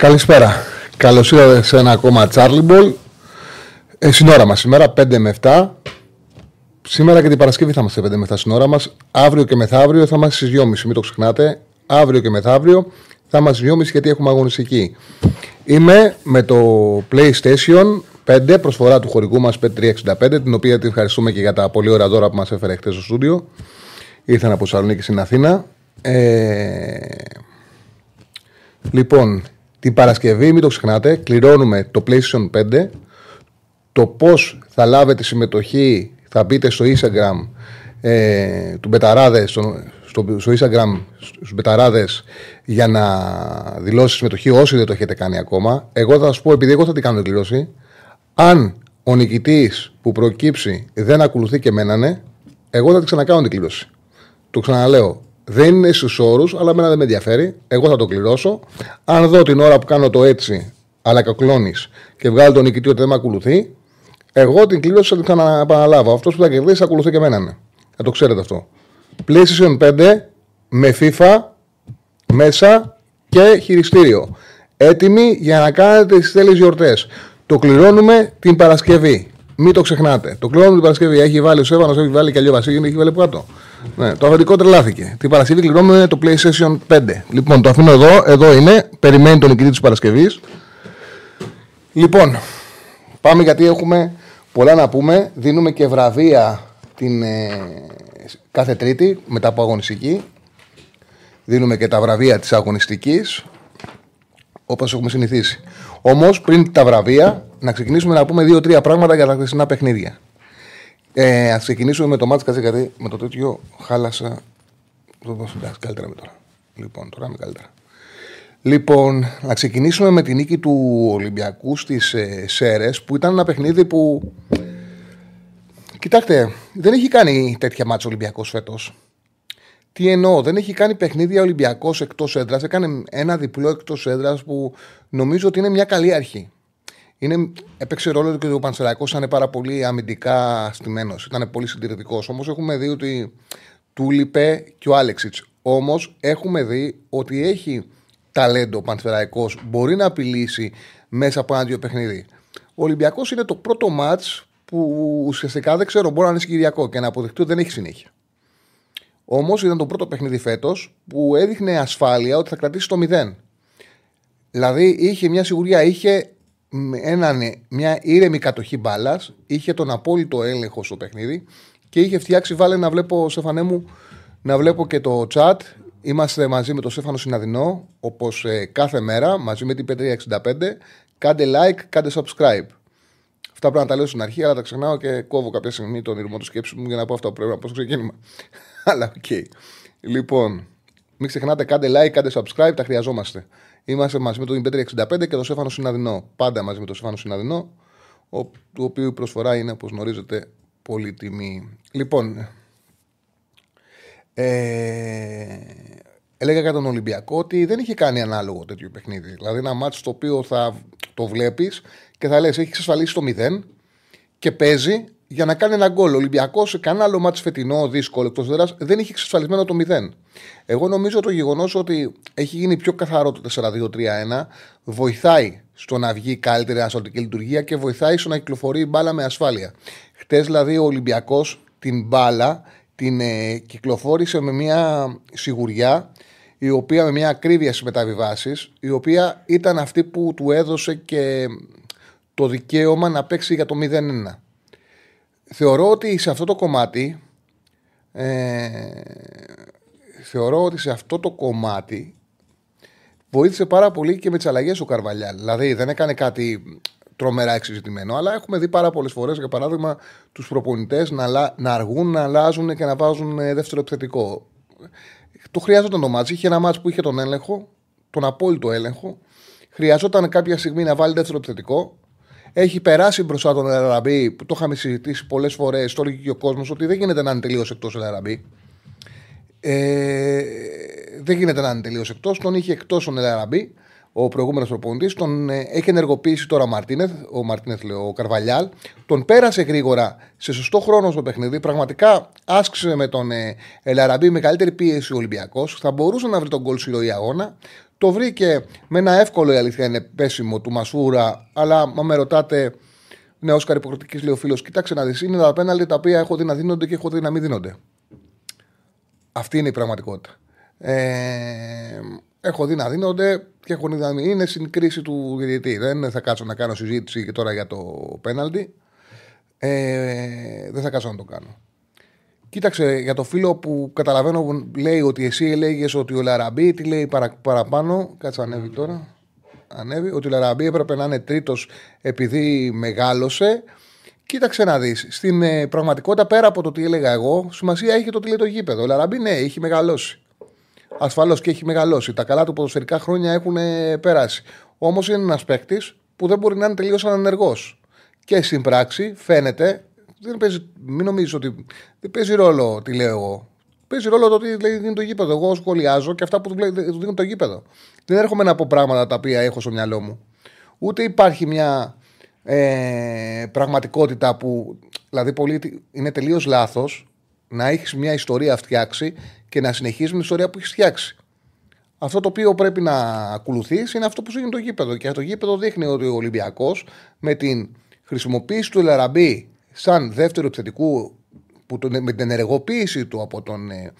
Καλησπέρα. Καλώς ήρθατε σε ένα ακόμα Charlie Ball. Ε, στην ώρα μας σήμερα, 5 με 7. Σήμερα και την Παρασκευή θα είμαστε 5 με 7 στην ώρα μας. Αύριο και μεθαύριο θα είμαστε στις 2.30. Μην το ξεχνάτε. Αύριο και μεθαύριο θα είμαστε στις 2.30 γιατί έχουμε αγωνιστική. Είμαι με το PlayStation 5, προσφορά του χωρικού μας 5365, την οποία την ευχαριστούμε και για τα πολύ ωραία δώρα που μας έφερε χθες στο στούντιο. Ήρθαν από Θεσσαλονίκη στην Αθήνα. Ε... Λοιπόν, την Παρασκευή, μην το ξεχνάτε, κληρώνουμε το PlayStation 5. Το πώς θα λάβετε συμμετοχή θα μπείτε στο Instagram ε, του Μπεταράδες, στο, στο, στο Instagram στους Μπεταράδες για να δηλώσει συμμετοχή όσοι δεν το έχετε κάνει ακόμα. Εγώ θα σα πω, επειδή εγώ θα την κάνω κλήρωση, αν ο νικητής που προκύψει δεν ακολουθεί και μένανε, εγώ θα την ξανακάνω την κλήρωση. Το ξαναλέω. Δεν είναι στους όρους, αλλά εμένα δεν με ενδιαφέρει. Εγώ θα το κληρώσω. Αν δω την ώρα που κάνω το έτσι, αλλά κακλώνεις και βγάλει τον νικητή ότι δεν με ακολουθεί, εγώ την κλήρωση θα την ξαναπαναλάβω. Αυτός που θα κερδίσει ακολουθεί και εμένα. Ναι. Θα το ξέρετε αυτό. PlayStation 5 με FIFA μέσα και χειριστήριο. Έτοιμοι για να κάνετε τις τέλειες γιορτές. Το κληρώνουμε την Παρασκευή. Μην το ξεχνάτε. Το κληρώνουμε την Παρασκευή. Έχει βάλει ο Σέβανος, έχει βάλει και αλλιώς Βασίλειο, έχει βάλει κάτω. Ναι, το αφεντικό τρελάθηκε. Την Παρασκευή κληρώνουμε το PlayStation 5. Λοιπόν, το αφήνω εδώ. Εδώ είναι. Περιμένει τον νικητή της Παρασκευής. Λοιπόν, πάμε γιατί έχουμε πολλά να πούμε. Δίνουμε και βραβεία την ε, κάθε Τρίτη μετά από αγωνιστική. Δίνουμε και τα βραβεία της αγωνιστικής. Όπως έχουμε συνηθίσει. Όμως, πριν τα βραβεία, να ξεκινήσουμε να πούμε δύο-τρία πράγματα για τα χθεσινά παιχνίδια. Ε, Α ξεκινήσουμε με το μάτς kasi γιατί με το τέτοιο χάλασα. Εντάξει, καλύτερα με τώρα. Λοιπόν, τώρα είμαι καλύτερα. Λοιπόν, να ξεκινήσουμε με την νίκη του Ολυμπιακού στις ε, Σέρες, που ήταν ένα παιχνίδι που. Κοιτάξτε, δεν έχει κάνει τέτοια μάτσα Ολυμπιακός φέτος. Τι εννοώ, δεν έχει κάνει παιχνίδια Ολυμπιακός εκτός έδρας. Έκανε ένα διπλό εκτός έδρας που νομίζω ότι είναι μια καλή αρχή. Είναι, έπαιξε ρόλο και ο Πανσεραϊκός ήταν πάρα πολύ αμυντικά στημένος. Ήταν πολύ συντηρητικός. Όμως έχουμε δει ότι του λείπε και ο Άλεξιτς. Όμως έχουμε δει ότι έχει ταλέντο ο Πανσεραϊκός. Μπορεί να απειλήσει μέσα από ένα-δύο παιχνίδι. Ο Ολυμπιακός είναι το πρώτο ματ που ουσιαστικά δεν ξέρω, μπορεί να είναι Κυριακό και να αποδεχτεί ότι δεν έχει συνέχεια. Όμως ήταν το πρώτο παιχνίδι φέτος που έδειχνε ασφάλεια ότι θα κρατήσει το 0. Δηλαδή είχε μια σιγουριά, είχε έναν, μια ήρεμη κατοχή μπάλας, είχε τον απόλυτο έλεγχο στο παιχνίδι και είχε φτιάξει, βάλε να βλέπω, Στεφανέ μου, να βλέπω και το chat. Είμαστε μαζί με τον Στέφανο Συναδεινό, όπως ε, κάθε μέρα, μαζί με την Πέτρια 65. Κάντε like, κάντε subscribe. Αυτά πρέπει να τα λέω στην αρχή, αλλά τα ξεχνάω και κόβω κάποια στιγμή τον ήρμο του σκέψης μου για να πω αυτό που πρέπει να πω στο ξεκίνημα. αλλά OK. Okay. Λοιπόν, μην ξεχνάτε, κάντε like, κάντε subscribe, τα χρειαζόμαστε. Είμαστε μαζί με τον bet365 και τον Στέφανο Συναδεινό. Πάντα μαζί με τον Στέφανο Συναδεινό, ο, του οποίου η προσφορά είναι, όπως γνωρίζετε, πολύτιμη. Λοιπόν, ε, έλεγα για τον Ολυμπιακό ότι δεν είχε κάνει ανάλογο τέτοιο παιχνίδι. Δηλαδή, ένα ματς το οποίο θα το βλέπεις και θα λες: Έχει εξασφαλίσει το 0 και παίζει για να κάνει ένα γκολ. Ο Ολυμπιακός σε κανένα άλλο μάτσο φετινό δύσκολο εκτός έδρας δεν είχε εξασφαλισμένο το 0. Εγώ νομίζω το γεγονός ότι έχει γίνει πιο καθαρό το 4-2-3-1 βοηθάει στο να βγει καλύτερη ανασταλτική λειτουργία και βοηθάει στο να κυκλοφορεί η μπάλα με ασφάλεια. Χτες δηλαδή ο Ολυμπιακός την μπάλα την ε, κυκλοφόρησε με μια σιγουριά η οποία με μια ακρίβεια στις μεταβιβάσεις, η οποία ήταν αυτή που του έδωσε και το δικαίωμα να παίξει για το 0-1 θεωρώ ότι σε αυτό το κομμάτι ε, θεωρώ ότι σε αυτό το κομμάτι βοήθησε πάρα πολύ και με τις αλλαγές του Καρβαλιάλ. Δηλαδή δεν έκανε κάτι τρομερά εξειδικευμένο, αλλά έχουμε δει πάρα πολλές φορές, για παράδειγμα, τους προπονητές να, να αργούν, να αλλάζουν και να βάζουν ε, δεύτερο επιθετικό. Το χρειάζονταν το μάτσο. Είχε ένα μάτσο που είχε τον έλεγχο, τον απόλυτο έλεγχο. Χρειαζόταν κάποια στιγμή να βάλει δεύτερο επιθετικό. Έχει περάσει μπροστά τον Ελαραμπή, που το είχαμε συζητήσει πολλές φορές. Το έλεγε και ο κόσμος ότι δεν γίνεται να είναι τελείως εκτός Ελαραμπή. Ε, δεν γίνεται να είναι τελείως εκτός. Τον είχε εκτός τον Ελαραμπή ο προηγούμενος προπονητής. Τον ε, έχει ενεργοποιήσει τώρα ο Μαρτίνεθ, ο Μαρτίνεθ λέει, ο Καρβαλιάλ. Τον πέρασε γρήγορα σε σωστό χρόνο στο παιχνίδι. Πραγματικά άσκησε με τον ε, Ελαραμπή μεγαλύτερη πίεση ο Ολυμπιακός. Θα μπορούσε να βρει τον γκολ στη αγώνα. Το βρήκε με ένα εύκολο η αλήθεια είναι πέσιμο του Μασούρα. Αλλά μα με ρωτάτε, ναι, Όσκαρ υποκριτική λέει ο φίλος, κοίταξε να δεις. Είναι τα πέναλτι τα οποία έχω δει να δίνονται και έχω δει να μην δίνονται. Αυτή είναι η πραγματικότητα. Ε, έχω δει να δίνονται και έχω δει να μην είναι στην κρίση του διαιτητή. Δεν θα κάτσω να κάνω συζήτηση και τώρα για το πέναλτι. Ε, δεν θα κάτσω να το κάνω. Κοίταξε για το φίλο που καταλαβαίνω που λέει ότι εσύ έλεγες ότι ο Λαραμπή, τι λέει παρα, παραπάνω. Κάτσε ανέβει τώρα. Ανέβει. Ότι ο Λαραμπή έπρεπε να είναι τρίτος επειδή μεγάλωσε. Κοίταξε να δεις. Στην ε, πραγματικότητα, πέρα από το τι έλεγα εγώ, σημασία έχει το τι λέει το γήπεδο. Ο Λαραμπή, ναι, έχει μεγαλώσει. Ασφαλώς και έχει μεγαλώσει. Τα καλά του ποδοσφαιρικά χρόνια έχουν ε, περάσει. Όμως είναι ένας παίκτης που δεν μπορεί να είναι τελείως ανενεργός. Και στην πράξη φαίνεται. Δεν παίζει, μην νομίζεις ότι. Δεν παίζει ρόλο τι λέω εγώ. Παίζει ρόλο το τι δίνει το γήπεδο. Εγώ σχολιάζω και αυτά που του δίνουν το γήπεδο. Δεν έρχομαι να πω πράγματα τα οποία έχω στο μυαλό μου. Ούτε υπάρχει μια ε, πραγματικότητα που. Δηλαδή, πολύ, είναι τελείως λάθος να έχεις μια ιστορία φτιάξει και να συνεχίσει την ιστορία που έχεις φτιάξει. Αυτό το οποίο πρέπει να ακολουθείς είναι αυτό που γίνει το γήπεδο. Και το γήπεδο δείχνει ότι ο Ολυμπιακός με την χρησιμοποίηση του Ελαραμπή σαν δεύτερο επιθετικού, που με την ενεργοποίηση του από τον ε,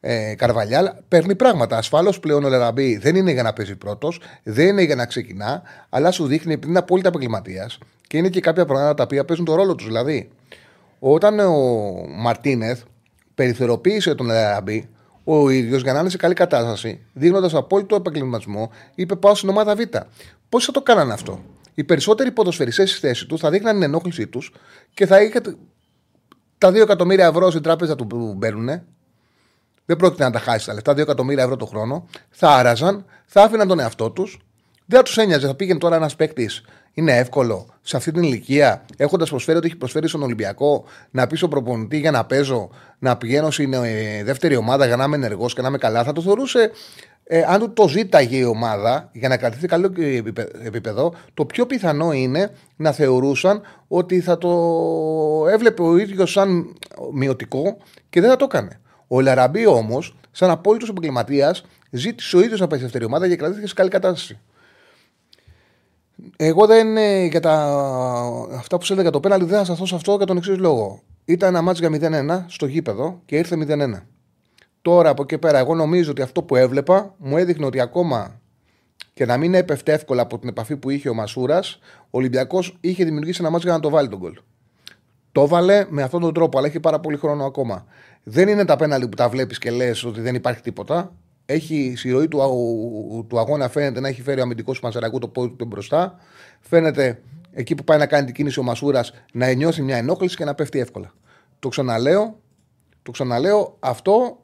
ε, Καρβαλιάλ, παίρνει πράγματα. Ασφαλώς πλέον ο Ελαραμπή δεν είναι για να παίζει πρώτος, δεν είναι για να ξεκινά, αλλά σου δείχνει επειδή είναι απόλυτα επαγγελματίας και είναι και κάποια πράγματα τα οποία παίζουν τον ρόλο τους. Δηλαδή, όταν ο Μαρτίνεθ περιθωριοποίησε τον Ελαραμπή, ο ίδιος για να είναι σε καλή κατάσταση, δίνοντα απόλυτο επαγγελματισμό, είπε: Πάω στην ομάδα Β. Πώς θα το κάνανε αυτό; Οι περισσότεροι ποδοσφαιριστές στη θέση τους θα δείχναν την ενόχλησή τους και θα είχε τα 2 εκατομμύρια ευρώ στην τράπεζα του που μπαίνουν. Δεν πρόκειται να τα χάσει τα λεφτά, 2 εκατομμύρια ευρώ το χρόνο. Θα άραζαν, θα άφηναν τον εαυτό τους. Δεν θα τους ένοιαζε. Θα πήγαινε τώρα ένας παίκτης είναι εύκολο σε αυτή την ηλικία, έχοντας προσφέρει ότι έχει προσφέρει στον Ολυμπιακό, να πει στον προπονητή για να παίζω, να πηγαίνω στην ε, δεύτερη ομάδα για να είμαι ενεργός και να είμαι καλά. Θα το θεωρούσε, ε, αν του το ζήταγε η ομάδα για να κρατηθεί καλό επίπεδο, το πιο πιθανό είναι να θεωρούσαν ότι θα το έβλεπε ο ίδιος σαν μειωτικό και δεν θα το έκανε. Ο Λαραμπή όμως, σαν απόλυτος επαγγελματίας, ζήτησε ο ίδιος να πάει στη δεύτερη ομάδα και κρατήθηκε σε καλή κατάσταση. Εγώ δεν. Για τα, αυτά που σου έλεγα το πέναλτι δεν θα σταθώ σε αυτό για τον εξής λόγο. Ήταν ένα μάτς για 0-1 στο γήπεδο και ήρθε 0-1. Τώρα από εκεί πέρα, εγώ νομίζω ότι αυτό που έβλεπα μου έδειχνε ότι ακόμα και να μην έπεφτε εύκολα από την επαφή που είχε ο Μασούρας, ο Ολυμπιακός είχε δημιουργήσει ένα μάτς για να το βάλει τον κολ. Το βάλε με αυτόν τον τρόπο, αλλά έχει πάρα πολύ χρόνο ακόμα. Δεν είναι τα πέναλτι που τα βλέπεις και λες ότι δεν υπάρχει τίποτα έχει στη ροή του, του αγώνα φαίνεται να έχει φέρει ο αμυντικός του Μαζαρακού το πόδι του μπροστά. Φαίνεται εκεί που πάει να κάνει την κίνηση ο Μασούρας να νιώσει μια ενόχληση και να πέφτει εύκολα. Το ξαναλέω, το ξαναλέω, αυτό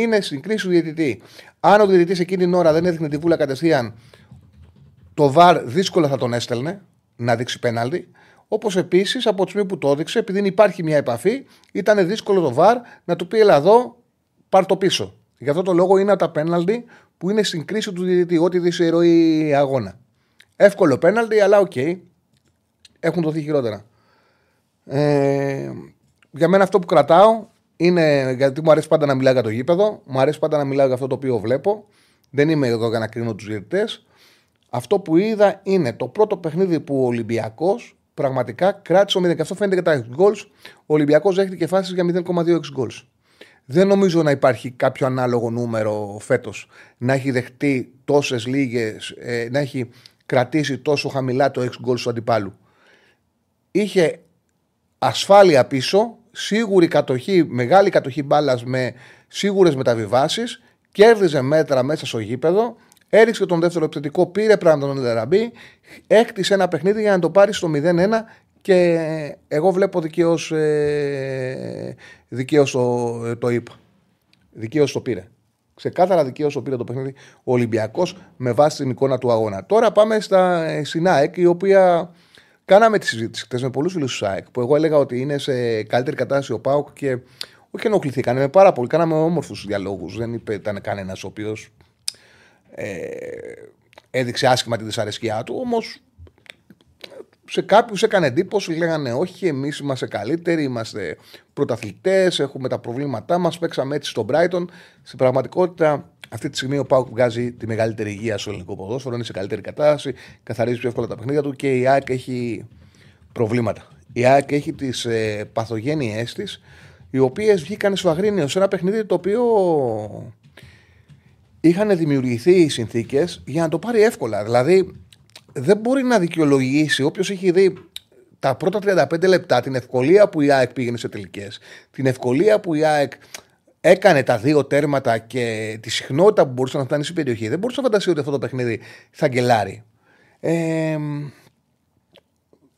είναι στην κρίση του διαιτητή. Αν ο διαιτητής εκείνη την ώρα δεν έδειχνε τη βούλα κατευθείαν, το βαρ δύσκολα θα τον έστελνε να δείξει πέναλτι. Όπως επίσης από τη στιγμή που το έδειξε, επειδή υπάρχει μια επαφή, ήταν δύσκολο το VAR να του πει: Έλα εδώ, πάρ το πίσω. Γι' αυτό το λόγο είναι τα πέναλτι που είναι στην κρίση του διαιτητή, ό,τι δεις σε ροή αγώνα. Εύκολο πέναλτι, αλλά OK. Okay. Έχουν δοθεί χειρότερα. Ε, για μένα αυτό που κρατάω είναι γιατί μου αρέσει πάντα να μιλάω για το γήπεδο, μου αρέσει πάντα να μιλάω για αυτό το οποίο βλέπω. Δεν είμαι εδώ για να κρίνω τους διαιτητές. Αυτό που είδα είναι το πρώτο παιχνίδι που ο Ολυμπιακός πραγματικά κράτησε το 0. Και αυτό φαίνεται και τα goals. Ο Ολυμπιακός δέχτηκε φάσεις για 0,2 goals. Δεν νομίζω να υπάρχει κάποιο ανάλογο νούμερο φέτος να έχει δεχτεί τόσες λίγες, ε, να έχει κρατήσει τόσο χαμηλά το 6 γκολ του αντιπάλου. Είχε ασφάλεια πίσω, σίγουρη κατοχή, μεγάλη κατοχή μπάλας με σίγουρες μεταβιβάσεις, κέρδιζε μέτρα μέσα στο γήπεδο, έριξε τον δεύτερο επιθετικό, πήρε πράγμα τον Ελεραμπή, έκτισε ένα παιχνίδι για να το πάρει στο 0-1 και εγώ βλέπω δικαίως ε, δικαίως το, το είπα. Δικαίως το πήρε. Ξεκάθαρα δικαίως πήρε το παιχνίδι ο Ολυμπιακός με βάση την εικόνα του αγώνα. Τώρα πάμε στα, ε, στην ΑΕΚ, η οποία κάναμε τη συζήτηση χθες με πολλούς φίλους του ΑΕΚ, που εγώ έλεγα ότι είναι σε καλύτερη κατάσταση ο Πάουκ και όχι ενοχληθήκανε με πάρα πολύ. Κάναμε όμορφους διαλόγους. Δεν είπε, ήταν κανένας ο οποίος ε, έδειξε άσχημα τη δυσαρεσκιά του. Όμως σε κάποιους έκανε εντύπωση, λέγανε Όχι, εμείς είμαστε καλύτεροι, είμαστε πρωταθλητές, έχουμε τα προβλήματά μας. Παίξαμε έτσι στον Brighton. Στην πραγματικότητα, αυτή τη στιγμή ο Πάουκ βγάζει τη μεγαλύτερη υγεία στο ελληνικό ποδόσφαιρο, είναι σε καλύτερη κατάσταση, καθαρίζει πιο εύκολα τα παιχνίδια του και η ΑΕΚ έχει προβλήματα. Η ΑΕΚ έχει τις ε, παθογένειές της, οι οποίες βγήκαν στο Αγρίνιο σε ένα παιχνίδι το οποίο είχαν δημιουργηθεί οι συνθήκες για να το πάρει εύκολα. Δηλαδή, δεν μπορεί να δικαιολογήσει όποιος έχει δει τα πρώτα 35 λεπτά την ευκολία που η ΑΕΚ πήγαινε σε τελικές, την ευκολία που η ΑΕΚ έκανε τα δύο τέρματα και τη συχνότητα που μπορούσε να φτάνει στην περιοχή. Δεν μπορούσε να φανταστεί ότι αυτό το παιχνίδι θα γκελάρει. Ε,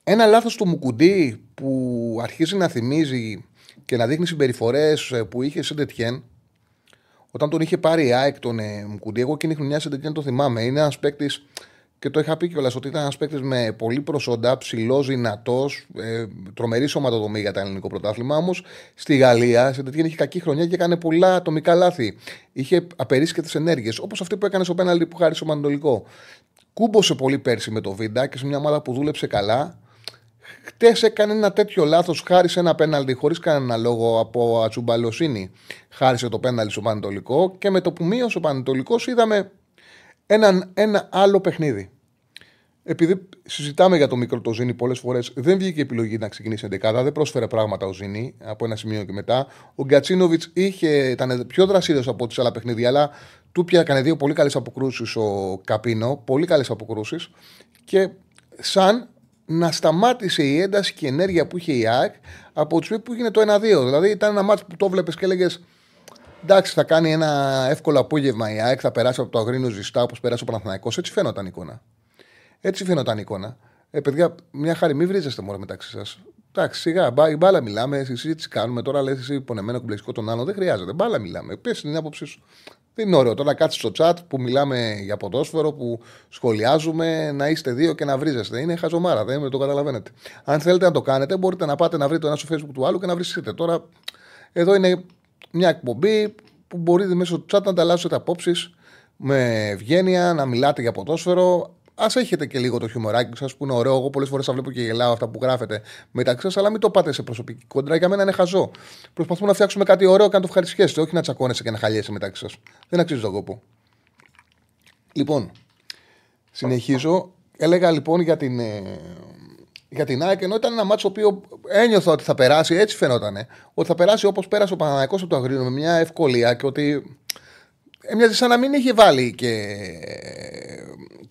ένα λάθος του Μουκουντή που αρχίζει να θυμίζει και να δείχνει συμπεριφορές που είχε σε Ντετιέν, όταν τον είχε πάρει η ΑΕΚ τον ε, Μουκουντή, εγώ εκείνη η χρονιά σε Ντετιέν το θυμάμαι. Είναι ένας παίκτης και το είχα πει κιόλας ότι ήταν ένας παίκτης με πολύ προσόντα, ψηλός, δυνατός, ε, τρομερή σωματοδομή για το ελληνικό πρωτάθλημα. Όμως στη Γαλλία, σε τέτοια είχε κακή χρονιά και έκανε πολλά ατομικά λάθη. Είχε απερίσκετες ενέργειες, όπως αυτή που έκανε στο πέναλτι που χάρισε ο Μαντολικό. Κούμπωσε πολύ πέρσι με το Βίντα και σε μια ομάδα που δούλεψε καλά. Χτες έκανε ένα τέτοιο λάθος, χάρισε ένα πέναλτι χωρίς κανένα λόγο από ατσουμπαλοσύνη. Χάρισε το πέναλτι στο Πανετολικό και με το που μείωσε ο Πανετολικός είδαμε ένα, ένα άλλο παιχνίδι. Επειδή συζητάμε για το μικρό το Ζήνη πολλές φορές, δεν βγήκε η επιλογή να ξεκινήσει 11. Δεν πρόσφερε πράγματα ο Ζήνη από ένα σημείο και μετά. Ο Γκατσίνοβιτς ήταν πιο δρασίδιο από τι άλλα παιχνίδια, αλλά του πια έκανε δύο πολύ καλές αποκρούσεις ο Καπίνο. Πολύ καλές αποκρούσεις. Και σαν να σταμάτησε η ένταση και η ενέργεια που είχε η ΑΕΚ από τη που έγινε το 1-2. Δηλαδή ήταν ένα μάτι που το βλέπει και έλεγες Εντάξει, θα κάνει ένα εύκολο απόγευμα η ΑΕΚ, θα περάσει από το Αγρίνο ζεστά όπως πέρασε ο Παναθηναϊκός. Έτσι φαίνονταν η εικόνα. Έτσι φαίνονταν η εικόνα. Ε, παιδιά, μια χάρη, μην βρίζεστε μόνο μεταξύ σας. Εντάξει, σιγά, μπα, μπάλα μιλάμε, συζήτηση κάνουμε. Τώρα λες εσύ πονεμένο κομπλεξικό τον άλλο. Δεν χρειάζεται. Μπάλα μιλάμε. Πε την άποψή σου; Δεν είναι ωραίο τώρα να κάτσει στο chat που μιλάμε για ποδόσφαιρο, που σχολιάζουμε, να είστε δύο και να βρίζεστε. Είναι χαζομάρα, δεν το καταλαβαίνετε. Αν θέλετε να το κάνετε, μπορείτε να πάτε να βρείτε το ένα στο facebook του άλλου και να βρίσκετε. Τώρα, εδώ είναι μια εκπομπή που μπορείτε μέσω του chat να ανταλλάσσετε απόψεις με ευγένεια, να μιλάτε για ποδόσφαιρο. Α έχετε και λίγο το χιουμοράκι σας που είναι ωραίο. Εγώ πολλές φορές θα βλέπω και γελάω αυτά που γράφετε μεταξύ σας, αλλά μην το πάτε σε προσωπική κόντρα. Για μένα είναι χαζό. Προσπαθούμε να φτιάξουμε κάτι ωραίο και να το ευχαριστιέσετε, όχι να τσακώνεσαι και να χαλιέσαι μεταξύ σας. Δεν αξίζει τον κόπο. Λοιπόν, συνεχίζω. Έλεγα λοιπόν για την, ε, για την ΑΕΚ, ενώ ήταν ένα μάτσο το οποίο ένιωθα ότι θα περάσει, έτσι φαινόταν. Ότι θα περάσει όπως πέρασε ο Παναναναϊκό από το Αγρίνο με μια ευκολία και ότι έμοιαζε σαν να μην είχε βάλει και,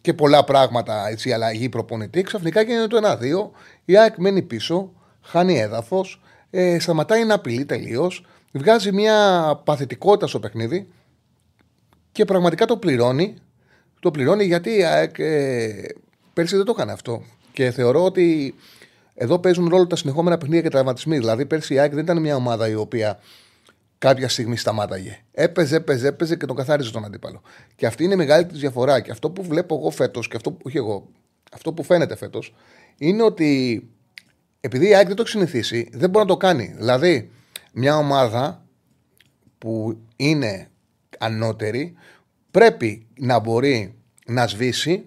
και πολλά πράγματα έτσι, αλλαγή προπονητή. Ξαφνικά γίνεται το 1-2. Η ΑΕΚ μένει πίσω, χάνει έδαφος, ε, σταματάει να απειλεί τελείως, βγάζει μια παθητικότητα στο παιχνίδι και πραγματικά το πληρώνει. Το πληρώνει γιατί η ΑΕΚ ε, πέρσι δεν το έκανε αυτό. Και θεωρώ ότι εδώ παίζουν ρόλο τα συνεχόμενα παιχνίδια και τραυματισμοί. Δηλαδή, πέρσι η ΑΕΚ δεν ήταν μια ομάδα η οποία κάποια στιγμή σταμάταγε. Έπαιζε, έπαιζε, έπαιζε και τον καθάριζε τον αντίπαλο. Και αυτή είναι η μεγαλύτερη διαφορά. Και αυτό που βλέπω εγώ φέτος, και αυτό, όχι εγώ, αυτό που φαίνεται φέτος, είναι ότι επειδή η ΑΕΚ δεν το έχει συνηθίσει, δεν μπορεί να το κάνει. Δηλαδή, μια ομάδα που είναι ανώτερη πρέπει να μπορεί να σβήσει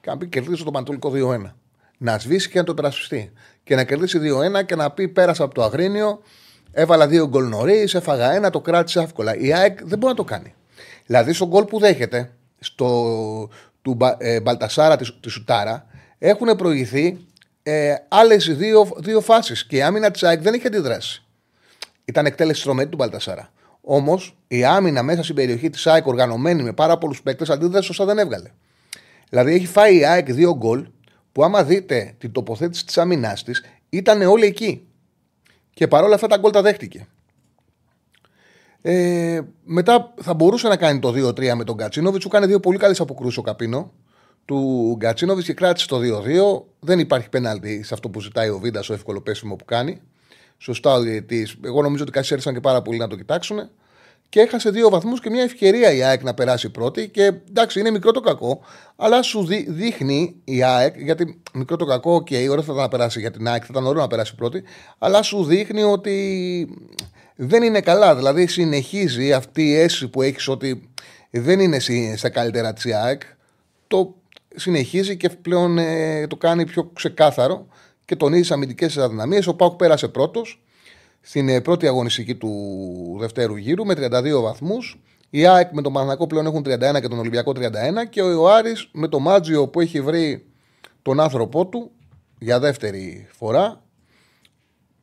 και να πει κερδίζω το Πανατολικό 2-1 να σβήσει και να το υπερασπιστεί. Και να κερδίσει 2-1 και να πει πέρασα από το Αγρίνιο, έβαλα δύο γκολ νωρίς, έφαγα ένα, το κράτησε εύκολα. Η ΑΕΚ δεν μπορεί να το κάνει. Δηλαδή στο γκολ που δέχεται, στο του ε, Μπαλτασάρα της, της Σουτάρα, έχουν προηγηθεί ε, άλλες δύο, δύο φάσεις και η άμυνα της ΑΕΚ δεν είχε αντιδράσει. Ήταν εκτέλεση στρωμένη του Μπαλτασάρα. Όμως η άμυνα μέσα στην περιοχή της ΑΕΚ οργανωμένη με πάρα πολλούς παίκτες αντίδραση σωστά δεν έβγαλε. Δηλαδή έχει φάει η ΑΕΚ δύο γκολ που άμα δείτε την τοποθέτηση της άμυνάς της, ήταν όλοι εκεί. Και παρόλα αυτά τα γκολ τα δέχτηκε. Ε, μετά θα μπορούσε να κάνει το 2-3 με τον Γκατσίνοβιτς. Του κάνει δύο πολύ καλές αποκρούσει ο Καπίνο του Γκατσίνοβιτς και κράτησε το 2-2. Δεν υπάρχει πέναλτι σε αυτό που ζητάει ο Βίντας, ο εύκολο πέσιμο που κάνει. Σωστά ο διαιτητής. Εγώ νομίζω ότι καθυστέρησαν και πάρα πολύ να το κοιτάξουν. Και έχασε δύο βαθμούς και μια ευκαιρία η ΑΕΚ να περάσει πρώτη. Και εντάξει, είναι μικρό το κακό, αλλά σου δείχνει η ΑΕΚ, γιατί μικρό το κακό, και okay, ωραία θα να περάσει για την ΑΕΚ, θα ήταν ωραίο να περάσει πρώτη, αλλά σου δείχνει ότι δεν είναι καλά. Δηλαδή συνεχίζει αυτή η αίσθηση που έχεις ότι δεν είναι στα καλύτερα της ΑΕΚ. Το συνεχίζει και πλέον ε, το κάνει πιο ξεκάθαρο και τονίζει τις αμυντικές αδυναμίες. Ο Πάουκ πέρασε πρώτος στην ε, πρώτη αγωνιστική του δευτέρου γύρου με 32 βαθμούς. Η ΑΕΚ με τον Παναγιακό πλέον έχουν 31 και τον Ολυμπιακό 31 και ο Άρης με το Μάτζιο που έχει βρει τον άνθρωπό του για δεύτερη φορά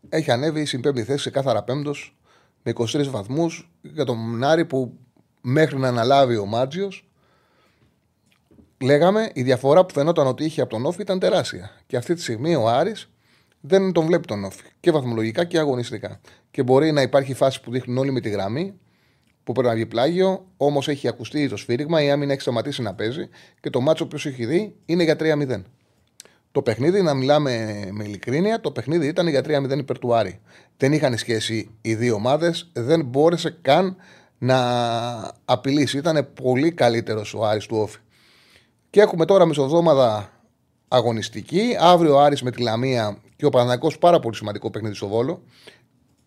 έχει ανέβει στην πέμπτη θέση σε κάθαρα πέμπτος με 23 βαθμούς για τον Μνάρη που μέχρι να αναλάβει ο Μάτζιος. Λέγαμε η διαφορά που φαινόταν ότι είχε από τον Όφη ήταν τεράστια. Και αυτή τη στιγμή ο Άρης δεν τον βλέπει τον Όφη. Και βαθμολογικά και αγωνιστικά. Και μπορεί να υπάρχει φάση που δείχνουν όλοι με τη γραμμή που πρέπει να βγει πλάγιο, όμως έχει ακουστεί το σφύριγμα, η άμυνα έχει σταματήσει να παίζει και το μάτσο που έχει δει είναι για 3-0. Το παιχνίδι, να μιλάμε με ειλικρίνεια, το παιχνίδι ήταν για 3-0 υπέρ του Άρη. Δεν είχαν σχέση οι δύο ομάδες, δεν μπόρεσε καν να απειλήσει. Ήταν πολύ καλύτερος ο Άρης του Όφη. Και έχουμε τώρα μεσοδόματα αγωνιστική. Αύριο ο Άρης με τη Λαμία και ο Παναθηναϊκός πάρα πολύ σημαντικό παιχνίδι στο Βόλο.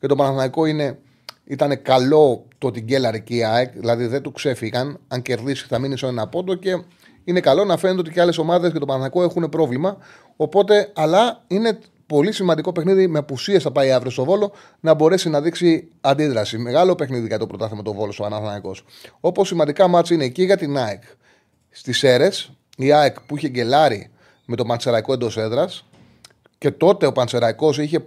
Και το Παναθηναϊκό είναι, ήταν καλό το ότι γκέλαρε και η ΑΕΚ, δηλαδή δεν του ξέφυγαν. Αν κερδίσει θα μείνει σε ένα πόντο και είναι καλό να φαίνεται ότι και άλλες ομάδες και το Παναθηναϊκό έχουν πρόβλημα. Οπότε, αλλά είναι πολύ σημαντικό παιχνίδι με απουσίες θα πάει αύριο στο Βόλο να μπορέσει να δείξει αντίδραση. Μεγάλο παιχνίδι για το πρωτάθλημα το Βόλο ο Παναθηναϊκός. Όπως σημαντικά μάτια είναι εκεί για την ΑΕΚ. Στις αίρε, η ΑΕΚ που είχε γκελάρει με το Πανσεραϊκό εντός έδρας και τότε ο Πανσεραϊκός είχε,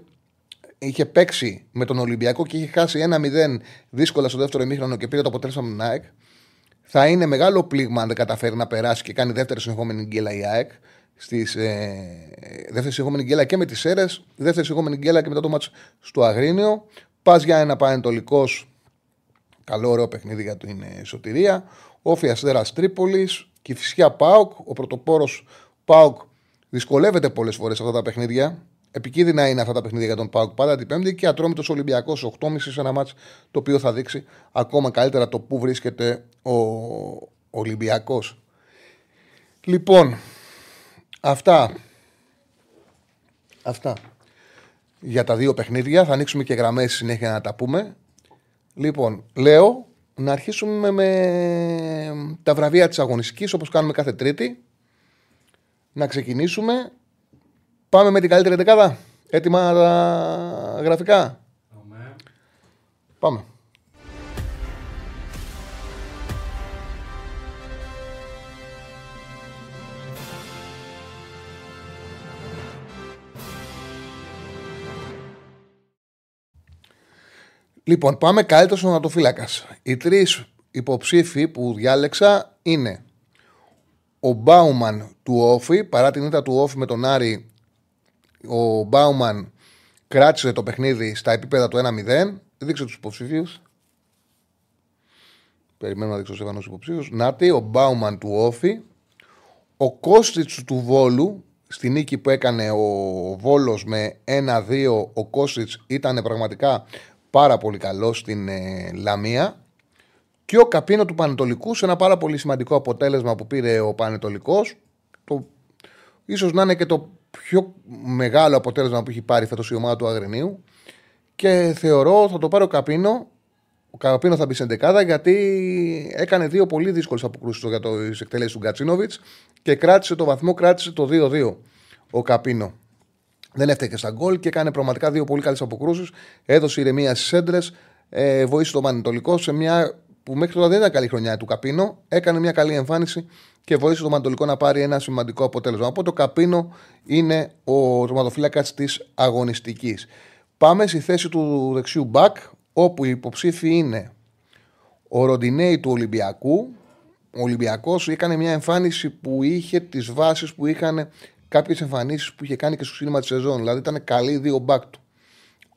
είχε παίξει με τον Ολυμπιακό και είχε χάσει ένα 0 δύσκολα στο δεύτερο ημίχρονο και πήρε το αποτέλεσμα με την ΑΕΚ. Θα είναι μεγάλο πλήγμα αν δεν καταφέρει να περάσει και κάνει δεύτερη συνεχόμενη γκέλα η ΑΕΚ. Στις, ε, δεύτερη συνεχόμενη γκέλα και με τις αίρε, δεύτερη συνεχόμενη γκέλα και μετά το μάτσο στο Αγρίνιο. Πας για ένα πανετολικός καλό ωραίο παιχνίδι για την ε, σωτηρία. Όφη Αστέρας Τρίπολης και φυσικά Πάοκ. Ο πρωτοπόρος Πάοκ δυσκολεύεται πολλές φορές αυτά τα παιχνίδια. Επικίνδυνα είναι αυτά τα παιχνίδια για τον Πάοκ πάντα την Πέμπτη και ατρόμητος Ολυμπιακός 8,5 σε ένα μάτσο το οποίο θα δείξει ακόμα καλύτερα το πού βρίσκεται ο Ολυμπιακός. Λοιπόν, αυτά. Αυτά. Για τα δύο παιχνίδια. Θα ανοίξουμε και γραμμές συνέχεια να τα πούμε. Λοιπόν, λέω να αρχίσουμε με τα βραβεία της αγωνιστικής όπως κάνουμε κάθε τρίτη. Να ξεκινήσουμε. Πάμε με την καλύτερη δεκάδα. Έτοιμα τα γραφικά. Πάμε. Λοιπόν, πάμε καλύτερος ονατοφύλακα. Οι τρεις υποψήφοι που διάλεξα είναι ο Μπάουμαν του Όφη. Παρά την ήττα του Όφη με τον Άρη, ο Μπάουμαν κράτησε το παιχνίδι στα επίπεδα του 1-0. Δείξε τους υποψήφιου. Περιμένω να δείξω σε του υποψήφιου. Νάτι, ο Μπάουμαν του Όφη. Ο Κώστιτς του Βόλου, στη νίκη που έκανε ο Βόλος με 1-2, ο Κώστιτς ήταν πραγματικά πάρα πολύ καλός στην ε, Λαμία. Και ο Καπίνο του Πανετολικού σε ένα πάρα πολύ σημαντικό αποτέλεσμα που πήρε ο Πανετολικός. Το... Ίσως να είναι και το πιο μεγάλο αποτέλεσμα που έχει πάρει φέτος η ομάδα του Αγρινίου. Και θεωρώ θα το πάρει ο Καπίνο. Ο Καπίνο θα μπει σε δεκάδα γιατί έκανε δύο πολύ δύσκολες αποκρούσεις για το εκτελέσεις του Γκατσίνοβιτς και κράτησε το βαθμό, κράτησε το 2-2 ο Καπίνο. Δεν έφταιγε στα γκολ και έκανε πραγματικά δύο πολύ καλές αποκρούσεις. Έδωσε ηρεμία στις έντρες. Ε, βοήθησε τον Πανετολικό σε μια που μέχρι τώρα δεν ήταν καλή χρονιά του Καπίνο. Έκανε μια καλή εμφάνιση και βοήθησε τον Πανετολικό να πάρει ένα σημαντικό αποτέλεσμα. Από το Καπίνο είναι ο τροματοφύλακα της αγωνιστικής. Πάμε στη θέση του δεξιού μπακ, όπου οι υποψήφοι είναι ο Ροντινέη του Ολυμπιακού. Ο Ολυμπιακός έκανε μια εμφάνιση που είχε τις βάσεις που είχαν κάποιες εμφανίσεις που είχε κάνει και στο σύνολο της σεζόν. Δηλαδή ήταν καλή δύο μπακ του.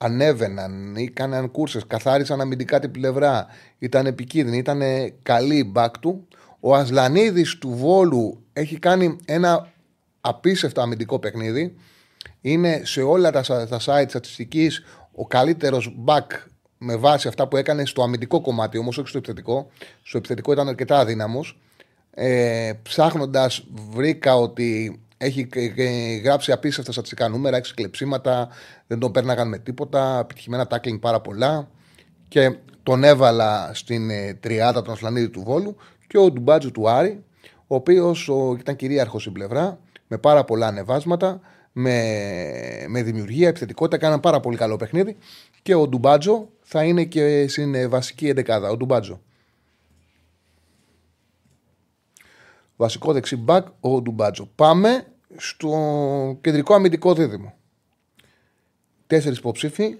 Ανέβαιναν, έκαναν κούρσε, καθάρισαν αμυντικά την πλευρά. Ήταν επικίνδυνοι, ήταν καλή μπακ του. Ο Ασλανίδης του Βόλου έχει κάνει ένα απίστευτο αμυντικό παιχνίδι. Είναι σε όλα τα, τα site στατιστικής ο καλύτερος back με βάση αυτά που έκανε στο αμυντικό κομμάτι, όμως όχι στο επιθετικό. Στο επιθετικό ήταν αρκετά αδύναμος. Ε, Ψάχνοντας, βρήκα ότι έχει γράψει απίστευτα στατιστικά νούμερα, έξι κλεψίματα, δεν τον πέρναγαν με τίποτα, επιτυχημένα τάκλινγκ πάρα πολλά. Και τον έβαλα στην ε, τριάδα των Ασλανίδη του Βόλου και ο Ντουμπάτζου του Άρη, ο οποίος ήταν κυρίαρχος στην πλευρά, με πάρα πολλά ανεβάσματα, με, με δημιουργία, επιθετικότητα. Κάναν πάρα πολύ καλό παιχνίδι. Και ο Ντουμπάτζο θα είναι και στην ε, βασική εντεκάδα. Ο Ντουμπάτζο. Βασικό δεξί μπακ, ο Ντουμπάτζο. Πάμε στο κεντρικό αμυντικό δίδυμο. Τέσσερις υποψήφοι.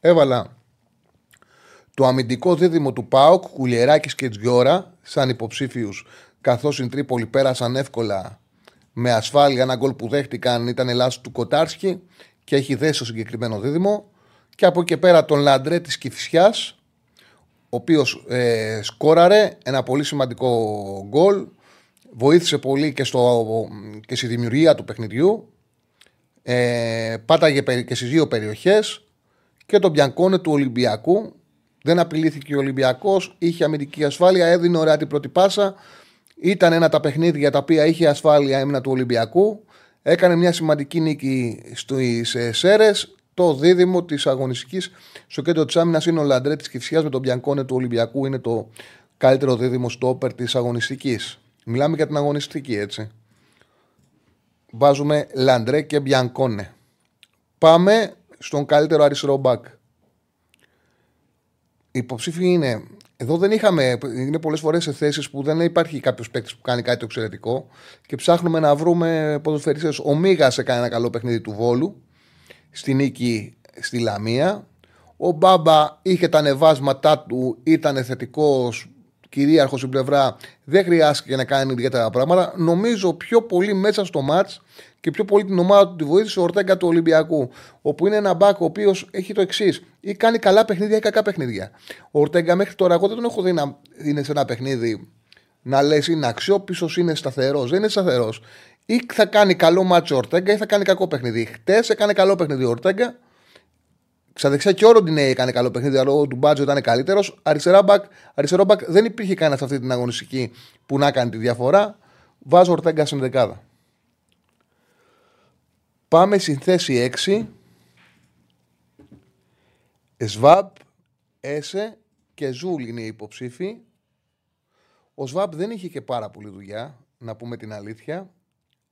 Έβαλα το αμυντικό δίδυμο του ΠΑΟΚ, Κουλιεράκης και Τζιώρα, σαν υποψήφιους, καθώς οι Τρίπολοι πέρασαν εύκολα με ασφάλεια. Ένα γκολ που δέχτηκαν ήταν Ελλάδα του Κοτάρσκι και έχει δέσει το συγκεκριμένο δίδυμο. Και από εκεί πέρα τον Λαντρέ της Κυφυσιάς, ο οποίος ε, σκόραρε ένα πολύ σημαντικό γκολ. Βοήθησε πολύ και, στο, και στη δημιουργία του παιχνιδιού. Ε, πάταγε και στις δύο περιοχές και τον Μπιανκόνε του Ολυμπιακού δεν απειλήθηκε ο Ολυμπιακός, είχε αμυντική ασφάλεια, έδινε ωραία την πρώτη πάσα. Ήταν ένα τα παιχνίδια τα οποία είχε ασφάλεια έμεινα του Ολυμπιακού. Έκανε μια σημαντική νίκη στι ε, Σέρες. Το δίδυμο της αγωνιστικής στο κέντρο της άμυνας είναι ο Λαντρέ της Κυφσιάς με τον Μπιανκόνε του Ολυμπιακού. Είναι το καλύτερο δίδυμο στο όπερ της αγωνιστικής. Μιλάμε για την αγωνιστική, έτσι. Βάζουμε Λαντρέ και Μπιανκόνε. Πάμε στον καλύτερο αριστερό μπακ υποψήφοι είναι. Εδώ δεν είχαμε. Είναι πολλές φορές σε θέσεις που δεν υπάρχει κάποιος παίκτης που κάνει κάτι εξαιρετικό και ψάχνουμε να βρούμε ποδοσφαιριστές. Ο Μίγας έκανε ένα καλό παιχνίδι του Βόλου στη νίκη στη Λαμία. Ο Μπάμπα είχε τα ανεβάσματά του, ήταν θετικός, κυρίαρχος στην πλευρά. Δεν χρειάστηκε να κάνει ιδιαίτερα πράγματα. Νομίζω πιο πολύ μέσα στο μάτς και πιο πολύ την ομάδα του τη βοήθησε ο Ορτέγκα του Ολυμπιακού. Όπου είναι ένα μπακ ο οποίος έχει το εξής. Ή κάνει καλά παιχνίδια ή κακά παιχνίδια. Ο Ορτέγκα μέχρι τώρα εγώ δεν τον έχω δει να είναι σε ένα παιχνίδι να λες είναι αξιόπιστος, είναι σταθερός. Δεν είναι σταθερός. Ή θα κάνει καλό μάτσο ο Ορτέγκα ή θα κάνει κακό παιχνίδι. Χτες έκανε καλό παιχνίδι ο Ορτέγκα. Ξαδεξιά και ο Ροντινέη έκανε καλό παιχνίδι, αλλά ο Ντουμπάτζο ήταν καλύτερος. Αριστερά μπακ, αριστερό μπακ δεν υπήρχε κανένα σε αυτή την αγωνιστική που να κάνει τη διαφορά. Βάζω Ορτέγκα στην δεκάδα. Πάμε στη θέση 6. Σβάμπ, Έσε και Ζούλ είναι οι υποψήφοι. Ο Σβάμπ δεν είχε και πάρα πολύ δουλειά, να πούμε την αλήθεια.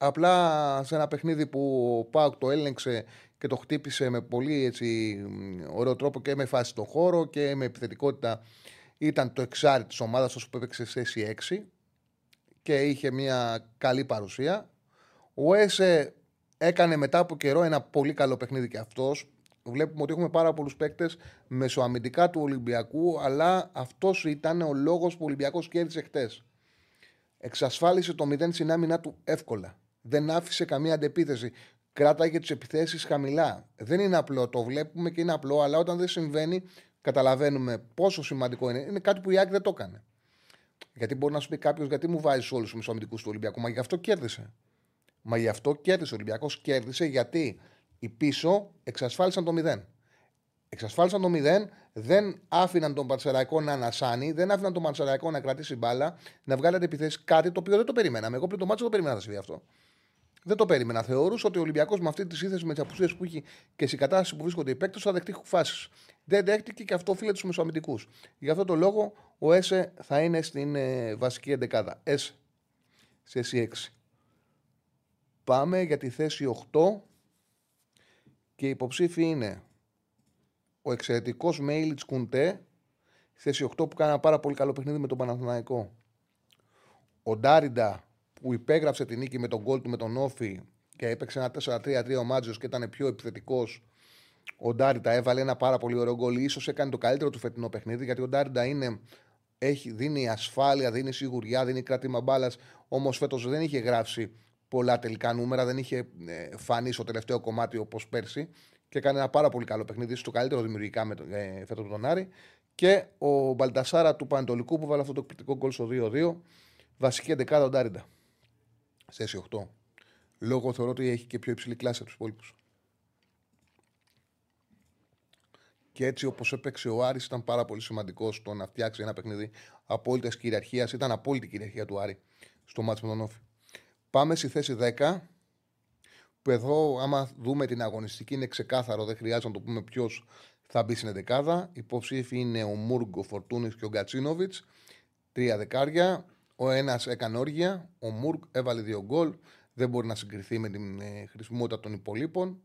Απλά σε ένα παιχνίδι που ο Πάουκ το έλεγξε και το χτύπησε με πολύ έτσι, ωραίο τρόπο και με φάση στον χώρο και με επιθετικότητα ήταν το εξάρι της ομάδας όσο που έπαιξε σε θέση 6 και είχε μια καλή παρουσία. Ο Έσε Έκανε μετά από καιρό ένα πολύ καλό παιχνίδι και αυτός. Βλέπουμε ότι έχουμε πάρα πολλούς παίκτες μεσοαμυντικά του Ολυμπιακού, αλλά αυτός ήταν ο λόγος που ο Ολυμπιακός κέρδισε χτες. Εξασφάλισε το 0 στην άμυνα του εύκολα. Δεν άφησε καμία αντεπίθεση. Κράταγε τις επιθέσεις χαμηλά. Δεν είναι απλό, το βλέπουμε και είναι απλό, αλλά όταν δεν συμβαίνει, καταλαβαίνουμε πόσο σημαντικό είναι. Είναι κάτι που η Άκη δεν το έκανε. Γιατί μπορεί να σου πει κάποιος, γιατί μου βάζεις όλους τους μεσοαμυντικού του Ολυμπιακού, μα γι' αυτό κέρδισε. Μα γι' αυτό κέρδισε ο Ολυμπιακός. Κέρδισε γιατί οι πίσω εξασφάλισαν το 0. Εξασφάλισαν το 0, δεν άφηναν τον Πανσεραϊκό να ανασάνει, δεν άφηναν τον Πανσεραϊκό να κρατήσει μπάλα, να βγάλει αντιπιθέσει κάτι το οποίο δεν το περιμέναμε. Εγώ πριν το μάτσο δεν το περίμενα να συμβεί αυτό. Δεν το περίμενα. Θεωρούσα ότι ο Ολυμπιακός με αυτή τη σύνθεση, με τις απουσίες που έχει και στην κατάσταση που βρίσκονται οι παίκτες, θα δεχτεί φάσεις. Δεν δέχτηκε και αυτό οφείλεται στου μεσοαμυντικούς. Γι' αυτό το λόγο ο ΕΣΕ θα είναι στην ε, βασική εντεκάδα. ΕΣΕ σε 6. Πάμε για τη θέση 8 και η υποψήφοι είναι ο εξαιρετικός Μέιλιτς Κουντέ, θέση 8 που κάνει ένα πάρα πολύ καλό παιχνίδι με τον Παναθηναϊκό. Ο Ντάριντα που υπέγραψε την νίκη με τον γκολ του με τον Όφη και έπαιξε ένα 4-3-3 ο Μάτζος και ήταν πιο επιθετικός. Ο Ντάριντα έβαλε ένα πάρα πολύ ωραίο γκολ. Ίσως έκανε το καλύτερο του φετινό παιχνίδι γιατί ο Ντάριντα είναι έχει, δίνει ασφάλεια, δίνει σιγουριά, δίνει κράτημα μπάλας. Όμως φέτος δεν είχε γράψει πολλά τελικά νούμερα, δεν είχε ε, φανεί στο τελευταίο κομμάτι όπως πέρσι και έκανε ένα πάρα πολύ καλό παιχνίδι, στο καλύτερο δημιουργικά με τον, ε, φέτος τον Άρη. Και ο Μπαλτασάρα του Πανετολικού που βάλε αυτό το εκπληκτικό γκολ στο 2-2, βασική εντεκάδα ο Ντάριντα. Θέση 8. Λόγω θεωρώ ότι έχει και πιο υψηλή κλάση από τους υπόλοιπους. Και έτσι όπως έπαιξε ο Άρης ήταν πάρα πολύ σημαντικός στο να φτιάξει ένα παιχνίδι απόλυτα κυριαρχίας. Ήταν απόλυτη κυριαρχία του Άρη στο μάτσο με τον Όφη. Πάμε στη θέση 10. Που εδώ, άμα δούμε την αγωνιστική, είναι ξεκάθαρο, δεν χρειάζεται να το πούμε ποιος θα μπει στην δεκάδα. Υποψήφοι είναι ο Μούργκ, ο Φορτούνης και ο Γκατσίνοβιτς. Τρία δεκάρια. Ο ένας έκανε όργια. Ο Μούργκ έβαλε δύο γκολ. Δεν μπορεί να συγκριθεί με την ε, χρησιμότητα των υπολείπων.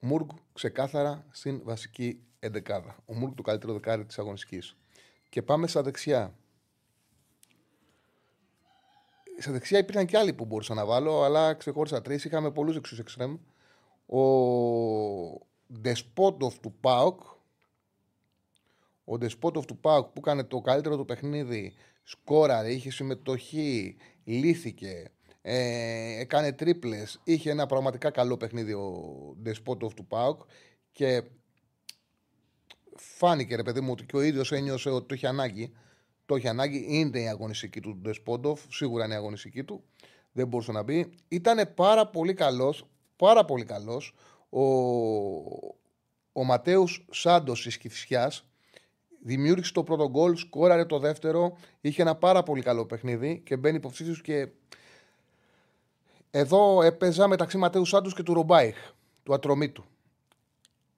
Μούργκ ξεκάθαρα στην βασική εντεκάδα. Ο Μούργκ το καλύτερο δεκάρι της αγωνιστικής. Και πάμε στα δεξιά. Στα δεξιά υπήρχαν και άλλοι που μπορούσα να βάλω, αλλά ξεχώρισα τρεις. Είχαμε πολλούς εξού εξτρέμ. Ο Ντεσπότοφ του Πάοκ. Ο Ντεσπότοφ του Πάοκ που έκανε το καλύτερο του παιχνίδι, σκόραρε, είχε συμμετοχή, λύθηκε, ε, έκανε τρίπλες. Είχε ένα πραγματικά καλό παιχνίδι ο Ντεσπότοφ του Πάοκ και φάνηκε ρε παιδί μου ότι και ο ίδιος ένιωσε ότι το είχε ανάγκη. Το είχε ανάγκη, είναι η αγωνιστική του Ντεσπότοφ, σίγουρα είναι η αγωνιστική του. Δεν μπορούσε να μπει. Ήταν πάρα πολύ καλός, πάρα πολύ καλός ο, ο Ματέους Σάντος της Κυφσιάς. Δημιούργησε το πρώτο γκολ, σκόραρε το δεύτερο. Είχε ένα πάρα πολύ καλό παιχνίδι και μπαίνει υποψήφιος και εδώ έπαιζα μεταξύ Ματέου Σάντους και του Ρομπάιχ, του ατρωμίτου.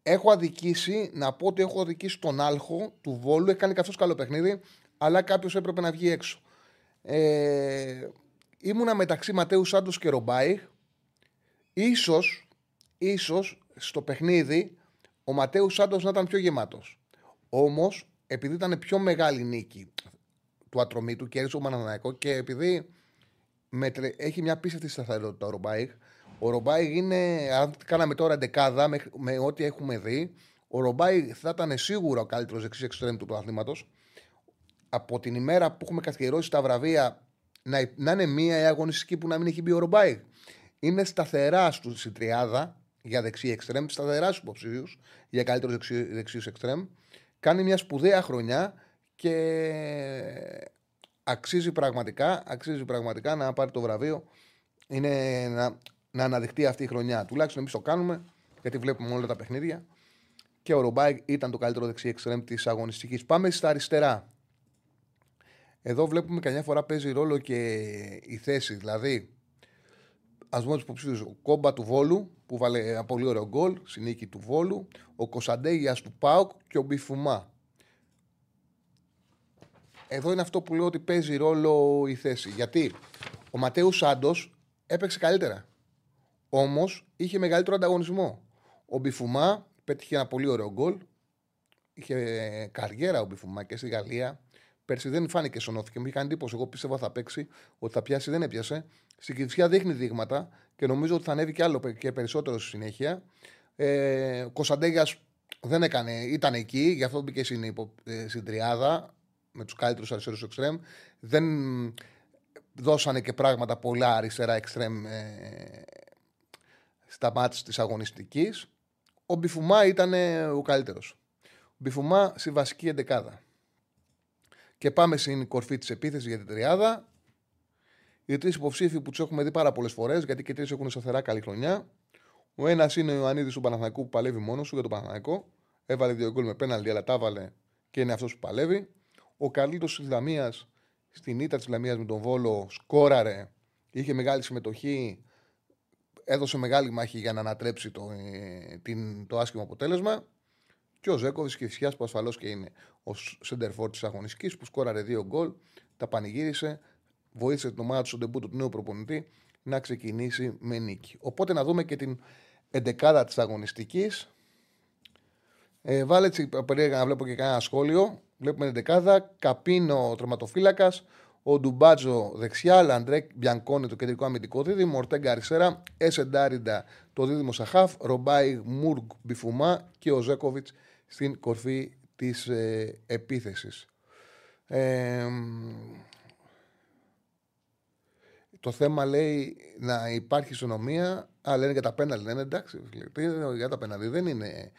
Έχω αδικήσει, να πω ότι έχω αδικήσει τον Άλχο του Βόλου. Έχει κάνει καθώ καλό παιχνίδι, αλλά κάποιος έπρεπε να βγει έξω. Ε, ήμουνα μεταξύ Ματέου Σάντους και Ρομπάιχ. Ίσως, ίσως στο παιχνίδι ο Ματέου Σάντος να ήταν πιο γεμάτος. Όμως, επειδή ήταν πιο μεγάλη νίκη του ατρωμίτου και έριξε ο Μαναναϊκό και επειδή με, έχει μια πίστευτη σταθερότητα ο Ρομπάιχ. Ο Ρομπάιχ είναι, αν κάναμε τώρα δεκάδα με, με ό,τι έχουμε δει, ο Ρομπάιχ θα ήταν σίγουρα ο καλύτερος δεξί εξτρέμ του πρωταθλήματος. Από την ημέρα που έχουμε καθιερώσει τα βραβεία, να, να είναι μία η αγωνιστική που να μην έχει μπει ο Ρομπάιχ. Είναι σταθερά στου στην τριάδα για δεξί εξτρέμ, σταθερά στους υποψήφιου για καλύτερο δεξί εξτρέμ. Κάνει μια σπουδαία χρονιά και αξίζει πραγματικά, αξίζει πραγματικά να πάρει το βραβείο. Είναι να, να αναδειχτεί αυτή η χρονιά. Τουλάχιστον εμείς το κάνουμε, γιατί βλέπουμε όλα τα παιχνίδια. Και ο Ρομπάι ήταν το καλύτερο δεξί εξτρέμ της αγωνιστικής. Πάμε στα αριστερά. Εδώ βλέπουμε καμιά φορά παίζει ρόλο και η θέση. Δηλαδή, ας δούμε τους υποψήφιου. Ο Κόμπα του Βόλου, που βάλε ένα πολύ ωραίο γκολ, συνήκη του Βόλου. Ο Κωνσταντέγιας του Πάουκ και ο Μπιφουμά. Εδώ είναι αυτό που λέω ότι παίζει ρόλο η θέση. Γιατί ο Ματέους Σάντος έπαιξε καλύτερα. Όμως είχε μεγαλύτερο ανταγωνισμό. Ο Μπιφουμά πέτυχε ένα πολύ ωραίο γκολ. Είχε καριέρα ο Μπιφουμά και στη Γαλλία. Πέρσι δεν φάνηκε στον όφη και μου είχε κάνει εντύπωση. Εγώ πίστευα θα παίξει, ότι θα πιάσει, δεν έπιασε. Στην Κυφσιά δείχνει δείγματα και νομίζω ότι θα ανέβει και άλλο και περισσότερο στη συνέχεια. Ε, ο Κωνσταντέγιας δεν έκανε, ήταν εκεί, γι' αυτό μπήκε στην, υπο, ε, στην τριάδα με τους καλύτερους αριστερούς εξτρέμ. Δεν δώσανε και πράγματα πολλά αριστερά εξτρέμ ε, στα μάτια της αγωνιστικής. Ο Μπιφουμά ήταν ο καλύτερος. Ο Μπιφουμά στη βασική εντεκάδα. Και πάμε στην κορφή της επίθεσης για την τριάδα. Οι τρεις υποψήφοι που τους έχουμε δει πάρα πολλές φορές, γιατί και τρεις έχουν σταθερά καλή χρονιά. Ο ένας είναι ο Ιωαννίδη του Παναθανικού που παλεύει μόνος του για τον Παναθανικό. Έβαλε δύο γκολ με πέναλτι, αλλά τα έβαλε και είναι αυτός που παλεύει. Ο Καρλίτο της Ισλαμία στην ήττα της Ισλαμία με τον Βόλο σκόραρε, είχε μεγάλη συμμετοχή, έδωσε μεγάλη μάχη για να ανατρέψει το, ε, την, το άσχημο αποτέλεσμα. Και ο Ζέκοβι και Φυσιά που ασφαλώς και είναι ο σεντερφόρ της αγωνιστικής που σκόραρε δύο γκολ, τα πανηγύρισε, βοήθησε την ομάδα του στον τεμπούτο του νέου προπονητή να ξεκινήσει με νίκη. Οπότε να δούμε και την εντεκάδα της αγωνιστικής. Ε, βάλε έτσι περίεργα να βλέπω και κανένα σχόλιο. Βλέπουμε την δεκάδα. Καπίνο τροματοφύλακα. Ο Ντουμπάτζο δεξιά. Λαντρέκ Μπιανκόνη το κεντρικό αμυντικό δίδυμο. Ορτέγκα αριστερά. Εσεντάριντα το δίδυμο Σαχάφ. Ρομπάι Μουργκ Μπιφουμά. Και ο Ζέκοβιτς στην κορφή της ε, επίθεσης. Ε, το θέμα λέει να υπάρχει ισονομία. Α, λένε για τα πέναλ. Λένε εντάξει, για τα πέναλ. Δεν είναι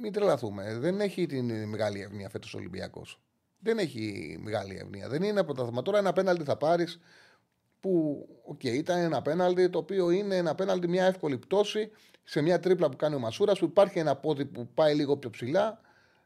μην τρελαθούμε. Δεν έχει την μεγάλη ευνοία φέτος ο Ολυμπιακός. Δεν έχει μεγάλη ευνοία. Δεν είναι από τα Τώρα ένα πέναλτι θα πάρεις. Που okay, ήταν ένα πέναλτι το οποίο είναι ένα πέναλτι μια εύκολη πτώση σε μια τρίπλα που κάνει ο Μασούρας που υπάρχει ένα πόδι που πάει λίγο πιο ψηλά.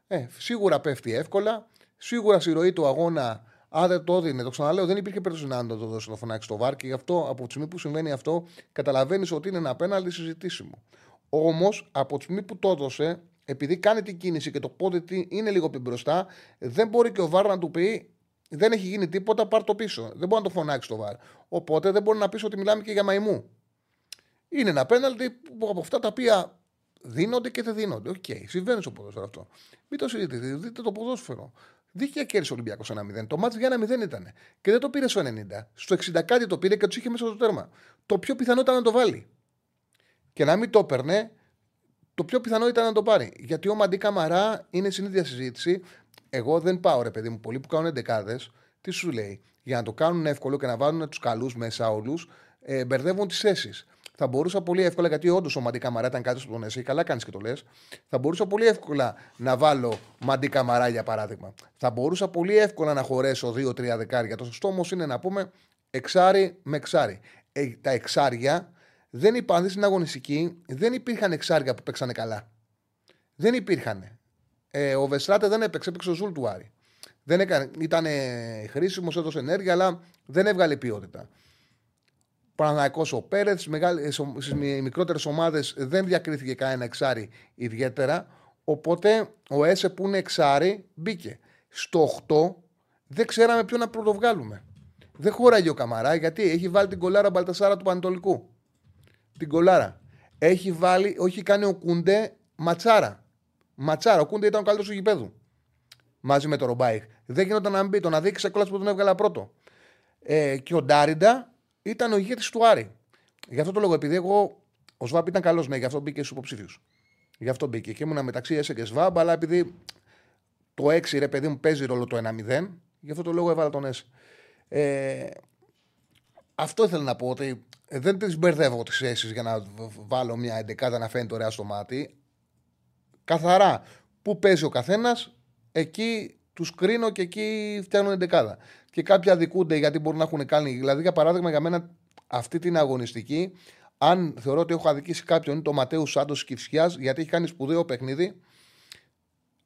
Ε, σίγουρα πέφτει εύκολα. Σίγουρα στη ροή του αγώνα, αν δεν το έδινε, το ξαναλέω, δεν υπήρχε περίπτωση να το δώσει το φωνάξει στο βάρ και γι' αυτό από τη στιγμή που συμβαίνει αυτό, καταλαβαίνεις ότι είναι ένα πέναλτι συζητήσιμο. Όμως, από τη στιγμή που το έδωσε, επειδή κάνει την κίνηση και το πόδι είναι λίγο πιο μπροστά, δεν μπορεί και ο Βάρ να του πει δεν έχει γίνει τίποτα, πάρ το πίσω. Δεν μπορεί να το φωνάξει το Βάρ. Οπότε δεν μπορεί να πεις ότι μιλάμε και για μαϊμού. Είναι ένα πέναλτι που από αυτά τα οποία δίνονται και δεν δίνονται. OK, okay, συμβαίνει στο ποδόσφαιρο αυτό. Μην το συζητήσετε, δείτε το ποδόσφαιρο. Δίκαια κέρδισε ο Ολυμπιακός 1-0. Το μάτι για ένα 0 ήταν. Και δεν το πήρε στο 90. Στο 60 κάτι το πήρε και τους είχε μέσα στο τέρμα. Το πιο πιθανό ήταν να το βάλει. Και να μην το έπαιρνε, το πιο πιθανό ήταν να το πάρει. Γιατί ο Μαντί Καμαρά είναι στην ίδια συζήτηση. Εγώ δεν πάω, ρε παιδί μου, πολλοί που κάνουν ενδεκάδες, τι σου λέει. Για να το κάνουν εύκολο και να βάλουν τους καλούς μέσα όλους, ε, μπερδεύουν τις θέσεις. Θα μπορούσα πολύ εύκολα, γιατί όντως ο Μαντί Καμαρά ήταν κάτι στον Έσαι, καλά κάνεις και το λες. Θα μπορούσα πολύ εύκολα να βάλω Μαντί Καμαρά για παράδειγμα. Θα μπορούσα πολύ εύκολα να χωρέσω 2-3 δεκάρια. Το σωστό όμως είναι να πούμε εξάρι με εξάρι. Ε, τα εξάρια δεν υπάρχουν στην αγωνιστική, δεν υπήρχαν εξάρια που παίξανε καλά. Δεν υπήρχαν. Ε, ο Βεστράτε δεν έπαιξε, έπαιξε ο Ζουλ του Άρη. Δεν έκανε, ήταν χρήσιμος, έδωσε ενέργεια, αλλά δεν έβγαλε ποιότητα. Παναναναϊκό ο Πέρετς, στις μικρότερες ομάδες δεν διακρίθηκε κανένα εξάρι ιδιαίτερα. Οπότε ο Έσε που είναι εξάρι μπήκε. Στο 8 δεν ξέραμε ποιο να πρωτοβγάλουμε. Δεν χώραγε ο Καμαρά γιατί έχει βάλει την κολάρα Μπαλτασάρα του Πανετολικού την κολάρα. Έχει βάλει, όχι κάνει ο Κούντε ματσάρα. Ματσάρα. Ο Κούντε ήταν ο καλύτερος του γηπέδου. Μαζί με τον Ρομπάιχ. Δεν γινόταν να μπει, τον αδίκησε κόλλα που τον έβγαλα πρώτο. Ε, και ο Ντάριντα ήταν ο ηγέτης του Άρη. Γι' αυτό το λόγο, επειδή εγώ. Ο Σβάμπ ήταν καλός, ναι, γι' αυτό μπήκε στους υποψήφιους. Γι' αυτό μπήκε. Και ήμουνα μεταξύ Έσε και Σβάμπ, αλλά επειδή το 6 ρε παιδί μου παίζει ρόλο το 1-0, γι' αυτό το λόγο έβαλα τον Έσε. Ε, αυτό ήθελα να πω ότι ε, δεν τις μπερδεύω τις θέσει για να βάλω μια εντεκάδα να φαίνεται ωραία στο μάτι. Καθαρά που παίζει ο καθένας, εκεί τους κρίνω και εκεί φτιάχνουν εντεκάδα. Και κάποιοι αδικούνται γιατί μπορούν να έχουν κάνει. Δηλαδή, για παράδειγμα, για μένα αυτή την αγωνιστική, αν θεωρώ ότι έχω αδικήσει κάποιον, είναι το Ματέους Σάντος Κυφσιάς, γιατί έχει κάνει σπουδαίο παιχνίδι.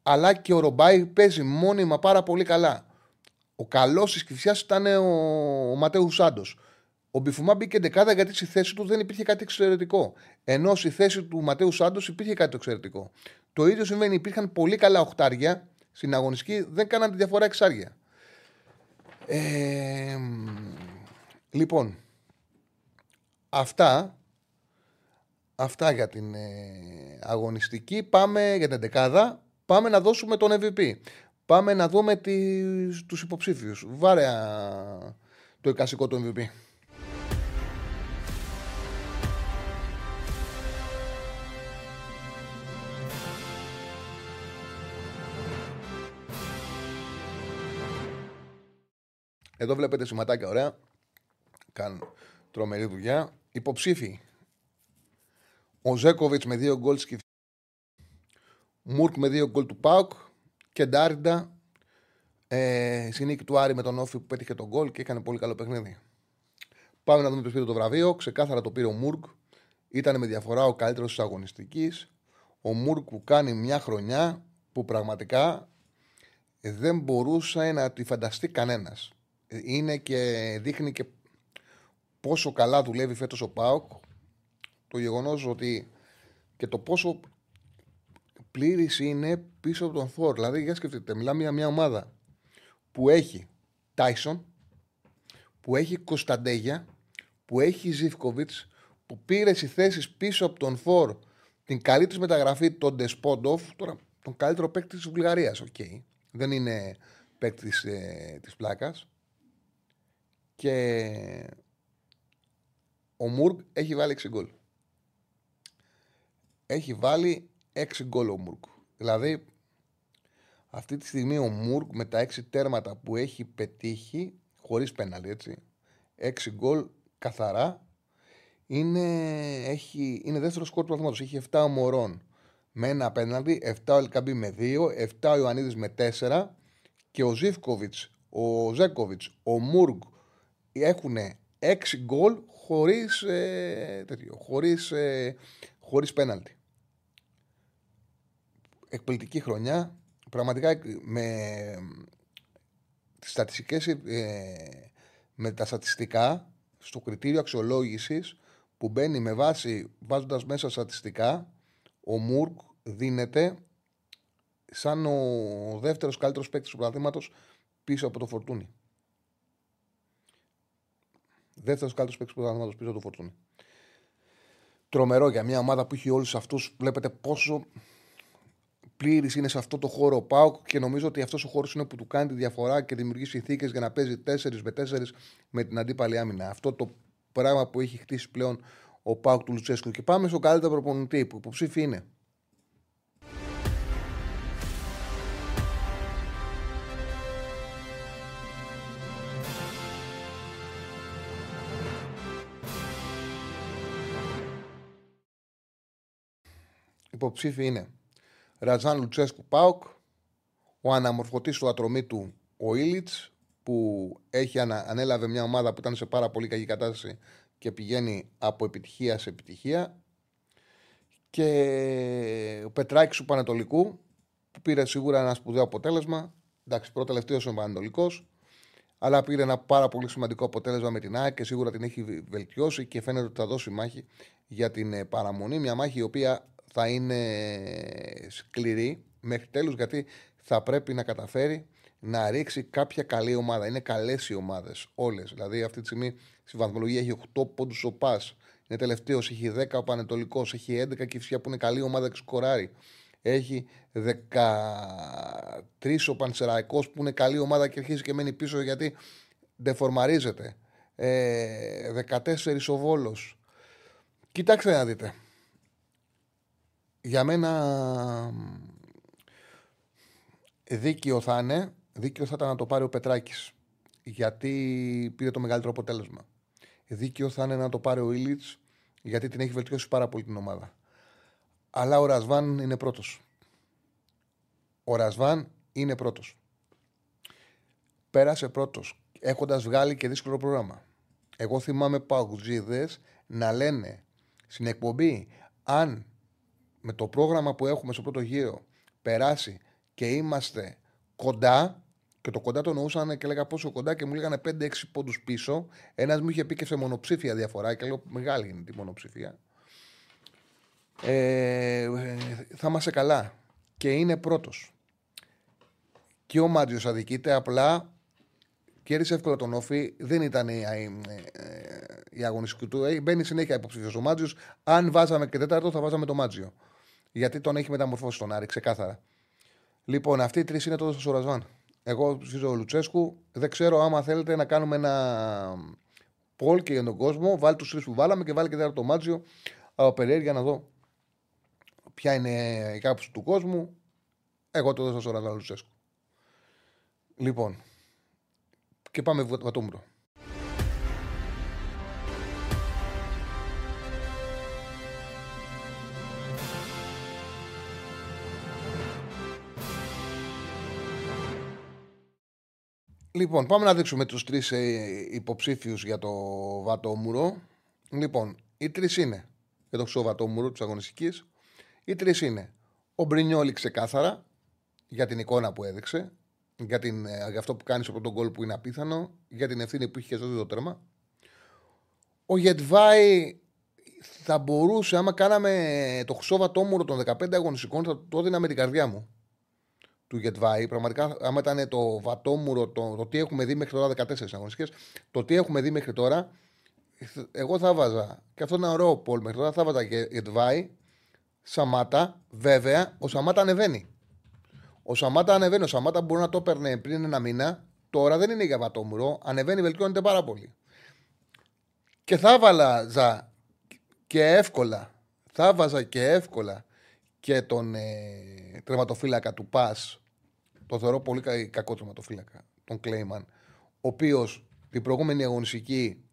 Αλλά και ο Ρομπάι παίζει μόνιμα πάρα πολύ καλά. Ο καλός της Κυφσιάς ήταν ο, ο Ματέους Σάντος. Ο Μπιφουμά μπήκε δεκάδα γιατί στη θέση του δεν υπήρχε κάτι εξαιρετικό. Ενώ στη θέση του Ματέου Σάντος υπήρχε κάτι εξαιρετικό. Το ίδιο συμβαίνει. Υπήρχαν πολύ καλά οχτάρια στην αγωνιστική, δεν κάναν τη διαφορά εξάρια. Ε, λοιπόν, αυτά, αυτά για την ε, αγωνιστική. Πάμε για την δεκάδα. Πάμε να δώσουμε τον MVP. Πάμε να δούμε τις, τους υποψήφιους. Βάρε το εικασικό του MVP. Εδώ βλέπετε σηματάκια ωραία. Κάνουν τρομερή δουλειά. Υποψήφοι. Ο Ζέκοβιτς με δύο γκολ σκηφ... Μουρκ με δύο γκολ του Πάουκ. Και Ντάριντα. Ε, συνήκη του Άρη με τον Όφη που πέτυχε τον γκολ και έκανε πολύ καλό παιχνίδι. Πάμε να δούμε το πήρε το βραβείο. Ξεκάθαρα το πήρε ο Μουρκ. Ήταν με διαφορά ο καλύτερος της αγωνιστικής. Ο Μουρκ που κάνει μια χρονιά που πραγματικά δεν μπορούσε να τη φανταστεί κανένας είναι και δείχνει και πόσο καλά δουλεύει φέτος ο Πάοκ. Το γεγονός ότι και το πόσο πλήρης είναι πίσω από τον Θόρ. Δηλαδή, για σκεφτείτε, μιλάμε για μια ομάδα που έχει Τάισον, που έχει Κωνσταντέγια, που έχει Ζήφκοβιτ, που πήρε οι θέσει πίσω από τον Θόρ την καλύτερη μεταγραφή, τον Ντεσπόντοφ, τώρα τον καλύτερο παίκτη της Βουλγαρίας. Okay. Δεν είναι παίκτη ε, της πλάκας. Και ο Μουργκ έχει βάλει 6 γκολ. Έχει βάλει 6 γκολ ο Μουργκ. Δηλαδή, αυτή τη στιγμή ο Μουργκ με τα 6 τέρματα που έχει πετύχει, χωρίς πέναλι έτσι, 6 γκολ καθαρά, είναι, έχει, είναι δεύτερο σκορ του αθλήματο. Έχει 7 ομορών με ένα πέναλτι, 7 ο Ελκαμπή με 2, 7 ο Ιωαννίδης με 4 και ο Ζήφκοβιτς, ο Ζέκοβιτς, ο Μουργκ, έχουν 6 γκολ χωρίς ε, χωρίς, ε, χωρίς πέναλτι. Εκπληκτική χρονιά. Πραγματικά με τις στατιστικές, ε, με τα στατιστικά στο κριτήριο αξιολόγησης που μπαίνει με βάση βάζοντας μέσα στατιστικά ο Μουρκ δίνεται σαν ο δεύτερος καλύτερος παίκτης του πρωταθλήματος πίσω από το Φορτούνι. Δεύτερος καλύτερος παίκτης του πρωταθλήματος πίσω από το Φορτούνι. Τρομερό για μια ομάδα που έχει όλους αυτούς. Βλέπετε πόσο πλήρης είναι σε αυτό το χώρο ο Πάουκ και νομίζω ότι αυτός ο χώρος είναι που του κάνει τη διαφορά και δημιουργεί συνθήκες για να παίζει 4 με 4 με την αντίπαλη άμυνα. Αυτό το πράγμα που έχει χτίσει πλέον ο Πάουκ του Λουτσέσκου. Και πάμε στο καλύτερο προπονητή που υποψήφι είναι. Υποψήφι είναι Ρατζάν Λουτσέσκου Πάουκ, ο αναμορφωτής του ατρωμίτου ο Ήλιτς που έχει ανα, ανέλαβε μια ομάδα που ήταν σε πάρα πολύ κακή κατάσταση και πηγαίνει από επιτυχία σε επιτυχία και ο Πετράκης του Πανετολικού που πήρε σίγουρα ένα σπουδαίο αποτέλεσμα εντάξει πρώτο τελευταίο ο Πανετολικός αλλά πήρε ένα πάρα πολύ σημαντικό αποτέλεσμα με την ΑΕΚ και σίγουρα την έχει βελτιώσει και φαίνεται ότι θα δώσει μάχη για την ε, παραμονή. Μια μάχη η οποία θα είναι σκληρή μέχρι τέλους γιατί θα πρέπει να καταφέρει να ρίξει κάποια καλή ομάδα. Είναι καλές οι ομάδες όλες. Δηλαδή, αυτή τη στιγμή στη βαθμολογία έχει 8 πόντους ο Πας. Είναι τελευταίος, έχει 10 ο Πανετολικός, έχει 11 και που είναι καλή ομάδα και σκοράρει. Έχει 13 ο Πανσεραϊκός που είναι καλή ομάδα και αρχίζει και μένει πίσω γιατί δεφορμαρίζεται. Ε, 14 ο Βόλος. Κοιτάξτε να δείτε. Για μένα δίκαιο θα είναι Δίκαιο θα ήταν να το πάρει ο Πετράκης. Γιατί πήρε το μεγαλύτερο αποτέλεσμα. Δίκαιο θα είναι να το πάρει ο Ήλιτ, γιατί την έχει βελτιώσει πάρα πολύ την ομάδα. Αλλά ο Ρασβάν είναι πρώτος. Ο Ρασβάν είναι πρώτος. Πέρασε πρώτος, έχοντας βγάλει και δύσκολο πρόγραμμα. Εγώ θυμάμαι παγκουζίδε να λένε στην εκπομπή αν με το πρόγραμμα που έχουμε στο πρώτο γύρο περάσει και είμαστε κοντά, και το κοντά το εννοούσαν και λέγα πόσο κοντά και μου λέγανε 5-6 πόντους πίσω. Ένας μου είχε πει και σε μονοψήφια διαφορά και λέω μεγάλη είναι τη μονοψηφία. Ε, θα είμαστε καλά. Και είναι πρώτος. Και ο Μάτζιο αδικείται, απλά κέρδισε εύκολα τον Όφη. Δεν ήταν η, η, αγωνιστική του. Ε, μπαίνει συνέχεια υποψήφιος ο Μάτζιο. Αν βάζαμε και τέταρτο, θα βάζαμε το Μάτζιο. Γιατί τον έχει μεταμορφώσει τον Άρη, ξεκάθαρα. Λοιπόν, αυτοί οι τρεις είναι τότε στο Σορασβάν. Εγώ ψηφίζω ο Λουτσέσκου. Δεν ξέρω άμα θέλετε να κάνουμε ένα πόλ και για τον κόσμο. Βάλει τους τρεις που βάλαμε και βάλει και το Μάτζιο από περιέργεια να δω ποια είναι η κάψη του κόσμου. Εγώ το δώσω στο Σορασβάν Λουτσέσκου. Λοιπόν, και πάμε βατόμουρο. Λοιπόν, πάμε να δείξουμε τους τρεις ε, υποψήφιους για το βατόμουρο. Λοιπόν, οι τρεις είναι για το χρυσό βατόμουρο της αγωνιστικής. Οι τρεις είναι ο Μπρινιόλη ξεκάθαρα για την εικόνα που έδειξε, για, την, ε, για αυτό που κάνεις από τον γκολ που είναι απίθανο, για την ευθύνη που είχε στο το τέρμα. Ο Γετβάη θα μπορούσε, άμα κάναμε το χρυσό βατόμουρο των 15 αγωνιστικών, θα το έδινα με την καρδιά μου του Γετβάη. Πραγματικά, άμα ήταν το βατόμουρο, το, το τι έχουμε δει μέχρι τώρα, 14 αγωνιστικές, το τι έχουμε δει μέχρι τώρα, εγώ θα βάζα. Και αυτό είναι ένα ωραίο πόλ μέχρι τώρα. Θα βάζα Γετβάη, Σαμάτα. Βέβαια, ο Σαμάτα ανεβαίνει. Ο Σαμάτα ανεβαίνει. Ο Σαμάτα μπορεί να το έπαιρνε πριν ένα μήνα. Τώρα δεν είναι για βατόμουρο. Ανεβαίνει, βελτιώνεται πάρα πολύ. Και θα έβαλα και εύκολα. Θα βάζα και εύκολα και τον ε, τερματοφύλακα του Πας το θεωρώ πολύ κακό τερματοφύλακα, τον Κλέιμαν, ο οποίος την προηγούμενη αγωνιστική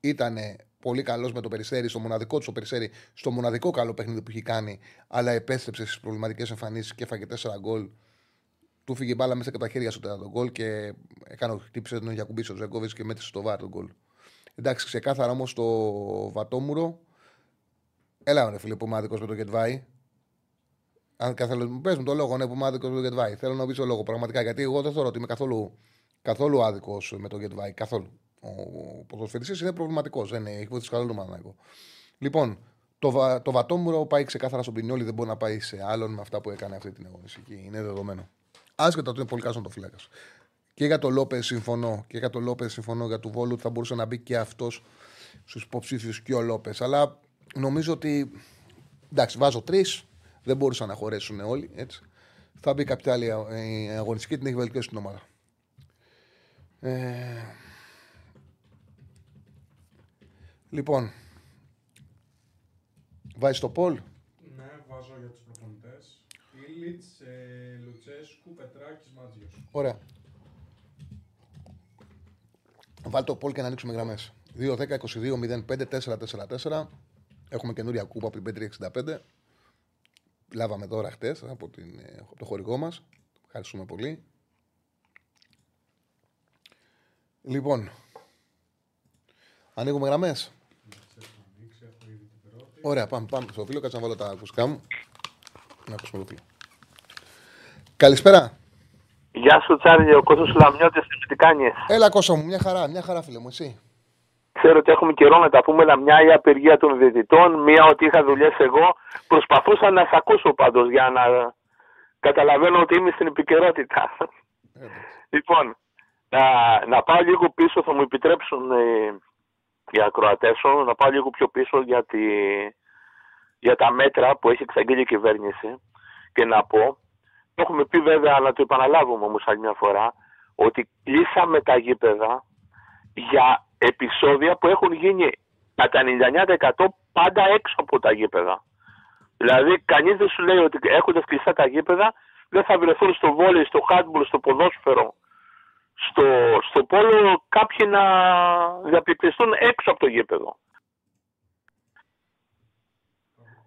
ήταν πολύ καλός με το Περιστέρι, στο μοναδικό του το Περιστέρι, στο μοναδικό καλό παιχνίδι που έχει κάνει, αλλά επέστρεψε στις προβληματικές εμφανίσεις και έφαγε 4 γκολ. Του φύγε μπάλα μέσα και από τα χέρια στο τέταρτο γκολ και έκανε χτύπησε τον Γιακουμπή ο Ζέγκοβιτ και μέτρησε στο βάρ τον γκολ. Εντάξει, ξεκάθαρα όμως το βατόμουρο. Έλα, ρε φίλε, που είμαι άδικος με το Γετβάη. Αν καθόλου. Πε μου το λόγο, ναι, που είμαι άδικος με το Γετβάη. Θέλω να πει το λόγο πραγματικά. Γιατί εγώ δεν θεωρώ ότι είμαι καθόλου, καθόλου άδικος με το Γετβάη. Καθόλου. Ο ποδοσφαιριστής είναι προβληματικός. Δεν είναι, έχει βοηθήσει καθόλου το Λοιπόν, το, βα, το βατόμουρο πάει ξεκάθαρα στον Πινιόλι, δεν μπορεί να πάει σε άλλον με αυτά που έκανε αυτή την αγωνιστική. Είναι δεδομένο. Άσχετα ότι είναι πολύ καλό το φυλάκας. Και για το Λόπες συμφωνώ. Και για το Λόπες συμφωνώ για του Βόλου θα μπορούσε να μπει και αυτός στους υποψήφιους και ο Λόπες. Αλλά νομίζω ότι. Εντάξει, βάζω τρεις. Δεν μπορούσαν να χωρέσουν όλοι. Έτσι. Θα μπει κάποια άλλη ε, αγωνιστική, την έχει βελτιώσει την ομάδα. Ε... Λοιπόν, βάζεις το Πολ. Ναι, βάζω για τους προπονητές. Ήλιτ, ε, Λουτσέσκου, Πετράκης, Μάτζιος. Ωραία. Βάλτε το Πολ και να ανοίξουμε γραμμές. 2-10-22-05-4-4-4. Έχουμε καινούρια κούπα από την 565. Λάβαμε τώρα χτες από, την, ε, από το χορηγό μας. Ευχαριστούμε πολύ. Λοιπόν, ανοίγουμε γραμμές. Ωραία, πάμε, πάμε στο φίλο. Κάτσε να βάλω τα ακουστικά μου. Να ακούσουμε το φίλο. Καλησπέρα. Γεια σου, Τσάρλι, ο Κώστας Λαμιώτης, τι κάνεις; Έλα, Κώστα μου, μια χαρά, μια χαρά, φίλε μου, εσύ. Ξέρω ότι έχουμε καιρό να τα πούμε, αλλά μια η απεργία των διαιτητών, μια ότι είχα δουλειές εγώ. Προσπαθούσα να σε ακούσω πάντως για να καταλαβαίνω ότι είμαι στην επικαιρότητα. λοιπόν, να, να πάω λίγο πίσω, θα μου επιτρέψουν ε, οι ακροατές να πάω λίγο πιο πίσω για, τη, για τα μέτρα που έχει εξαγγείλει η κυβέρνηση και να πω, το έχουμε πει βέβαια, να το επαναλάβουμε όμως άλλη μια φορά, ότι κλείσαμε τα γήπεδα για επεισόδια που έχουν γίνει κατά 99% πάντα έξω από τα γήπεδα. Δηλαδή, κανείς δεν σου λέει ότι έχοντα κλειστά τα γήπεδα δεν θα βρεθούν στο βόλεϊ, στο χάντμπουλ, στο ποδόσφαιρο, στο, στο πόλο κάποιοι να διαπληκτιστούν έξω από το γήπεδο.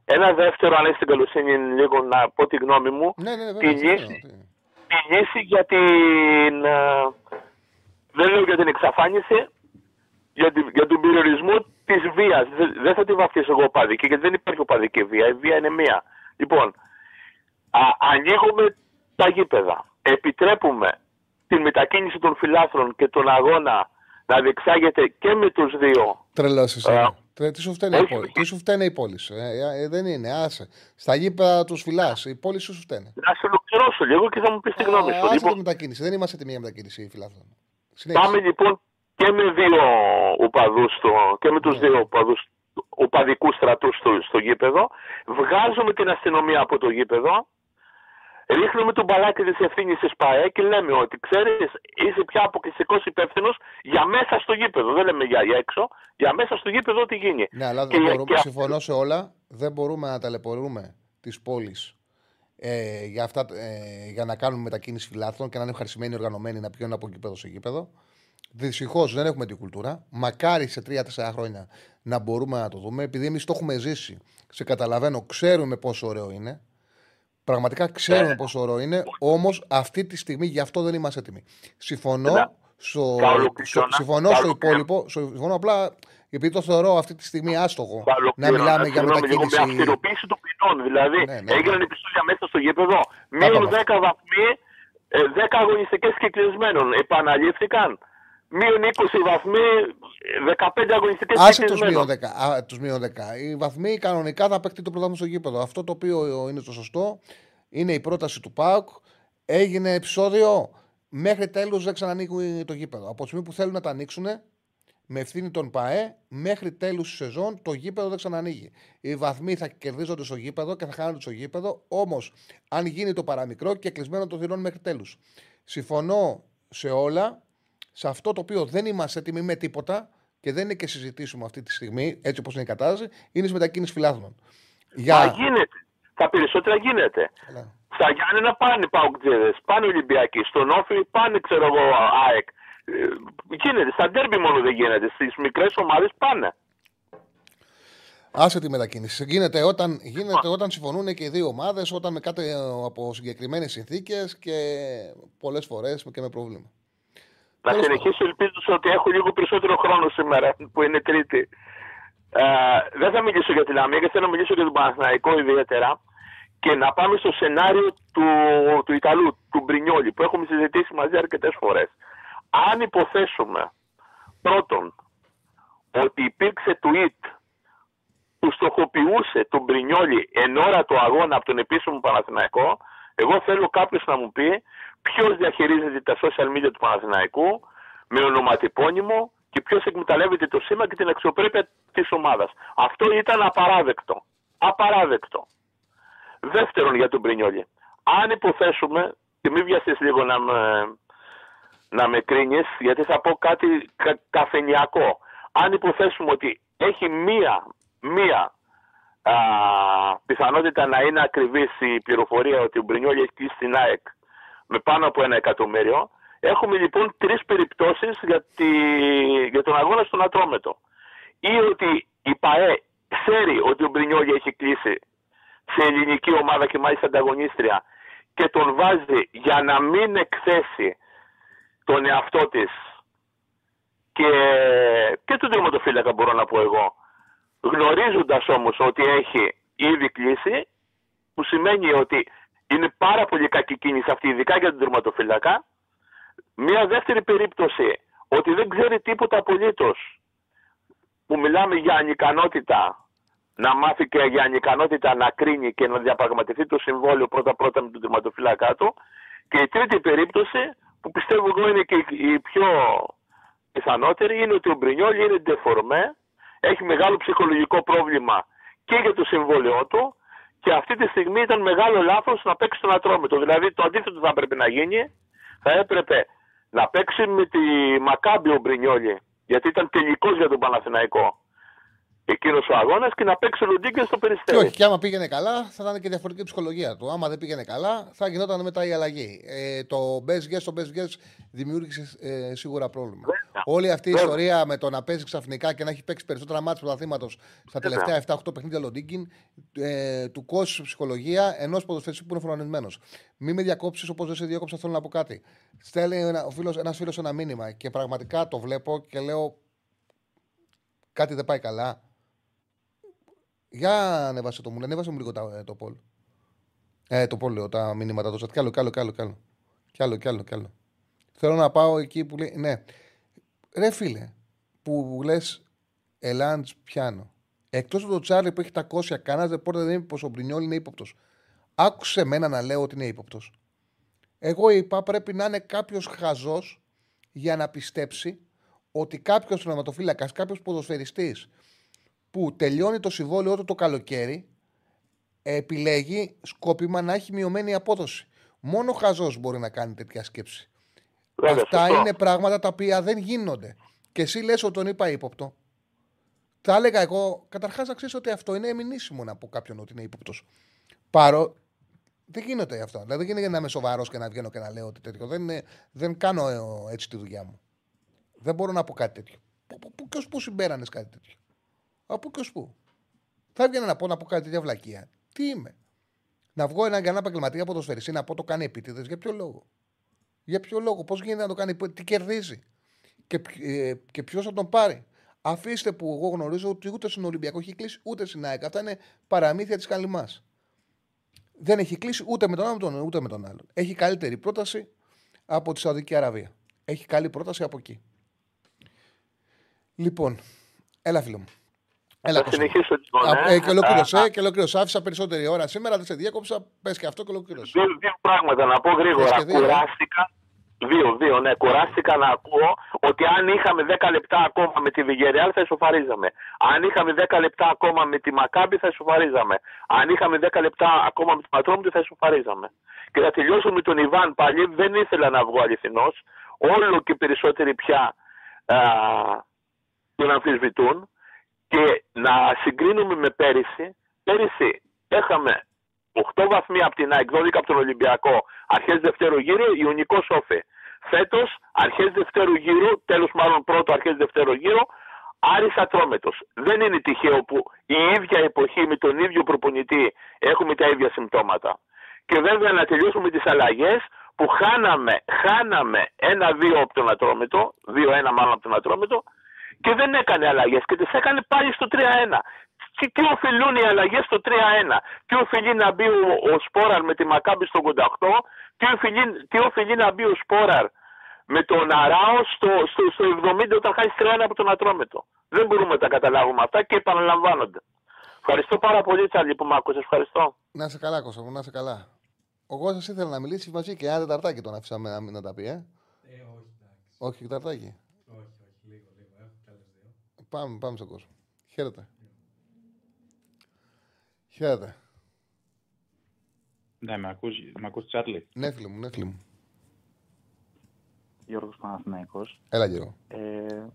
Ένα δεύτερο, αν έχει την καλοσύνη, λίγο να πω τη γνώμη μου. Ναι, ναι, τη λύση για την. Ε, δεν λέω για την εξαφάνιση, για, την, για τον περιορισμό της βίας. Δεν θα τη βαφτίσω εγώ οπαδική, γιατί δεν υπάρχει οπαδική βία. Η βία είναι μία. Λοιπόν, α, ανοίγουμε τα γήπεδα. Επιτρέπουμε την μετακίνηση των φιλάθρων και τον αγώνα να διεξάγεται και με τους δύο. Τρελός εσύ. Τι σου φταίνει, η πόλη. Τι σου φταίνει η πόλη. Ε, ε, δεν είναι, άσε. Στα γήπεδα τους φυλάς. Η πόλη σου σου φταίνει. Να σε ολοκληρώσω λίγο και θα μου πεις τη γνώμη σου. Λοιπόν, μετακίνηση. Δεν είμαστε έτοιμοι για μετακίνηση φιλάθρων. Πάμε λοιπόν και με δύο οπαδούς και με τους ναι. δύο οπαδού οπαδικούς στρατούς στο, στο γήπεδο. Βγάζουμε την αστυνομία από το γήπεδο. Ρίχνουμε τον μπαλάκι της ευθύνης τη ΠαΕ και λέμε ότι ξέρεις, είσαι πια αποκλειστικός υπεύθυνος για μέσα στο γήπεδο. Δεν λέμε για, για έξω, για μέσα στο γήπεδο ό,τι γίνει. Ναι, αλλά δεν μπορούμε, και συμφωνώ σε όλα. Δεν μπορούμε να ταλαιπωρούμε τις πόλεις ε, για, αυτά, ε, για να κάνουμε μετακίνηση φυλάθρων και να είναι ευχαριστημένοι οργανωμένοι να πηγαίνουν από γήπεδο σε γήπεδο. Δυστυχώς δεν έχουμε την κουλτούρα. Μακάρι σε 3-4 χρόνια να μπορούμε να το δούμε, επειδή εμείς το έχουμε ζήσει. Σε καταλαβαίνω, ξέρουμε πόσο ωραίο είναι. Πραγματικά ξέρουμε ναι. πόσο ωραίο είναι. Όμως αυτή τη στιγμή γι' αυτό δεν είμαστε έτοιμοι. Συμφωνώ. Στο, στο, συμφωνώ στο υπόλοιπο. Συμφωνώ απλά επειδή το θεωρώ αυτή τη στιγμή άστοχο να μιλάμε για μετακίνηση. Με αυστηροποίηση των ποινών. Δηλαδή, ναι, ναι. έγιναν επεισόδια μέσα στο γήπεδο. Μείον 10 βαθμοί, 10 ε, αγωνιστικές κυκλισμένων. Επαναλήφθηκαν μείον 20 βαθμοί, 15 αγωνιστικές Άσε τους μείον 10. τους μείον 10. Οι βαθμοί κανονικά θα παίξει το πρωτάθλημα στο γήπεδο. Αυτό το οποίο είναι το σωστό είναι η πρόταση του ΠΑΟΚ. Έγινε επεισόδιο. Μέχρι τέλου δεν ξανανοίγουν το γήπεδο. Από τη στιγμή που θέλουν να τα ανοίξουν, με ευθύνη των ΠαΕ, μέχρι τέλου της σεζόν το γήπεδο δεν ξανανοίγει. Οι βαθμοί θα κερδίζονται στο γήπεδο και θα χάνονται στο γήπεδο. Όμως, αν γίνει το παραμικρό και κλεισμένο το θηρόν μέχρι τέλου. Συμφωνώ σε όλα σε αυτό το οποίο δεν είμαστε έτοιμοι με τίποτα και δεν είναι και συζητήσουμε αυτή τη στιγμή, έτσι όπως είναι η κατάσταση, είναι η μετακίνηση φιλάθλων. Για... Μα γίνεται. Τα περισσότερα γίνεται. Καλά. Στα Γιάννενα πάνε Παουκτζέδε, πάνε Ολυμπιακοί. Στον Όφη πάνε, ξέρω εγώ, ΑΕΚ. Ε, γίνεται. Στα ντέρμπι μόνο δεν γίνεται. Στις μικρές ομάδες πάνε. Άσε τη μετακίνηση. Γίνεται όταν, γίνεται όταν συμφωνούν και οι δύο ομάδες, όταν με κάτι από συγκεκριμένες συνθήκες και πολλές φορές και με πρόβλημα. Να Τέλος συνεχίσω ελπίζοντα ότι έχω λίγο περισσότερο χρόνο σήμερα που είναι Τρίτη. Ε, δεν θα μιλήσω για τη Λαμία και θέλω να μιλήσω για τον Παναθηναϊκό ιδιαίτερα και να πάμε στο σενάριο του, του Ιταλού, του Μπρινιόλη, που έχουμε συζητήσει μαζί αρκετές φορές. Αν υποθέσουμε πρώτον ότι υπήρξε tweet που στοχοποιούσε τον Μπρινιόλη εν ώρα του αγώνα από τον επίσημο Παναθηναϊκό, εγώ θέλω κάποιος να μου πει ποιος διαχειρίζεται τα social media του Παναθηναϊκού με ονοματεπώνυμο και ποιος εκμεταλλεύεται το σήμα και την αξιοπρέπεια της ομάδας. Αυτό ήταν απαράδεκτο. Απαράδεκτο. Δεύτερον για τον Μπρινιόλη. Αν υποθέσουμε, και μην βιαστείς λίγο να με, να με κρίνεις, γιατί θα πω κάτι κα, καφενιακό. Αν υποθέσουμε ότι έχει μία, μία α, πιθανότητα να είναι ακριβής η πληροφορία ότι ο Μπρινιόλη έχει κλείσει στην ΑΕΚ με πάνω από ένα εκατομμύριο, έχουμε λοιπόν τρεις περιπτώσεις για, τη, για τον αγώνα στον Ατρόμετο. Ή ότι η ΠαΕ ξέρει ότι ο Μπρινιόλη έχει κλείσει σε ελληνική ομάδα και μάλιστα ανταγωνίστρια και τον βάζει για να μην εκθέσει τον εαυτό της και, και τον τερματοφύλακα μπορώ να πω εγώ γνωρίζοντας όμως ότι έχει ήδη κλείσει που σημαίνει ότι είναι πάρα πολύ κακή κίνηση αυτή ειδικά για τον τερματοφύλακα. Μια δεύτερη περίπτωση ότι δεν ξέρει τίποτα απολύτως. Που μιλάμε για ανικανότητα να μάθει και για ανικανότητα να κρίνει και να διαπραγματευτεί το συμβόλαιο πρώτα-πρώτα με τον τερματοφύλακά του. Και η τρίτη περίπτωση, που πιστεύω εγώ είναι και η πιο πιθανότερη, είναι ότι ο Μπρινιόλ είναι ντεφορμέ, έχει μεγάλο ψυχολογικό πρόβλημα και για το συμβόλαιό του και αυτή τη στιγμή ήταν μεγάλο λάθος να παίξει τον ατρόμητο. Δηλαδή το αντίθετο θα έπρεπε να γίνει, θα έπρεπε να παίξει με τη Μακάμπη ο Μπρινιόλη, γιατί ήταν τελικός για τον Παναθηναϊκό εκείνος ο αγώνας και να παίξει ο Λουντίγκεν στο Και περιστέρι. όχι, και άμα πήγαινε καλά, θα ήταν και διαφορετική ψυχολογία του. Άμα δεν πήγαινε καλά, θα γινόταν μετά η αλλαγή. Ε, το best guess, το best guess δημιούργησε ε, σίγουρα πρόβλημα. Βέβαια. Όλη αυτή η Βέβαια. ιστορία με το να παίζει ξαφνικά και να έχει παίξει περισσότερα μάτια του πρωταθλήματο στα Βέβαια. τελευταία 7-8 παιχνίδια Λοντίγκιν, ε, του κόστους ψυχολογία ενός ποδοσφαιριστή που είναι φρονισμένος. Μην με διακόψεις όπως δεν σε διάκοψα, θέλω να πω κάτι. Στέλνει ένα φίλος ένας φίλος ένα μήνυμα και πραγματικά το βλέπω και λέω κάτι δεν πάει καλά. Για ανέβασε το μου, ανέβασε μου λίγο τα- ε, το πόλ. Ε, το πόλ λέω, τα μηνύματα του chat. Κι άλλο, κι άλλο, κι άλλο, κι άλλο. Κι άλλο, κι άλλο, κι άλλο. Θέλω να πάω εκεί που λέει. Ναι. Ρε φίλε, που λες Ελάντς πιάνω. Εκτός από το Τσάρλι που έχει τα κόσια, κανένας ρεπόρτερ δεν είπε πως ο Μπρινιόλ είναι ύποπτος. Άκουσε εμένα να λέω ότι είναι ύποπτος. Εγώ είπα πρέπει να είναι κάποιος χαζός για να πιστέψει ότι κάποιος τερματοφύλακα, κάποιος ποδοσφαιριστής που τελειώνει το συμβόλαιό του το καλοκαίρι επιλέγει σκόπιμα να έχει μειωμένη απόδοση. Μόνο χαζός μπορεί να κάνει τέτοια σκέψη. Βέβαια, Αυτά σωστό. είναι πράγματα τα οποία δεν γίνονται. Και εσύ λες ότι τον είπα ύποπτο. Θα έλεγα εγώ, καταρχάς να ξέρεις ότι αυτό είναι εμινήσιμο να πω κάποιον ότι είναι ύποπτος. Παρό. Δεν γίνεται αυτό. Δηλαδή δεν γίνεται να είμαι σοβαρός και να βγαίνω και να λέω ότι τέτοιο. Δεν, είναι, δεν κάνω ε, έτσι τη δουλειά μου. Δεν μπορώ να πω κάτι τέτοιο. Πού- πού- Πού και ω πού συμπέρανες κάτι τέτοιο; Από και ως πού. Θα έβγαινα να πω να πω κάτι τέτοια βλακεία. Τι είμαι. Να βγω ένα, για ένα επαγγελματία ποδοσφαιριστή να πω το κάνει επίτηδες. Για ποιο λόγο; Για ποιο λόγο, πώς γίνεται να το κάνει, τι κερδίζει; Και, ποι- ε, και ποιος θα τον πάρει; Αφήστε που εγώ γνωρίζω ότι ούτε στον Ολυμπιακό έχει κλείσει ούτε στην ΑΕΚ. Αυτά είναι παραμύθια της Καλυμά. Δεν έχει κλείσει ούτε με τον ένα τον- ούτε με τον άλλον. Έχει καλύτερη πρόταση από τη Σαουδική Αραβία. Έχει καλή πρόταση από εκεί. Λοιπόν, έλα φίλο μου. Έλα, Θα Κώστα μου. συνεχίσω λοιπόν. Α, ε. ε, και ολοκλήρωσε, Α, ε, και ολοκλήρωσε. Άφησα περισσότερη ώρα σήμερα, δεν σε διέκοψα. Πες και αυτό και ολοκλήρωσε. Δύο, δύο πράγματα να πω Θες γρήγορα. και δύο, ε; Κουράστηκα. Δύο, δύο, ναι. Κουράστηκα να ακούω ότι αν είχαμε 10 λεπτά ακόμα με τη Βιγεριάλ θα ισοφαρίζαμε. Αν είχαμε 10 λεπτά ακόμα με τη Μακάμπη θα ισοφαρίζαμε. Αν είχαμε 10 λεπτά ακόμα με τη Πατρόμητο θα ισοφαρίζαμε. Και θα τελειώσω με τον Ιβάν πάλι. Δεν ήθελα να βγω αληθινός. Όλο και περισσότεροι πια α, τον αμφισβητούν. Και να συγκρίνουμε με πέρυσι. Πέρυσι έχαμε 8 βαθμοί από την ΑΕΚ, 12 από τον Ολυμπιακό, αρχές δευτέρου γύρου, Ιουνικό Σόφι. Φέτος, αρχές δευτέρου γύρου, τέλος μάλλον πρώτο αρχές δευτέρου γύρου, Άρης Ατρόμετος. Δεν είναι τυχαίο που η ίδια εποχή με τον ίδιο προπονητή έχουμε τα ίδια συμπτώματα. Και βέβαια να τελειώσουμε τις αλλαγές που χάναμε, χάναμε ένα-δύο από τον Ατρόμητο, δύο-ένα μάλλον από τον Ατρόμητο και δεν έκανε αλλαγές και τις έκανε πάλι στο 3-1. Τι, τι οφειλούν οι αλλαγές στο 3-1, τι οφειλεί να μπει ο, ο Σπόραρ με τη Μακάμπη στο 88, τι οφειλεί, τι οφειλεί να μπει ο Σπόραρ με τον Αράο στο, στο, στο 70 όταν χάσει 3-1 από τον Ατρόμητο; Δεν μπορούμε να τα καταλάβουμε αυτά και επαναλαμβάνονται. Ευχαριστώ πάρα πολύ, Τσάλι, που με άκουσες. Ευχαριστώ. Να σε καλά, Κώστα μου, να σε καλά. Ο Κώστας ήθελε να μιλήσει μαζί και ένα τεταρτάκι τον αφήσαμε να, μην- να τα πει, ε. Ε, όχι, εντάξει. Όχι, τεταρτάκι. Όχι, όχι, λίγο, λίγο. Έχω κι άλλες δύο. Πάμε, πάμε στον κόσμο. Χαίρετε. Χαίρετε. Ναι, με ακούς, με ακούς Τσάρλι. Ναι, φίλε μου, ναι, φίλε μου. Γιώργος Παναθηναϊκός. Έλα, Γιώργο. Ε,